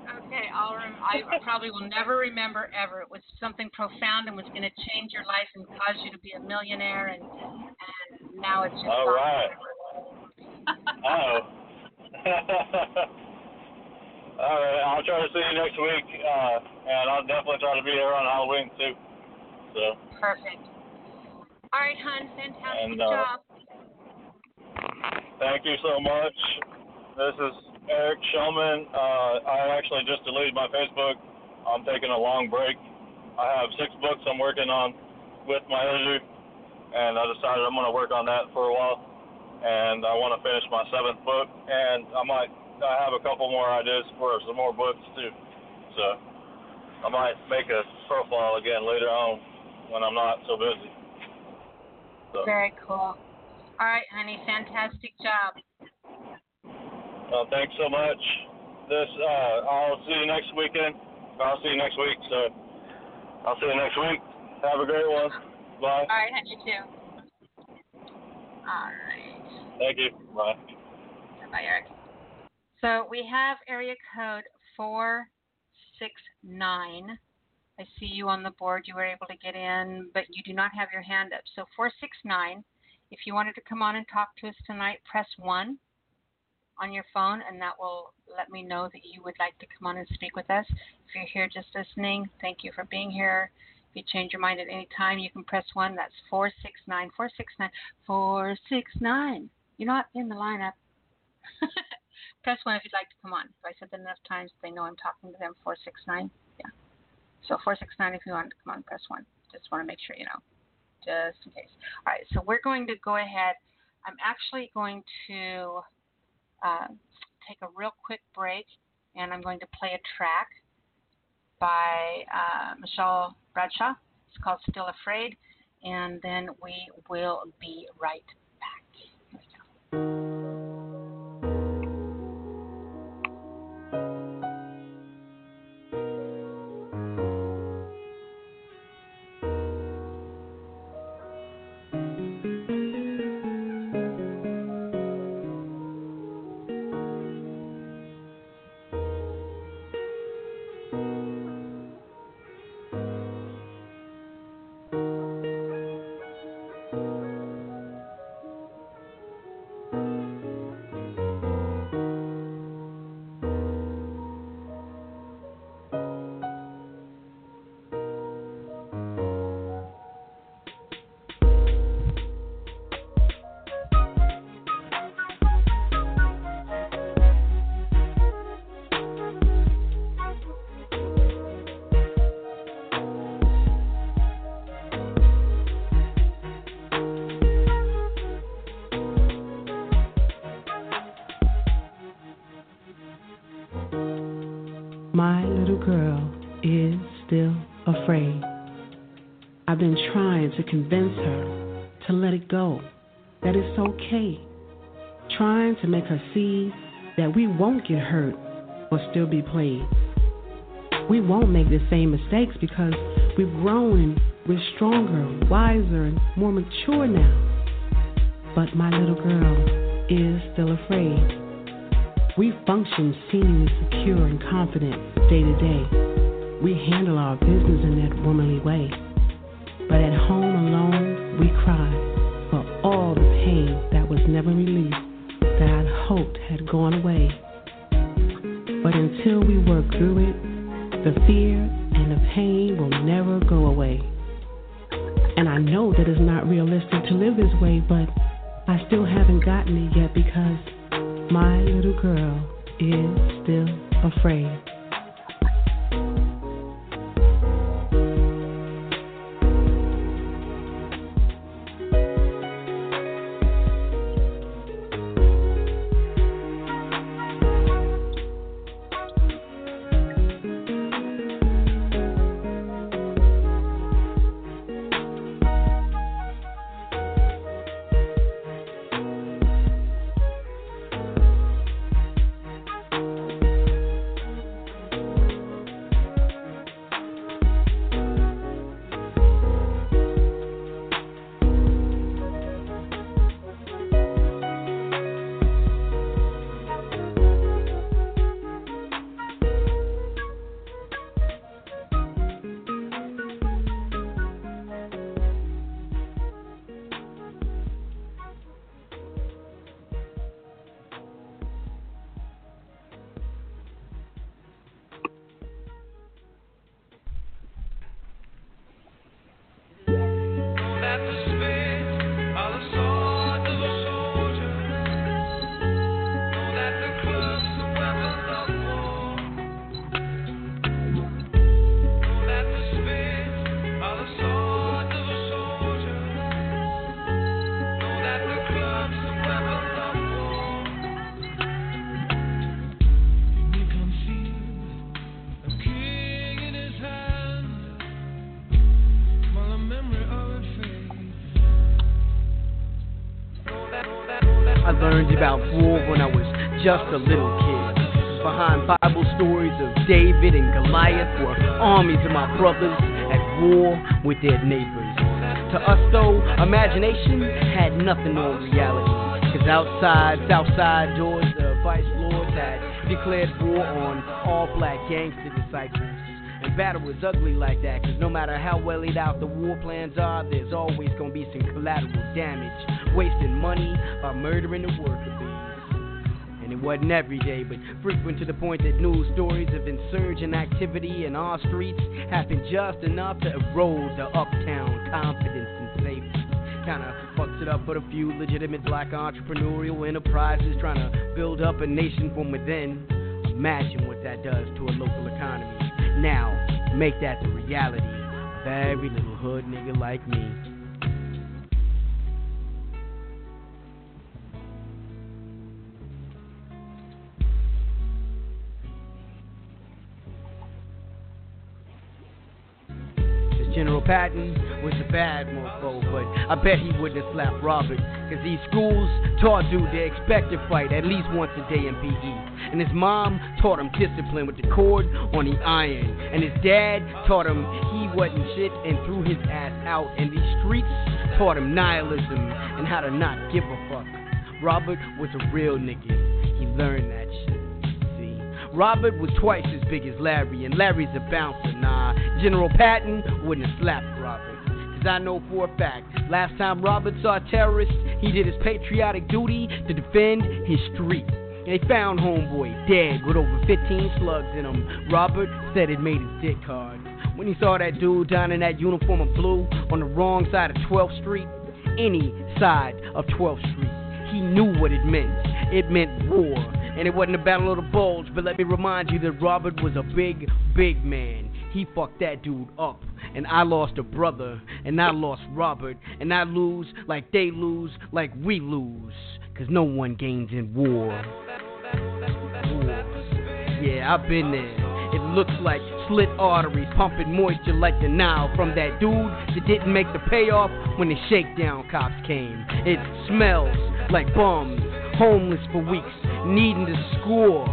Okay, I'll rem- I probably will never remember ever. It was something profound and was going to change your life and cause you to be a millionaire, and and now it's just. All right. Oh. All right, I'll try to see you next week, uh, and I'll definitely try to be there on Halloween too. So. Perfect. All right, hon. Fantastic And, uh, job. Thank you so much. This is Eric Shulman. Uh, I actually just deleted my Facebook. I'm taking a long break. I have six books I'm working on with my editor, and I decided I'm going to work on that for a while. And I want to finish my seventh book, and I might I have a couple more ideas for some more books too. So I might make a profile again later on when I'm not so busy. So. Very cool. All right, honey. Fantastic job. Uh, thanks so much. This uh, I'll see you next weekend. I'll see you next week. So I'll see you next week. Have a great one. Bye. All right, honey. Too. All right. Thank you. Bye. Bye, Eric. So we have area code 469. I see you on the board. You were able to get in, but you do not have your hand up. So 469. If you wanted to come on and talk to us tonight, press 1 on your phone, and that will let me know that you would like to come on and speak with us. If you're here just listening, thank you for being here. If you change your mind at any time, you can press 1. That's 469 469 469. You're not in the lineup. press 1 if you'd like to come on. If I said that enough times, they know I'm talking to them. 469. Yeah. So 469 if you want to come on, press 1. Just want to make sure you know, just in case. All right, so we're going to go ahead. I'm actually going to uh, take a real quick break, and I'm going to play a track by uh, Michelle Bradshaw. It's called Still Afraid, and then we will be right Was ugly like that, cause no matter how well laid out the war plans are, there's always gonna be some collateral damage. Wasting money by murdering the worker it wasn't every day, but frequent to the point that news stories of insurgent activity in our streets happened just enough to erode the uptown confidence and safety. Kinda fucks it up for the few legitimate black entrepreneurial enterprises trying to build up a nation from within. Imagine what that does to a local economy. Now, make that the reality of every little hood nigga like me. General Patton was a bad mofo, but I bet he wouldn't have slapped Robert. Cause these schools taught dude to expect to fight at least once a day in PE. And his mom taught him discipline with the cord on the iron. And his dad taught him he wasn't shit and threw his ass out. And these streets taught him nihilism and how to not give a fuck. Robert was a real nigga. He learned that Robert was twice as big as Larry, and Larry's a bouncer. Nah, General Patton wouldn't have slapped Robert. Cause I know for a fact, last time Robert saw a terrorist, he did his patriotic duty to defend his street. They found Homeboy dead with over 15 slugs in him. Robert said it made his dick hard. When he saw that dude down in that uniform of blue on the wrong side of 12th Street, any side of 12th Street, he knew what it meant. It meant war. And it wasn't a battle of the bulge, but let me remind you that Robert was a big, big man. He fucked that dude up. And I lost a brother, and I lost Robert, and I lose like they lose, like we lose. Cause no one gains in war. Yeah, I've been there. It looks like slit arteries pumping moisture like the Nile from that dude that didn't make the payoff when the shakedown cops came. It smells like bums, homeless for weeks, needing to score.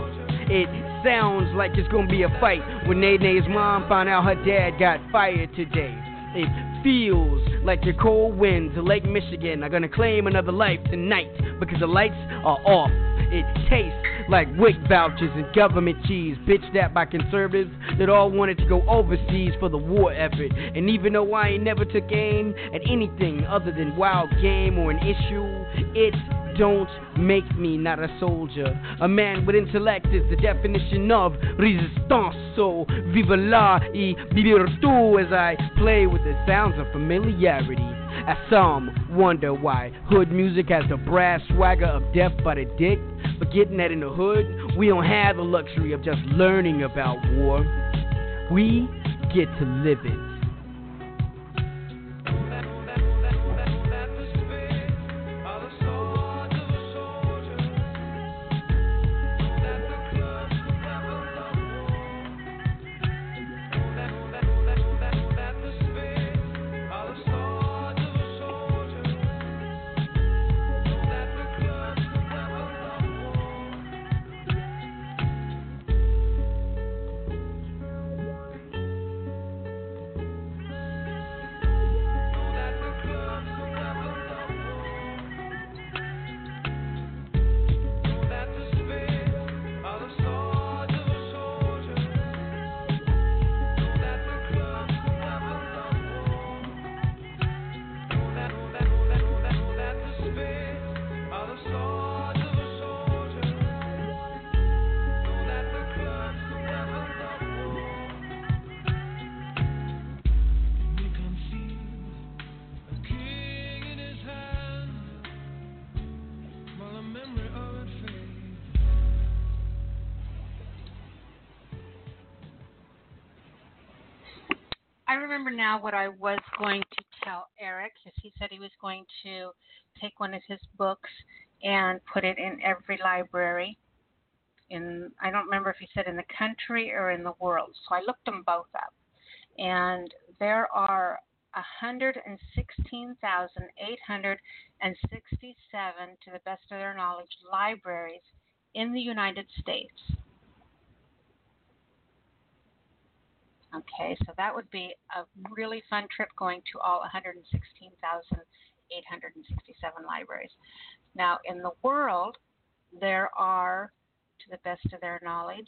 It sounds like it's gonna be a fight when Nene's mom found out her dad got fired today. It feels like the cold winds of Lake Michigan are gonna claim another life tonight because the lights are off. It tastes like WIC vouchers and government cheese, bitched at by conservatives that all wanted to go overseas for the war effort. And even though I ain't never took aim at anything other than wild game or an issue, it don't make me not a soldier. A man with intellect is the definition of resistance. So vive la et vivir tu as I play with the sounds of familiarity. As some wonder why hood music has the brass swagger of death by the dick, forgetting that in the hood we don't have the luxury of just learning about war. We get to live it. Remember now what I was going to tell Eric, because he said he was going to take one of his books and put it in every library. In I don't remember if he said in the country or in the world. So I looked them both up, and there are 116,867, to the best of their knowledge, libraries in the United States. Okay, so that would be a really fun trip going to all 116,867 libraries. Now, in the world, there are, to the best of their knowledge,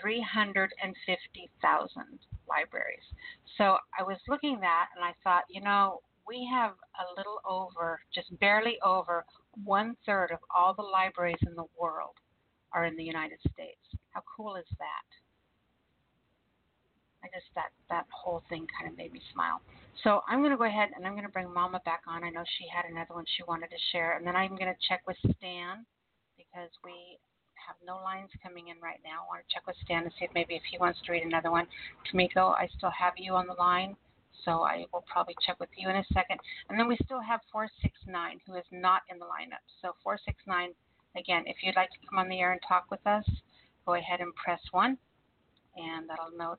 350,000 libraries. So I was looking at that and I thought, you know, we have a little over, just barely over, one third of all the libraries in the world are in the United States. How cool is that? I just that that whole thing kind of made me smile. So I'm going to go ahead and I'm going to bring Mama back on. I know she had another one she wanted to share, and then I'm going to check with Stan because we have no lines coming in right now. I want to check with Stan to see if maybe if he wants to read another one. Tameko, I still have you on the line, so I will probably check with you in a second. And then we still have 469 who is not in the lineup. So 469, again, if you'd like to come on the air and talk with us, go ahead and press one, and that'll note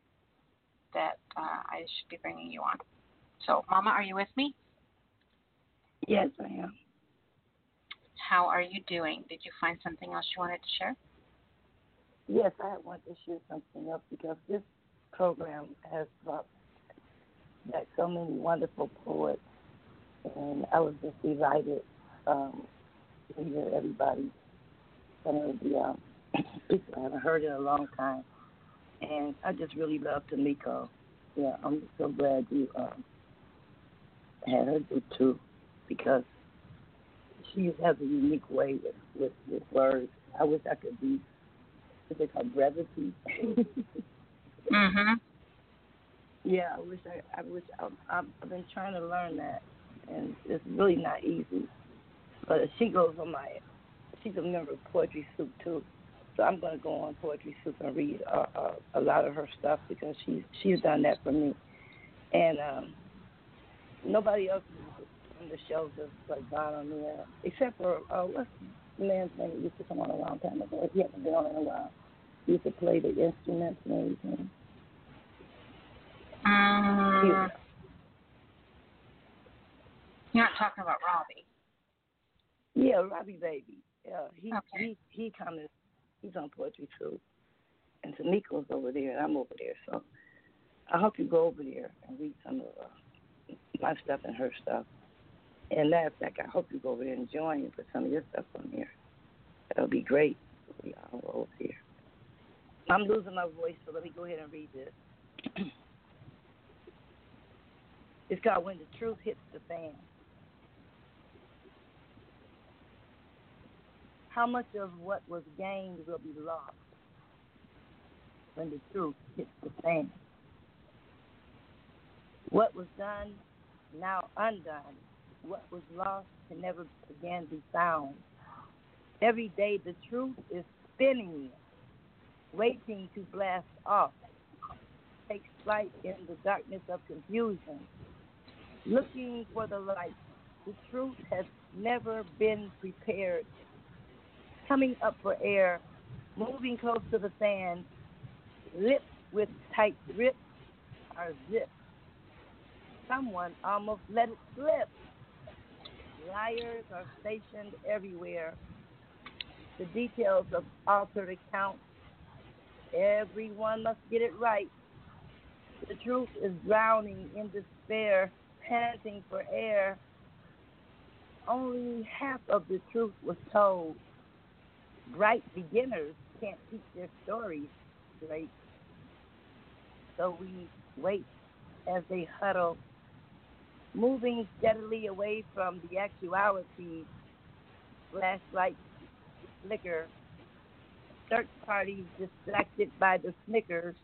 that uh, I should be bringing you on. So, Mama, are you with me? Yes, I am. How are you doing? Did you find something else you wanted to share? Yes, I want to share something else because this program has brought back so many wonderful poets, and I was just delighted um, to hear everybody. Some of the um, people I haven't heard in a long time, and I just really love Tameko. Yeah, I'm so glad you um, had her do too, because she has a unique way with, with, with words. I wish I could be, what's it called, brevity. mhm. Yeah, I wish I, I wish I, I've, I've been trying to learn that, and it's really not easy. But she goes on my, she's a member of Poetry Soup too, so I'm going to go on Poetry Soup and read uh, uh, a lot of her stuff because she's she's done that for me, and um, nobody else on the show just like gone on me, uh, except for uh, what's the man's name that used to come on a long time ago. He hasn't been on in a while. He used to play the instruments and everything. Um, you're not talking about Robbie. Yeah, Robbie Baby. Yeah, he Okay. he he comes. He's on poetry too, and Tameko's over there, and I'm over there. So I hope you go over there and read some of uh, my stuff and her stuff. And matter of fact, I hope you go over there and join and put some of your stuff on here. That would be great. We all over here. I'm losing my voice, so let me go ahead and read this. it's called When the Truth Hits the Fan. How much of what was gained will be lost when the truth hits the fan? What was done, now undone. What was lost can never again be found. Every day the truth is spinning, waiting to blast off. Takes flight in the darkness of confusion, looking for the light. The truth has never been prepared. Coming up for air, moving close to the sand, lips with tight grip are zipped. Someone almost let it slip. Liars are stationed everywhere. The details of altered accounts. Everyone must get it right. The truth is drowning in despair, panting for air. Only half of the truth was told. Bright beginners can't keep their stories straight. So we wait as they huddle, moving steadily away from the actuality. Flashlights flicker. Search parties distracted by the Snickers,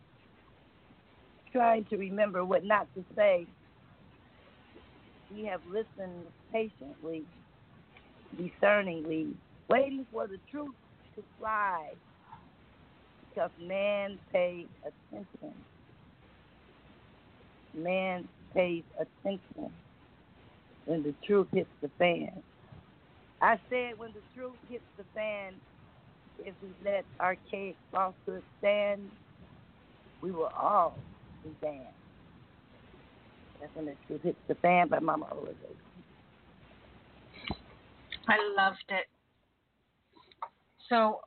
trying to remember what not to say. We have listened patiently, discerningly, waiting for the truth to fly because man pays attention. Man pays attention when the truth hits the fan. I said when the truth hits the fan, if we let archaic falsehood stand, we will all be damned. That's when the truth hits the fan by Mama Ola. I loved it. So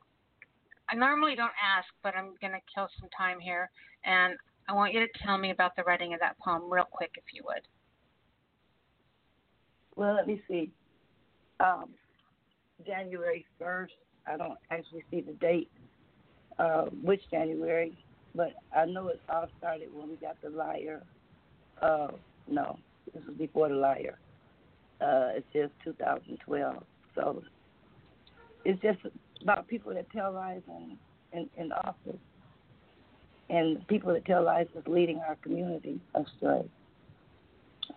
I normally don't ask, but I'm going to kill some time here. And I want you to tell me about the writing of that poem real quick, if you would. Well, let me see. Um, January 1st, I don't actually see the date, uh, which January, but I know it all started when we got the liar. Uh, no, this was before the liar. Uh, it says 2012. So it's just about people that tell lies in, in, in office and people that tell lies is leading our community astray.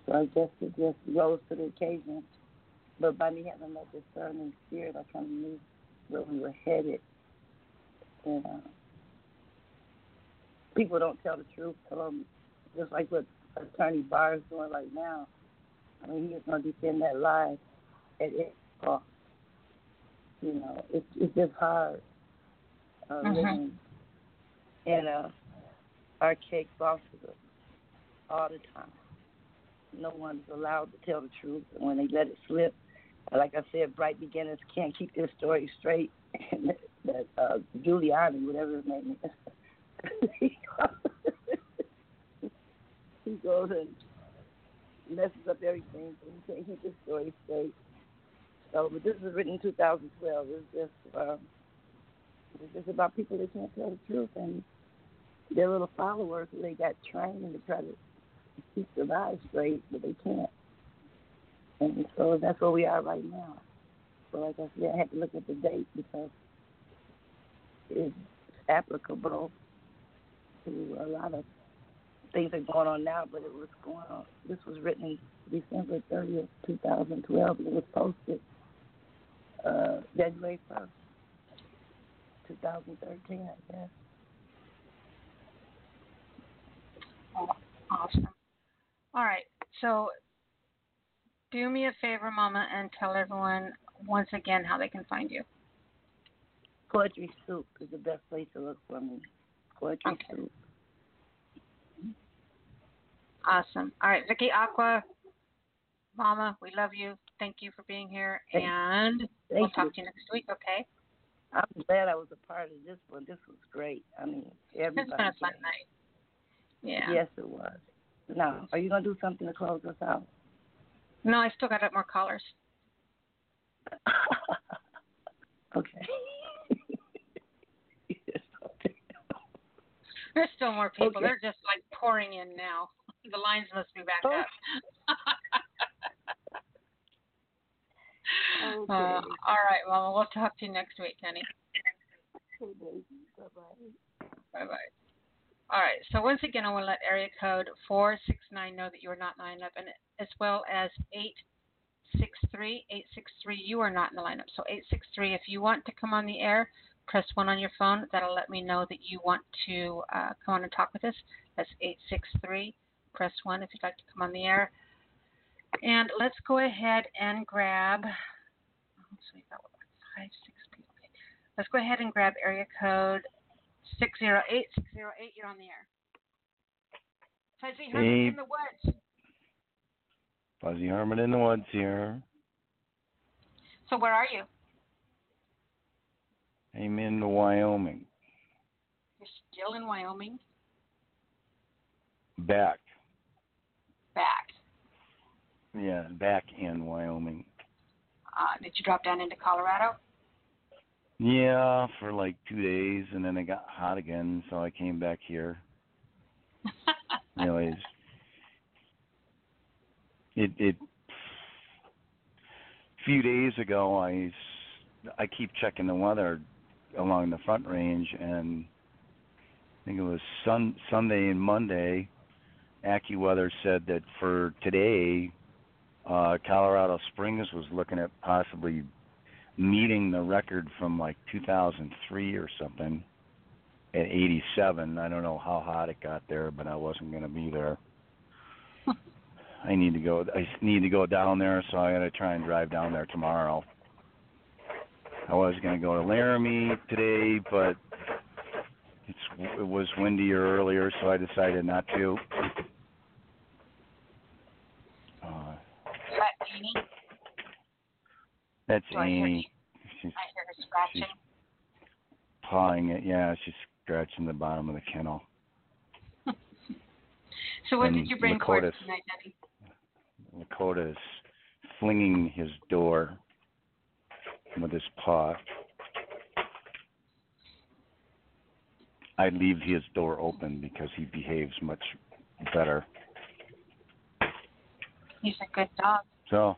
So I guess it just rose to the occasion. But by me having that discerning spirit, I kind of knew where we were headed. And uh, people don't tell the truth. Them, just like what Attorney Barr is doing right now. I mean, he is going to defend that lie at any cost. You know, it's it's just hard uh, mm-hmm. living in a archaic philosophy all the time. No one's allowed to tell the truth, and when they let it slip, like I said, bright beginners can't keep their story straight. And that uh, Giuliani, whatever his name is, he goes and messes up everything, so he can't keep his story straight. So, but this was written in 2012. It's just, um, it's just about people that can't tell the truth and their little followers they got trained to try to keep their lives straight, but they can't. And so that's where we are right now. So, like I said, I had to look at the date because it's applicable to a lot of things that are going on now, but it was going on. This was written December 30th, 2012, and it was posted uh, January 1st, 2013, I guess. Awesome. All right. So do me a favor, Mama, and tell everyone once again how they can find you. Poetry Soup is the best place to look for me. Poetry okay. Soup. Awesome. All right, Vicky Aqua, Mama, we love you. Thank you for being here, and Thank we'll talk you. to you next week. Okay? I'm glad I was a part of this one. This was great. I mean, everybody. It's been a fun night. Yeah. Yes, it was. Now, are you gonna do something to close us out? No, I still got more callers. okay. There's still more people. Okay. They're just like pouring in now. The lines must be back Oh. up. Okay. Uh, all right, Mama. We'll talk to you next week, honey. Bye bye. Bye bye. All right. So once again, I want to let area code four six nine know that you are not in the lineup, and as well as eight six three eight six three. You are not in the lineup. So eight six three. If you want to come on the air, press one on your phone. That'll let me know that you want to uh, come on and talk with us. That's eight six three. Press one if you'd like to come on the air. And let's go ahead and grab. So we got what, five, six people. Let's go ahead and grab area code six zero eight six zero eight. You're on the air. Fuzzy Herman in the woods. Fuzzy Herman in the woods here. So where are you? I'm in Wyoming. You're still in Wyoming. Back. Yeah, back in Wyoming. Uh, did you drop down into Colorado? Yeah, for like two days, and then it got hot again, so I came back here. Anyways, it it. A few days ago, I I keep checking the weather along the Front Range, and I think it was sun Sunday and Monday. AccuWeather said that for today, uh, Colorado Springs was looking at possibly meeting the record from like 2003 or something at 87. I don't know how hot it got there, but I wasn't going to be there. I need to go. I need to go down there, so I got to try and drive down there tomorrow. I was going to go to Laramie today, but it's it was windier earlier, so I decided not to. That's Do I hear She's I scratching. pawing it. Yeah, she's scratching the bottom of the kennel. So what and did you bring for tonight, Debbie? Lakota is flinging his door with his paw. I leave his door open because he behaves much better. He's a good dog. So,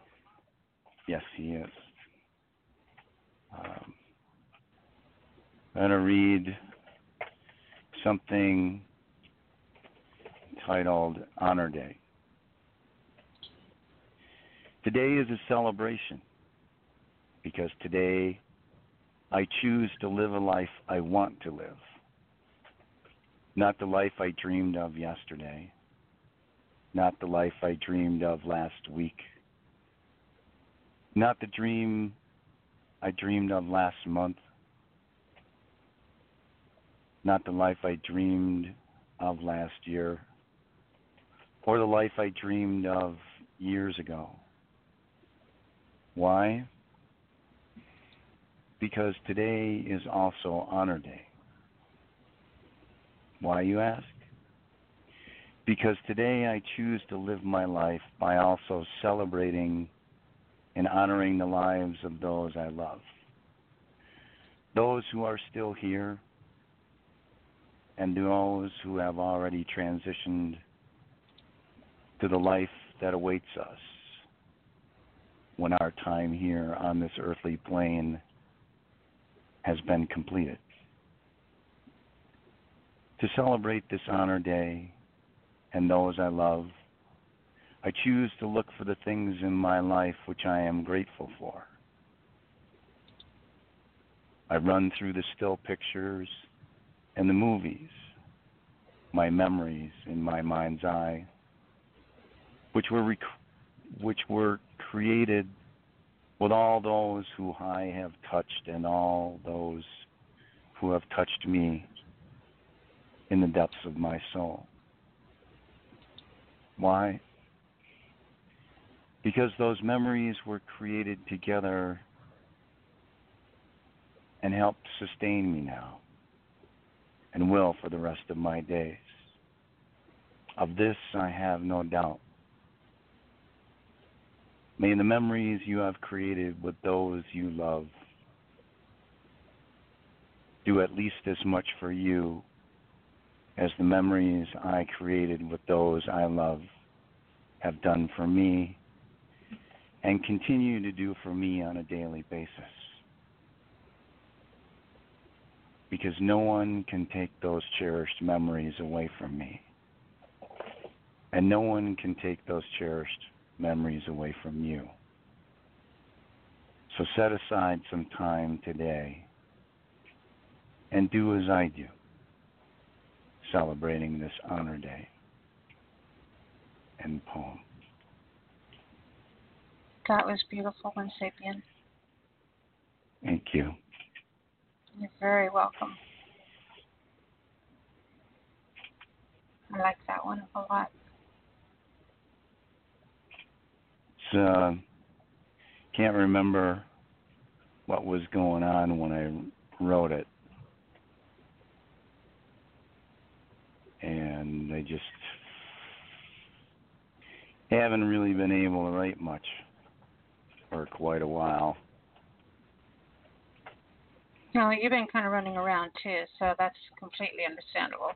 yes, he is. Um, I'm going to read something titled Honor Day. Today is a celebration because today I choose to live a life I want to live, not the life I dreamed of yesterday, not the life I dreamed of last week, not the dream I dreamed of last month, not the life I dreamed of last year, or the life I dreamed of years ago. Why? Because today is also Honor Day. Why, you ask? Because today I choose to live my life by also celebrating and honoring the lives of those I love. Those who are still here and those who have already transitioned to the life that awaits us when our time here on this earthly plane has been completed. To celebrate this honor day and those I love, I choose to look for the things in my life which I am grateful for. I run through the still pictures and the movies, my memories in my mind's eye, which were rec- which were created with all those who I have touched and all those who have touched me in the depths of my soul. Why? Because those memories were created together and help sustain me now and will for the rest of my days. Of this I have no doubt. May the memories you have created with those you love do at least as much for you as the memories I created with those I love have done for me and continue to do for me on a daily basis. Because no one can take those cherished memories away from me. And no one can take those cherished memories away from you. So set aside some time today and do as I do, celebrating this honor day. and poem. That was beautiful, one sapien. Thank you. You're very welcome. I like that one a lot. It's, uh, can't remember what was going on when I wrote it. And I just haven't really been able to write much for quite a while. No, you've been kind of running around too, so that's completely understandable.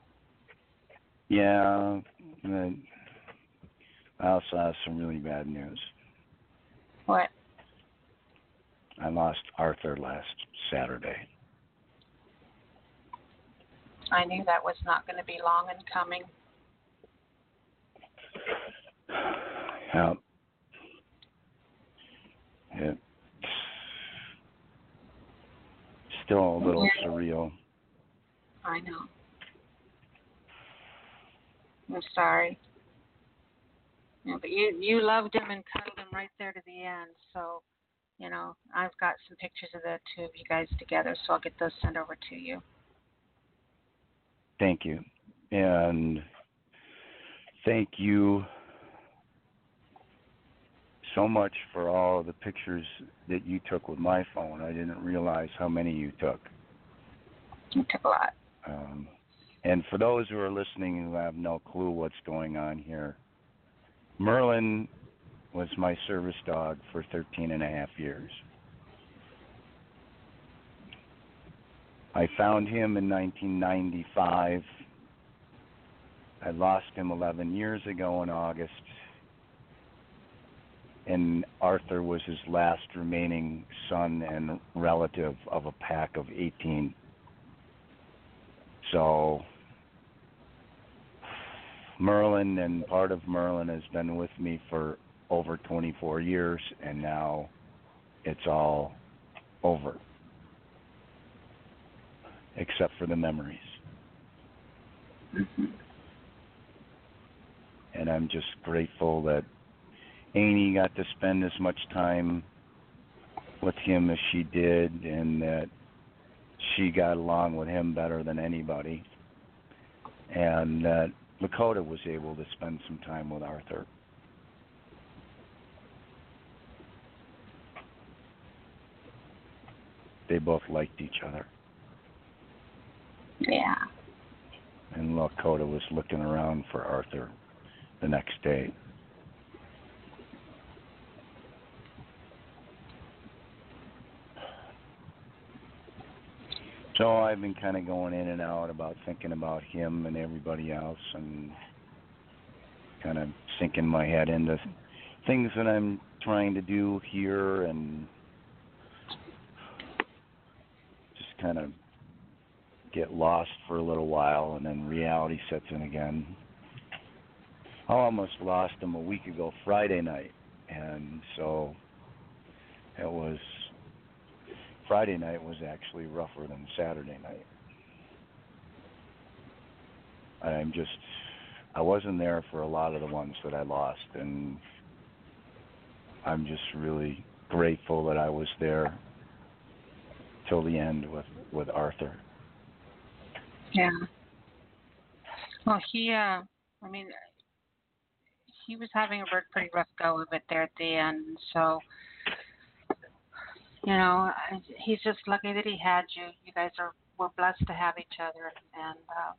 Yeah, I also have some really bad news. What? I lost Arthur last Saturday. I knew that was not going to be long in coming. Yep. It's still a little Yeah. surreal. I know. I'm sorry. Yeah, but you you loved him and cuddled him right there to the end. So, you know, I've got some pictures of the two of you guys together, so I'll get those sent over to you. Thank you. And thank you so much for all the pictures that you took with my phone. I didn't realize how many you took. You took a lot. Um, and for those who are listening who have no clue what's going on here, Merlin was my service dog for 13 and a half years. I found him in 1995. I lost him 11 years ago in August. And Arthur was his last remaining son and relative of a pack of 18. So Merlin and part of Merlin has been with me for over 24 years, and now it's all over, except for the memories. Mm-hmm. And I'm just grateful that Amy got to spend as much time with him as she did, and that she got along with him better than anybody, and that Lakota was able to spend some time with Arthur. They both liked each other. Yeah. And Lakota was looking around for Arthur the next day. So I've been kind of going in and out about thinking about him and everybody else and kind of sinking my head into things that I'm trying to do here and just kind of get lost for a little while and then reality sets in again. I almost lost him a week ago Friday night and so it was Friday night was actually rougher than Saturday night. I'm just I wasn't there for a lot of the ones that I lost and I'm just really grateful that I was there till the end with with Arthur. Yeah. Well, he, uh, I mean, he was having a pretty rough go of it there at the end. So, you know, he's just lucky that he had you. You guys are were blessed to have each other, and uh,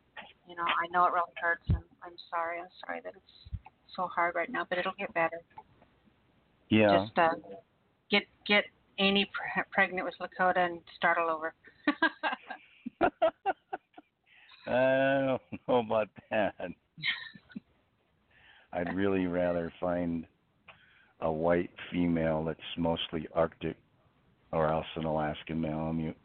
you know, I know it really hurts, and I'm sorry. I'm sorry that it's so hard right now, but it'll get better. Yeah. Just uh, get get Amy pre- pregnant with Lakota and start all over. I don't know about that. I'd really rather find a white female that's mostly Arctic or else an Alaskan Malamute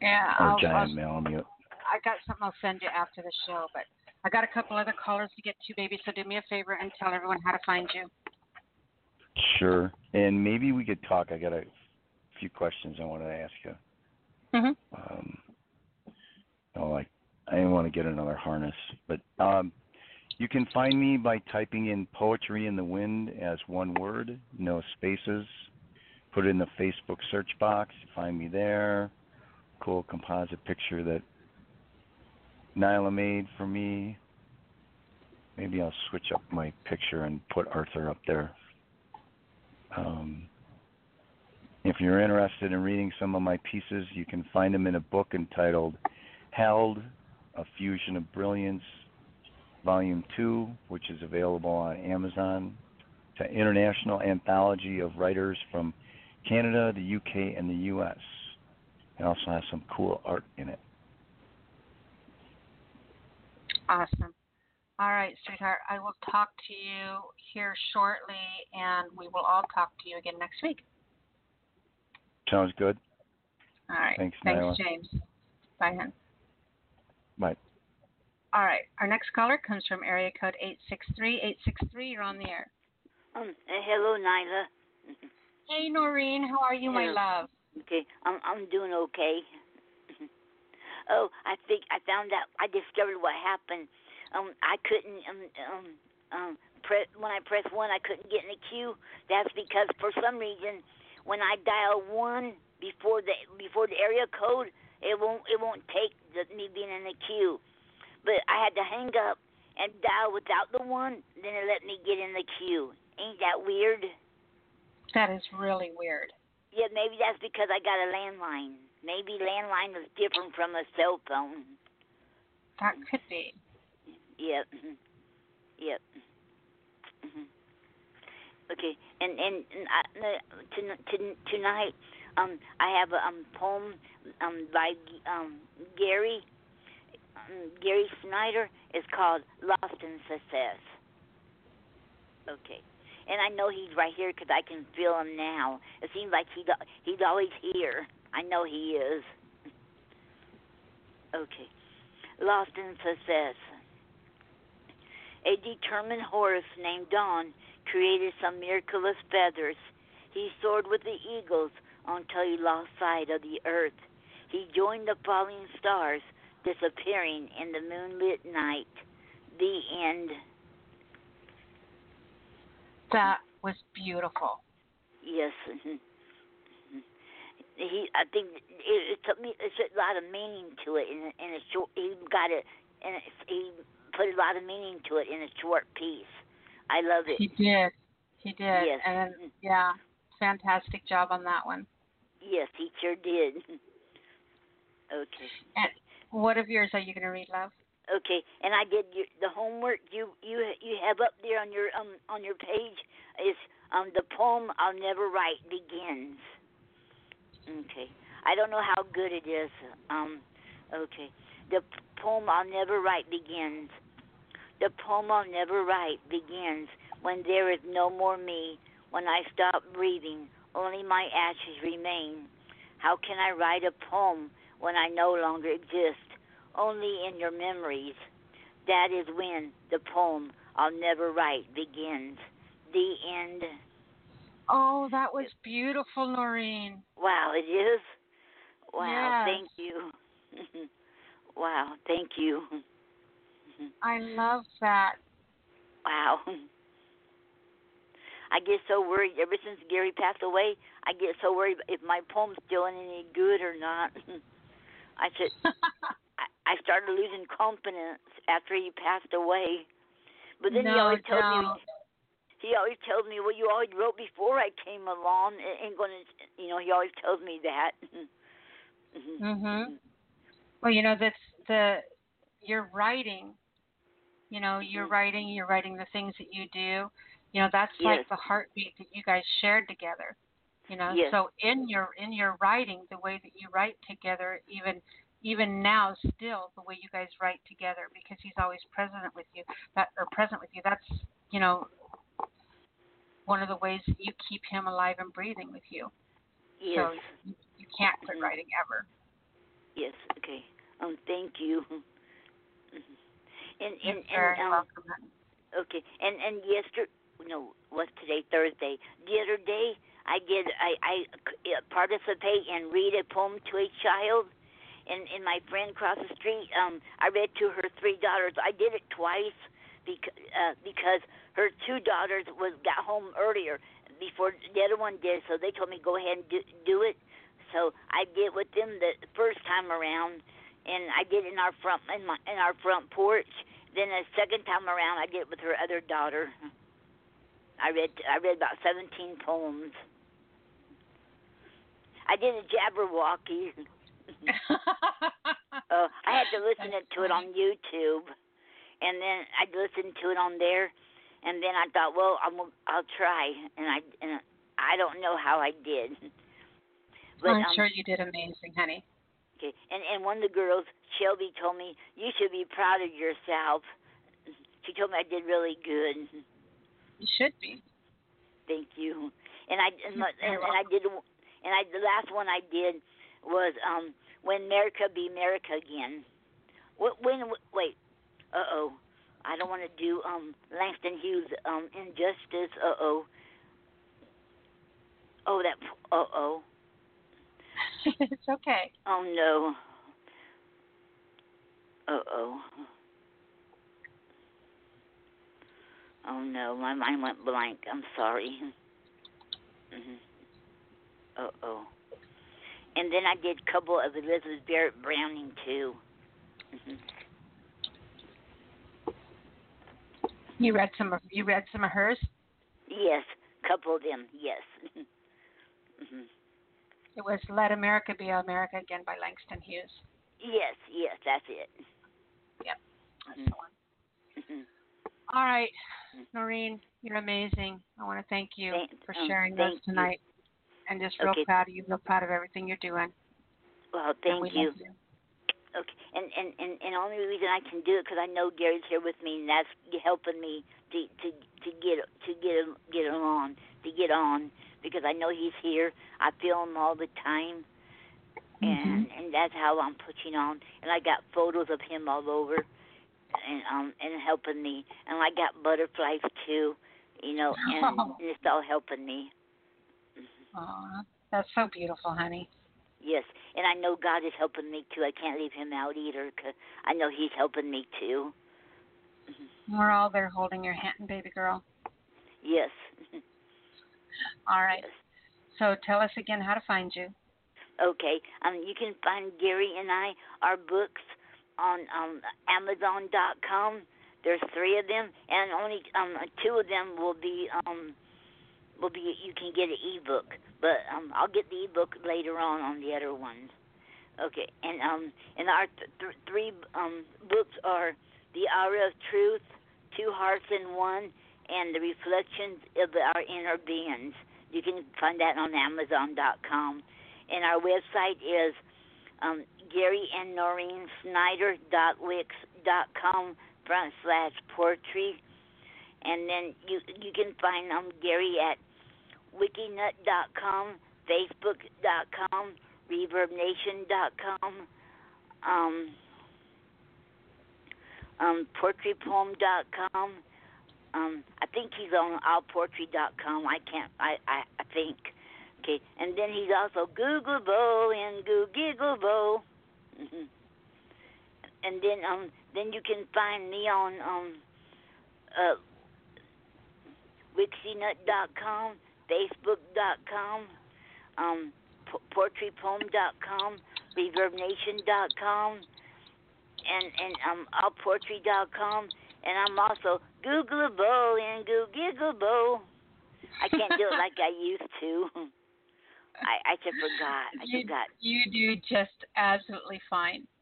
yeah, or I'll, giant I'll, Malamute. I got something I'll send you after the show, but I got a couple other callers to get to, baby. So do me a favor and tell everyone how to find you. Sure. And maybe we could talk. I got a few questions I wanted to ask you. Mhm. Um, oh, like I didn't want to get another harness, but um, you can find me by typing in "poetry in the wind" as one word, no spaces. Put it in the Facebook search box. Find me there. Cool composite picture that Nyla made for me. Maybe I'll switch up my picture and put Arthur up there. Um, if you're interested in reading some of my pieces, you can find them in a book entitled Held, A Fusion of Brilliance, Volume 2, which is available on Amazon. It's an international anthology of writers from Canada, the UK, and the US. It also has some cool art in it. Awesome. All right, sweetheart. I will talk to you here shortly, and we will all talk to you again next week. Sounds good. All right. Thanks, Thanks, Nyla. James. Bye, hon. Bye. All right. Our next caller comes from area code 863. 863, you're on the air. Um, uh, hello, Nyla. Hey, Noreen. How are you, my love? Okay, I'm I'm doing okay. oh, I think I found out. I discovered what happened. Um, I couldn't um um um press when I pressed one, I couldn't get in the queue. That's because for some reason, when I dial one before the before the area code, it won't it won't take the, me being in the queue. But I had to hang up and dial without the one, then it let me get in the queue. Ain't that weird? That is really weird. Yeah, maybe that's because I got a landline. Maybe landline is different from a cell phone. That could be. Yep. Yep. Mhm. Okay, and and, and I, to, to, tonight, um, I have a um poem um by um Gary um, Gary Snyder. It's called Lost in Success. Okay, and I know he's right here because I can feel him now. It seems like he's he's always here. I know he is. Okay, Lost in Success. A determined horse named Dawn created some miraculous feathers. He soared with the eagles until he lost sight of the earth. He joined the falling stars, disappearing in the moonlit night. The end. That was beautiful. Yes. mhm. Mhm. He, I think it, it took me. It's a lot of meaning to it, and and a short. He got it, and he put a lot of meaning to it in a short piece. I love it. He did. He did. Yes. And yeah, fantastic job on that one. Yes, he sure did. okay. And what of yours are you going to read, love? Okay, and I did your, the homework you you you have up there on your um on your page is um the poem I'll never write begins. Okay, I don't know how good it is. Um, okay, the poem I'll never write begins. The poem I'll never write begins when there is no more me. When I stop breathing, only my ashes remain. How can I write a poem when I no longer exist? Only in your memories. That is when the poem I'll never write begins. The end. Oh, that was beautiful, Noreen. Wow, it is. Wow, Yes. thank you. wow, thank you. I love that. Wow. I get so worried ever since Gary passed away. I get so worried if my poem's doing any good or not. I said I, I started losing confidence after he passed away. But then he always told me he always tells me, "Well, you always wrote before I came along." and Ain't gonna, you know. He always tells me that. Mhm. Well, you know that's the you're writing. You know, you're Mm-hmm. writing. You're writing the things that you do. You know, that's like the heartbeat that you guys shared together. You know, Yes. so in your in your writing, the way that you write together, even even now, still the way you guys write together, because he's always present with you. That or present with you. That's you know one of the ways that you keep him alive and breathing with you. Yes. So you, you can't quit Mhm. writing ever. Yes. Okay. Um. Thank you. And You're and very and um. Okay. And and yesterday, no, what's today? Thursday. The other day, I did. I I uh, participate and read a poem to a child. And and my friend across the street, um, I read to her three daughters. I did it twice because uh, because her two daughters was got home earlier before the other one did. So they told me go ahead and do, do it. So I did with them the first time around, and I did in our front in my in our front porch. Then the second time around, I did it with her other daughter. I read I read about seventeen poems. I did a Jabberwocky. Uh, I had to listen to it on YouTube, and then I listened to it on there, and then I thought, well, I'm I'll try, and I and I don't know how I did. But I'm um, sure you did amazing, honey. Okay, and and one of the girls, Shelby, told me you should be proud of yourself. She told me I did really good. You should be. Thank you. And I and, and, and I did and I the last one I did was um when America be America again. What when wait? Uh oh. I don't want to do um Langston Hughes um injustice. Uh oh. Oh that. Uh oh. it's okay. Oh no. Uh oh. Oh no, my mind went blank. I'm sorry. Mhm. Uh oh. And then I did a couple of Elizabeth Barrett Browning too. Mhm. You read some of you read some of hers. Yes, a couple of them, yes. hmm It was Let America Be America Again by Langston Hughes. Yes, yes, that's it. Yep. That's Mhm. the one. Mhm. All right, Noreen, you're amazing. I want to thank you Thank- for um, sharing thank those you. And just real Okay. proud of you, real proud of everything you're doing. Well, thank we you. Okay, and and and and only reason I can do it because I know Gary's here with me, and that's helping me to to to get to get get on to get on because I know he's here. I feel him all the time, and and that's how I'm pushing on. And I got photos of him all over, and um and helping me. And I got butterflies too, you know, and, and it's all helping me. Aw, that's so beautiful, honey. Yes, and I know God is helping me too. I can't leave Him out either, 'cause I know He's helping me too. We're all there holding your hand, baby girl. Yes. All right. So tell us again how to find you. Okay. Um, you can find Gary and I our books on um Amazon.com. There's three of them, and only um two of them will be um will be you can get an ebook, but um I'll get the ebook later on on the other ones. Okay, and um and our th- th- three um books are The Hour of Truth, Two Hearts in One, and The Reflections of Our Inner Beings. You can find that on Amazon.com. And our website is um, Gary and Noreen Snyder dot front slash poetry. And then you you can find um, Gary at wikinut facebook.com, reverbnation.com, um, um. Um, I think he's on allpoetry.com. I can't. I, I I think. Okay, and then he's also Googleable and Googleable. hmm And then um then you can find me on um uh facebook.com, um po- poetrypoem.com, reverbnation.com, and and um allpoetry.com, and I'm also Googleable and Googleable. I can't do it like I used to. I I just forgot. I You- forgot. You do just absolutely fine.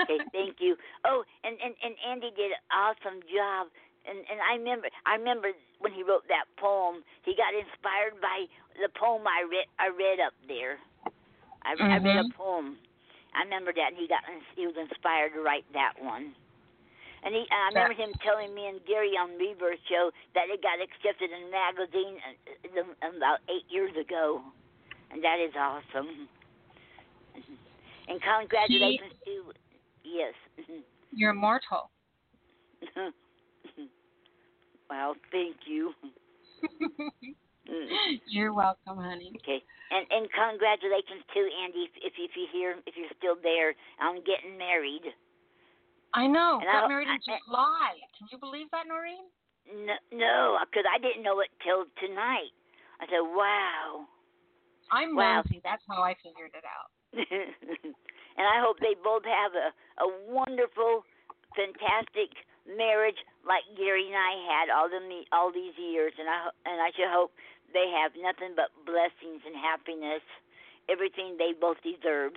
Okay, thank you. Oh, and and and Andy did an awesome job. And and I remember I remember when he wrote that poem, he got inspired by the poem I read I read up there. I, I read a Mhm. poem. I remember that, and he got he was inspired to write that one. And he, and I remember him telling me and Gary on Rebirth Show that it got accepted in a magazine uh, uh, about eight years ago, and that is awesome. And congratulations to yes. You're immortal. well, thank you. Mm. You're welcome, honey. Okay, and and congratulations to Andy if if, you're here if you're still there I'm getting married. I know. And I got don't- married in I- I- July. Can you believe that, Noreen? No, no, because I didn't know it till tonight. I said, wow. I'm Wow. nosy. That's how I figured it out. and I hope they both have a a wonderful, fantastic marriage like Gary and I had all them all these years. And I and I should hope they have nothing but blessings and happiness, everything they both deserve.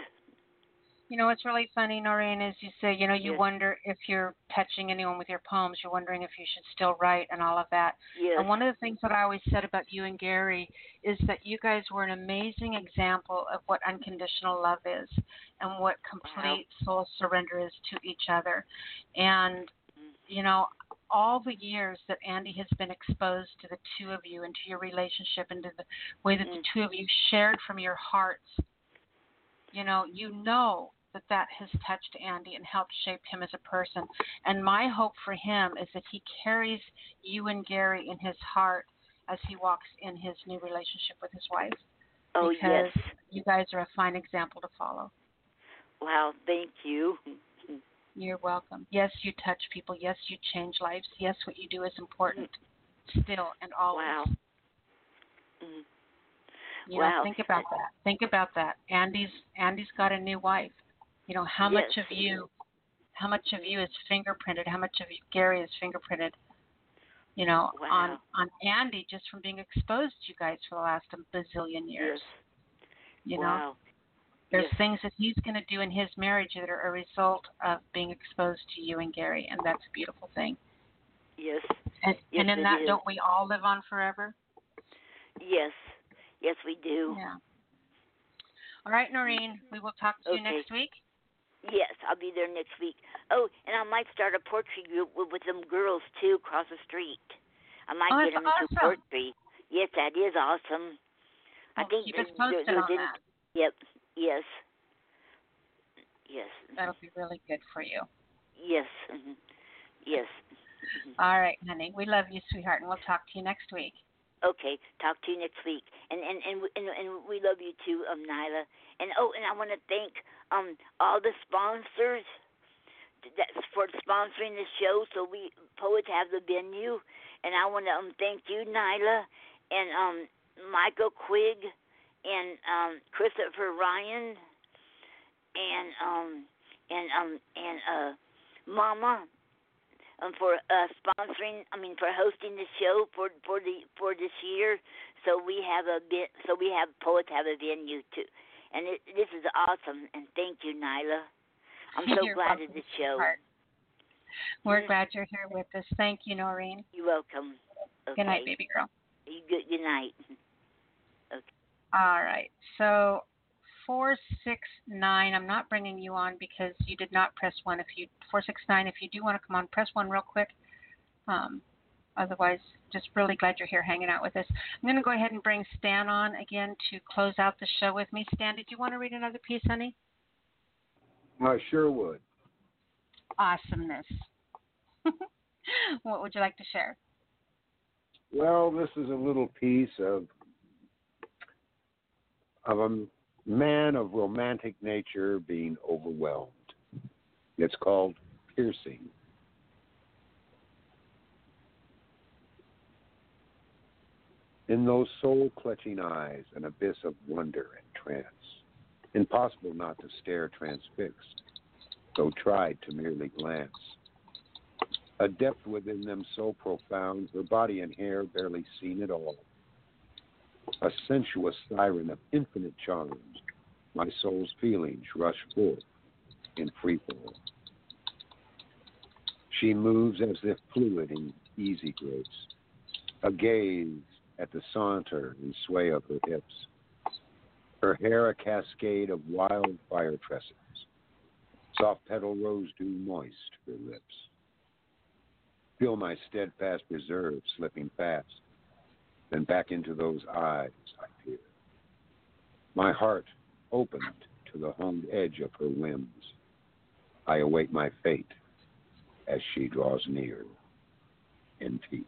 You know what's really funny, Noreen, is you say, you know, you Yes. wonder if you're touching anyone with your poems. You're wondering if you should still write and all of that. Yes. And one of the things that I always said about you and Gary is that you guys were an amazing example of what unconditional love is and what complete soul surrender is to each other. And, you know, all the years that Andy has been exposed to the two of you and to your relationship and to the way that the mm. two of you shared from your hearts, you know, you know that that has touched Andy and helped shape him as a person. And my hope for him is that he carries you and Gary in his heart as he walks in his new relationship with his wife. Oh because yes. you guys are a fine example to follow. Wow. Thank you. You're welcome. Yes, you touch people. Yes, you change lives. Yes, what you do is important still and always. Wow. Mm. You Wow. know, think about that. Think about that. Andy's Andy's got a new wife. You know, how much of you how much of you is fingerprinted, how much of you, Gary is fingerprinted You know, Wow. on on Andy just from being exposed to you guys for the last bazillion years. You know, wow. There's Yes. things that he's going to do in his marriage that are a result of being exposed to you and Gary, and that's a beautiful thing. Yes. And, Yes, and in that, is. don't we all live on forever? Yes. Yes, we do. Yeah. All right, Noreen, we will talk to you next week. Yes, I'll be there next week. Oh, and I might start a poetry group with, with them girls too across the street. I might Oh, get them into poetry. Yes, that is awesome. I Well, think keep us posted on that. Yep. Yes. Yes. That'll be really good for you. Yes. mhm. Yes. All right, honey. We love you, sweetheart, and we'll talk to you next week. Okay, talk to you next week. And and and we- and, and we love you too, um, Nyla. And oh, and I want to thank um all the sponsors that for sponsoring the show. So we poets have the venue, and I want to um thank you, Nyla, and um Michael Quigg, and um Christopher Ryan, and um and um and uh Mama um, for uh, sponsoring. I mean, for hosting the show for for the for this year. So we have a bit. So we have poets have a venue too, and it, this is awesome. And thank you, Nyla. I'm so You're glad of the show. sweetheart. We're glad you're here with us. Thank you, Noreen. You're welcome. Okay. Good night, baby girl. You good. Good night. All right. So four six nine. I'm not bringing you on because you did not press one. If you four six nine, if you do want to come on, press one real quick. Um, otherwise, just really glad you're here hanging out with us. I'm going to go ahead and bring Stan on again to close out the show with me. Stan, did you want to read another piece, honey? I sure would. Awesomeness. what would you like to share? Well, this is a little piece of of a man of romantic nature being overwhelmed. It's called piercing. In those soul clutching eyes, an abyss of wonder and trance. Impossible not to stare transfixed, though tried to merely glance. A depth within them so profound, her body and hair barely seen at all. A sensuous siren of infinite charms, my soul's feelings rush forth in free fall. She moves as if fluid in easy grace, a gaze at the saunter and sway of her hips, her hair a cascade of wildfire tresses, soft petal rose dew moist her lips. Feel my steadfast reserve slipping fast, then back into those eyes I peer. My heart opened to the honed edge of her limbs. I await my fate as she draws near in peace.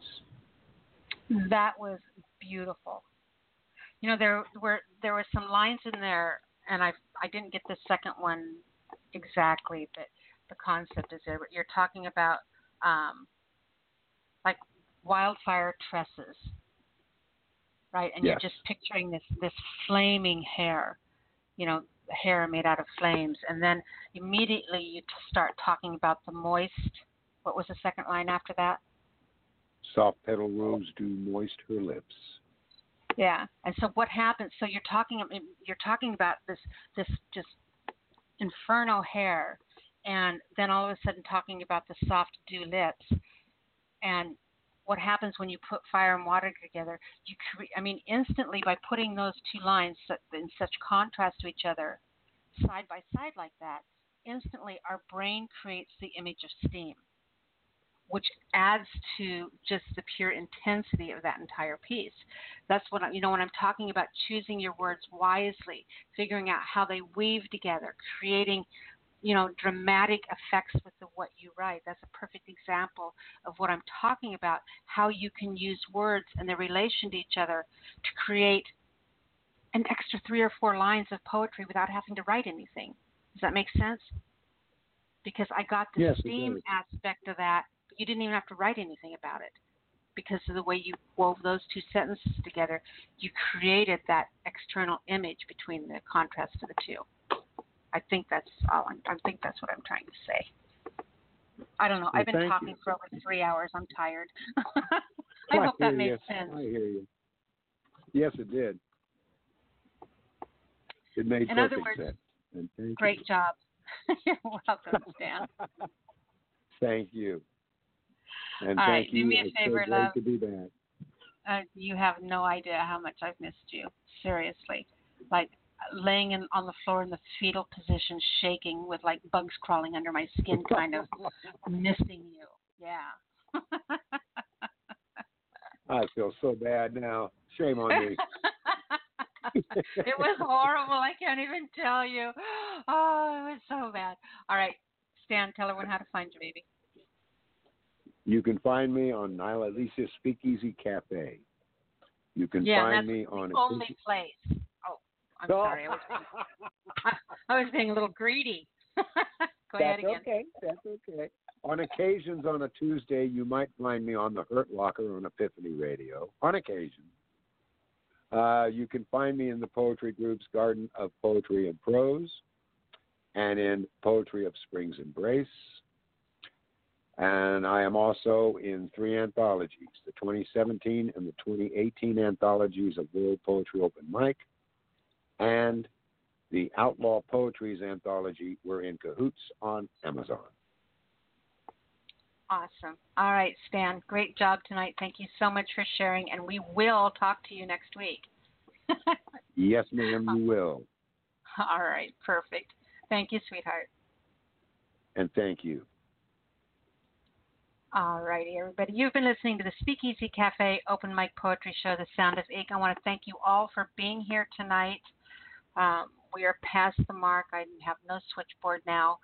That was beautiful. You know, there were there were some lines in there, and I I didn't get the second one exactly, but the concept is there. You're talking about um, like wildfire tresses, right? And Yes. you're just picturing this this flaming hair, you know, hair made out of flames, and then immediately you start talking about the moist. What was the second line after that? Soft petal rose dew moist her lips. Yeah. And so what happens? So you're talking you're talking about this this just inferno hair, and then all of a sudden talking about the soft dew lips, and what happens when you put fire and water together? You cre- I mean, instantly by putting those two lines in such contrast to each other, side by side like that, instantly our brain creates the image of steam which adds to just the pure intensity of that entire piece. That's what I, you know when I'm talking about choosing your words wisely, figuring out how they weave together, creating you know dramatic effects with the, what you write. That's a perfect example of what I'm talking about. How you can use words and their relation to each other to create an extra three or four lines of poetry without having to write anything. Does that make sense? Because I got the Yes, does. aspect of that but you didn't even have to write anything about it because of the way you wove those two sentences together you created that external image between the contrast of the two i think that's all I'm, i think that's what i'm trying to say I don't know. Well, I've been talking you. for over three hours. I'm tired. I hope that made you. sense. I hear you. Yes, it did. It made In other perfect words, sense. Thank you. Great job. You're welcome, Stan. Thank you. And All right, do me a It's favor, so love. to be back. Uh, you have no idea how much I've missed you. Seriously, like laying in on the floor in the fetal position, shaking with like bugs crawling under my skin, kind of missing you. Yeah. I feel so bad now. Shame on me. it was horrible. I can't even tell you. Oh, it was so bad. All right, Stan, tell everyone how to find you, baby. You can find me on Nyla Alisia's Speakeasy Cafe. You can yeah, find me on the only place. Oh, I'm sorry. I was being, I, I was being a little greedy. Go ahead That's again. okay. That's okay. On occasions, on a Tuesday, you might find me on the Hurt Locker on Epiphany Radio. On occasion. Uh, you can find me in the poetry groups Garden of Poetry and Prose and in Poetry of Spring's Embrace. And I am also in three anthologies the 2017 and the 2018 anthologies of World Poetry Open Mic and the Outlaw Poetry's anthology. We're in cahoots on Amazon. Awesome. All right, Stan. Great job tonight. Thank you so much for sharing, and we will talk to you next week. Yes, ma'am, you will. All right, perfect. Thank you, sweetheart. And thank you. All righty, everybody. You've been listening to the Speakeasy Cafe Open Mic Poetry Show, The Sound of Ink. I want to thank you all for being here tonight. Um, we are past the mark. I have no switchboard now.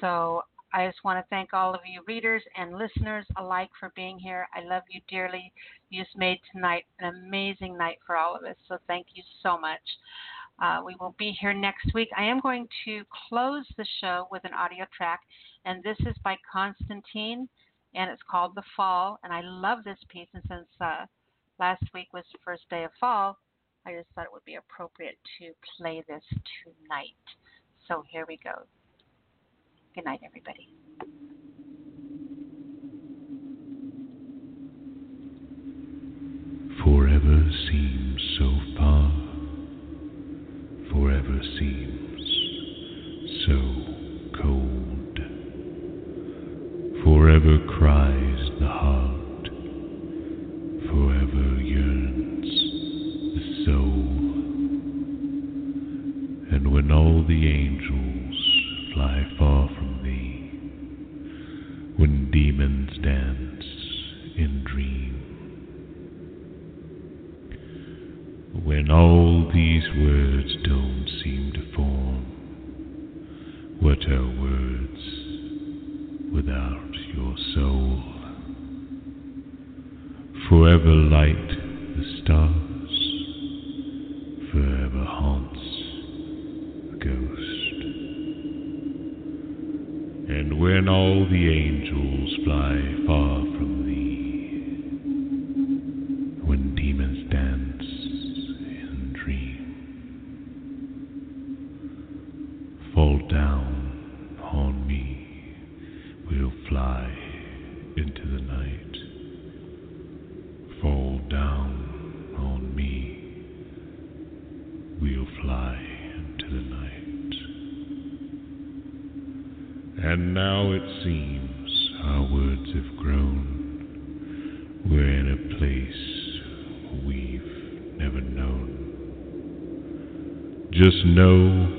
So I just want to thank all of you readers and listeners alike for being here. I love you dearly. You just made tonight an amazing night for all of us. So thank you so much. Uh, we will be here next week. I am going to close the show with an audio track, and this is by Constantine, and it's called The Fall. And I love this piece, and since uh, last week was the first day of fall, I just thought it would be appropriate to play this tonight. So here we go. Good night, everybody. Just know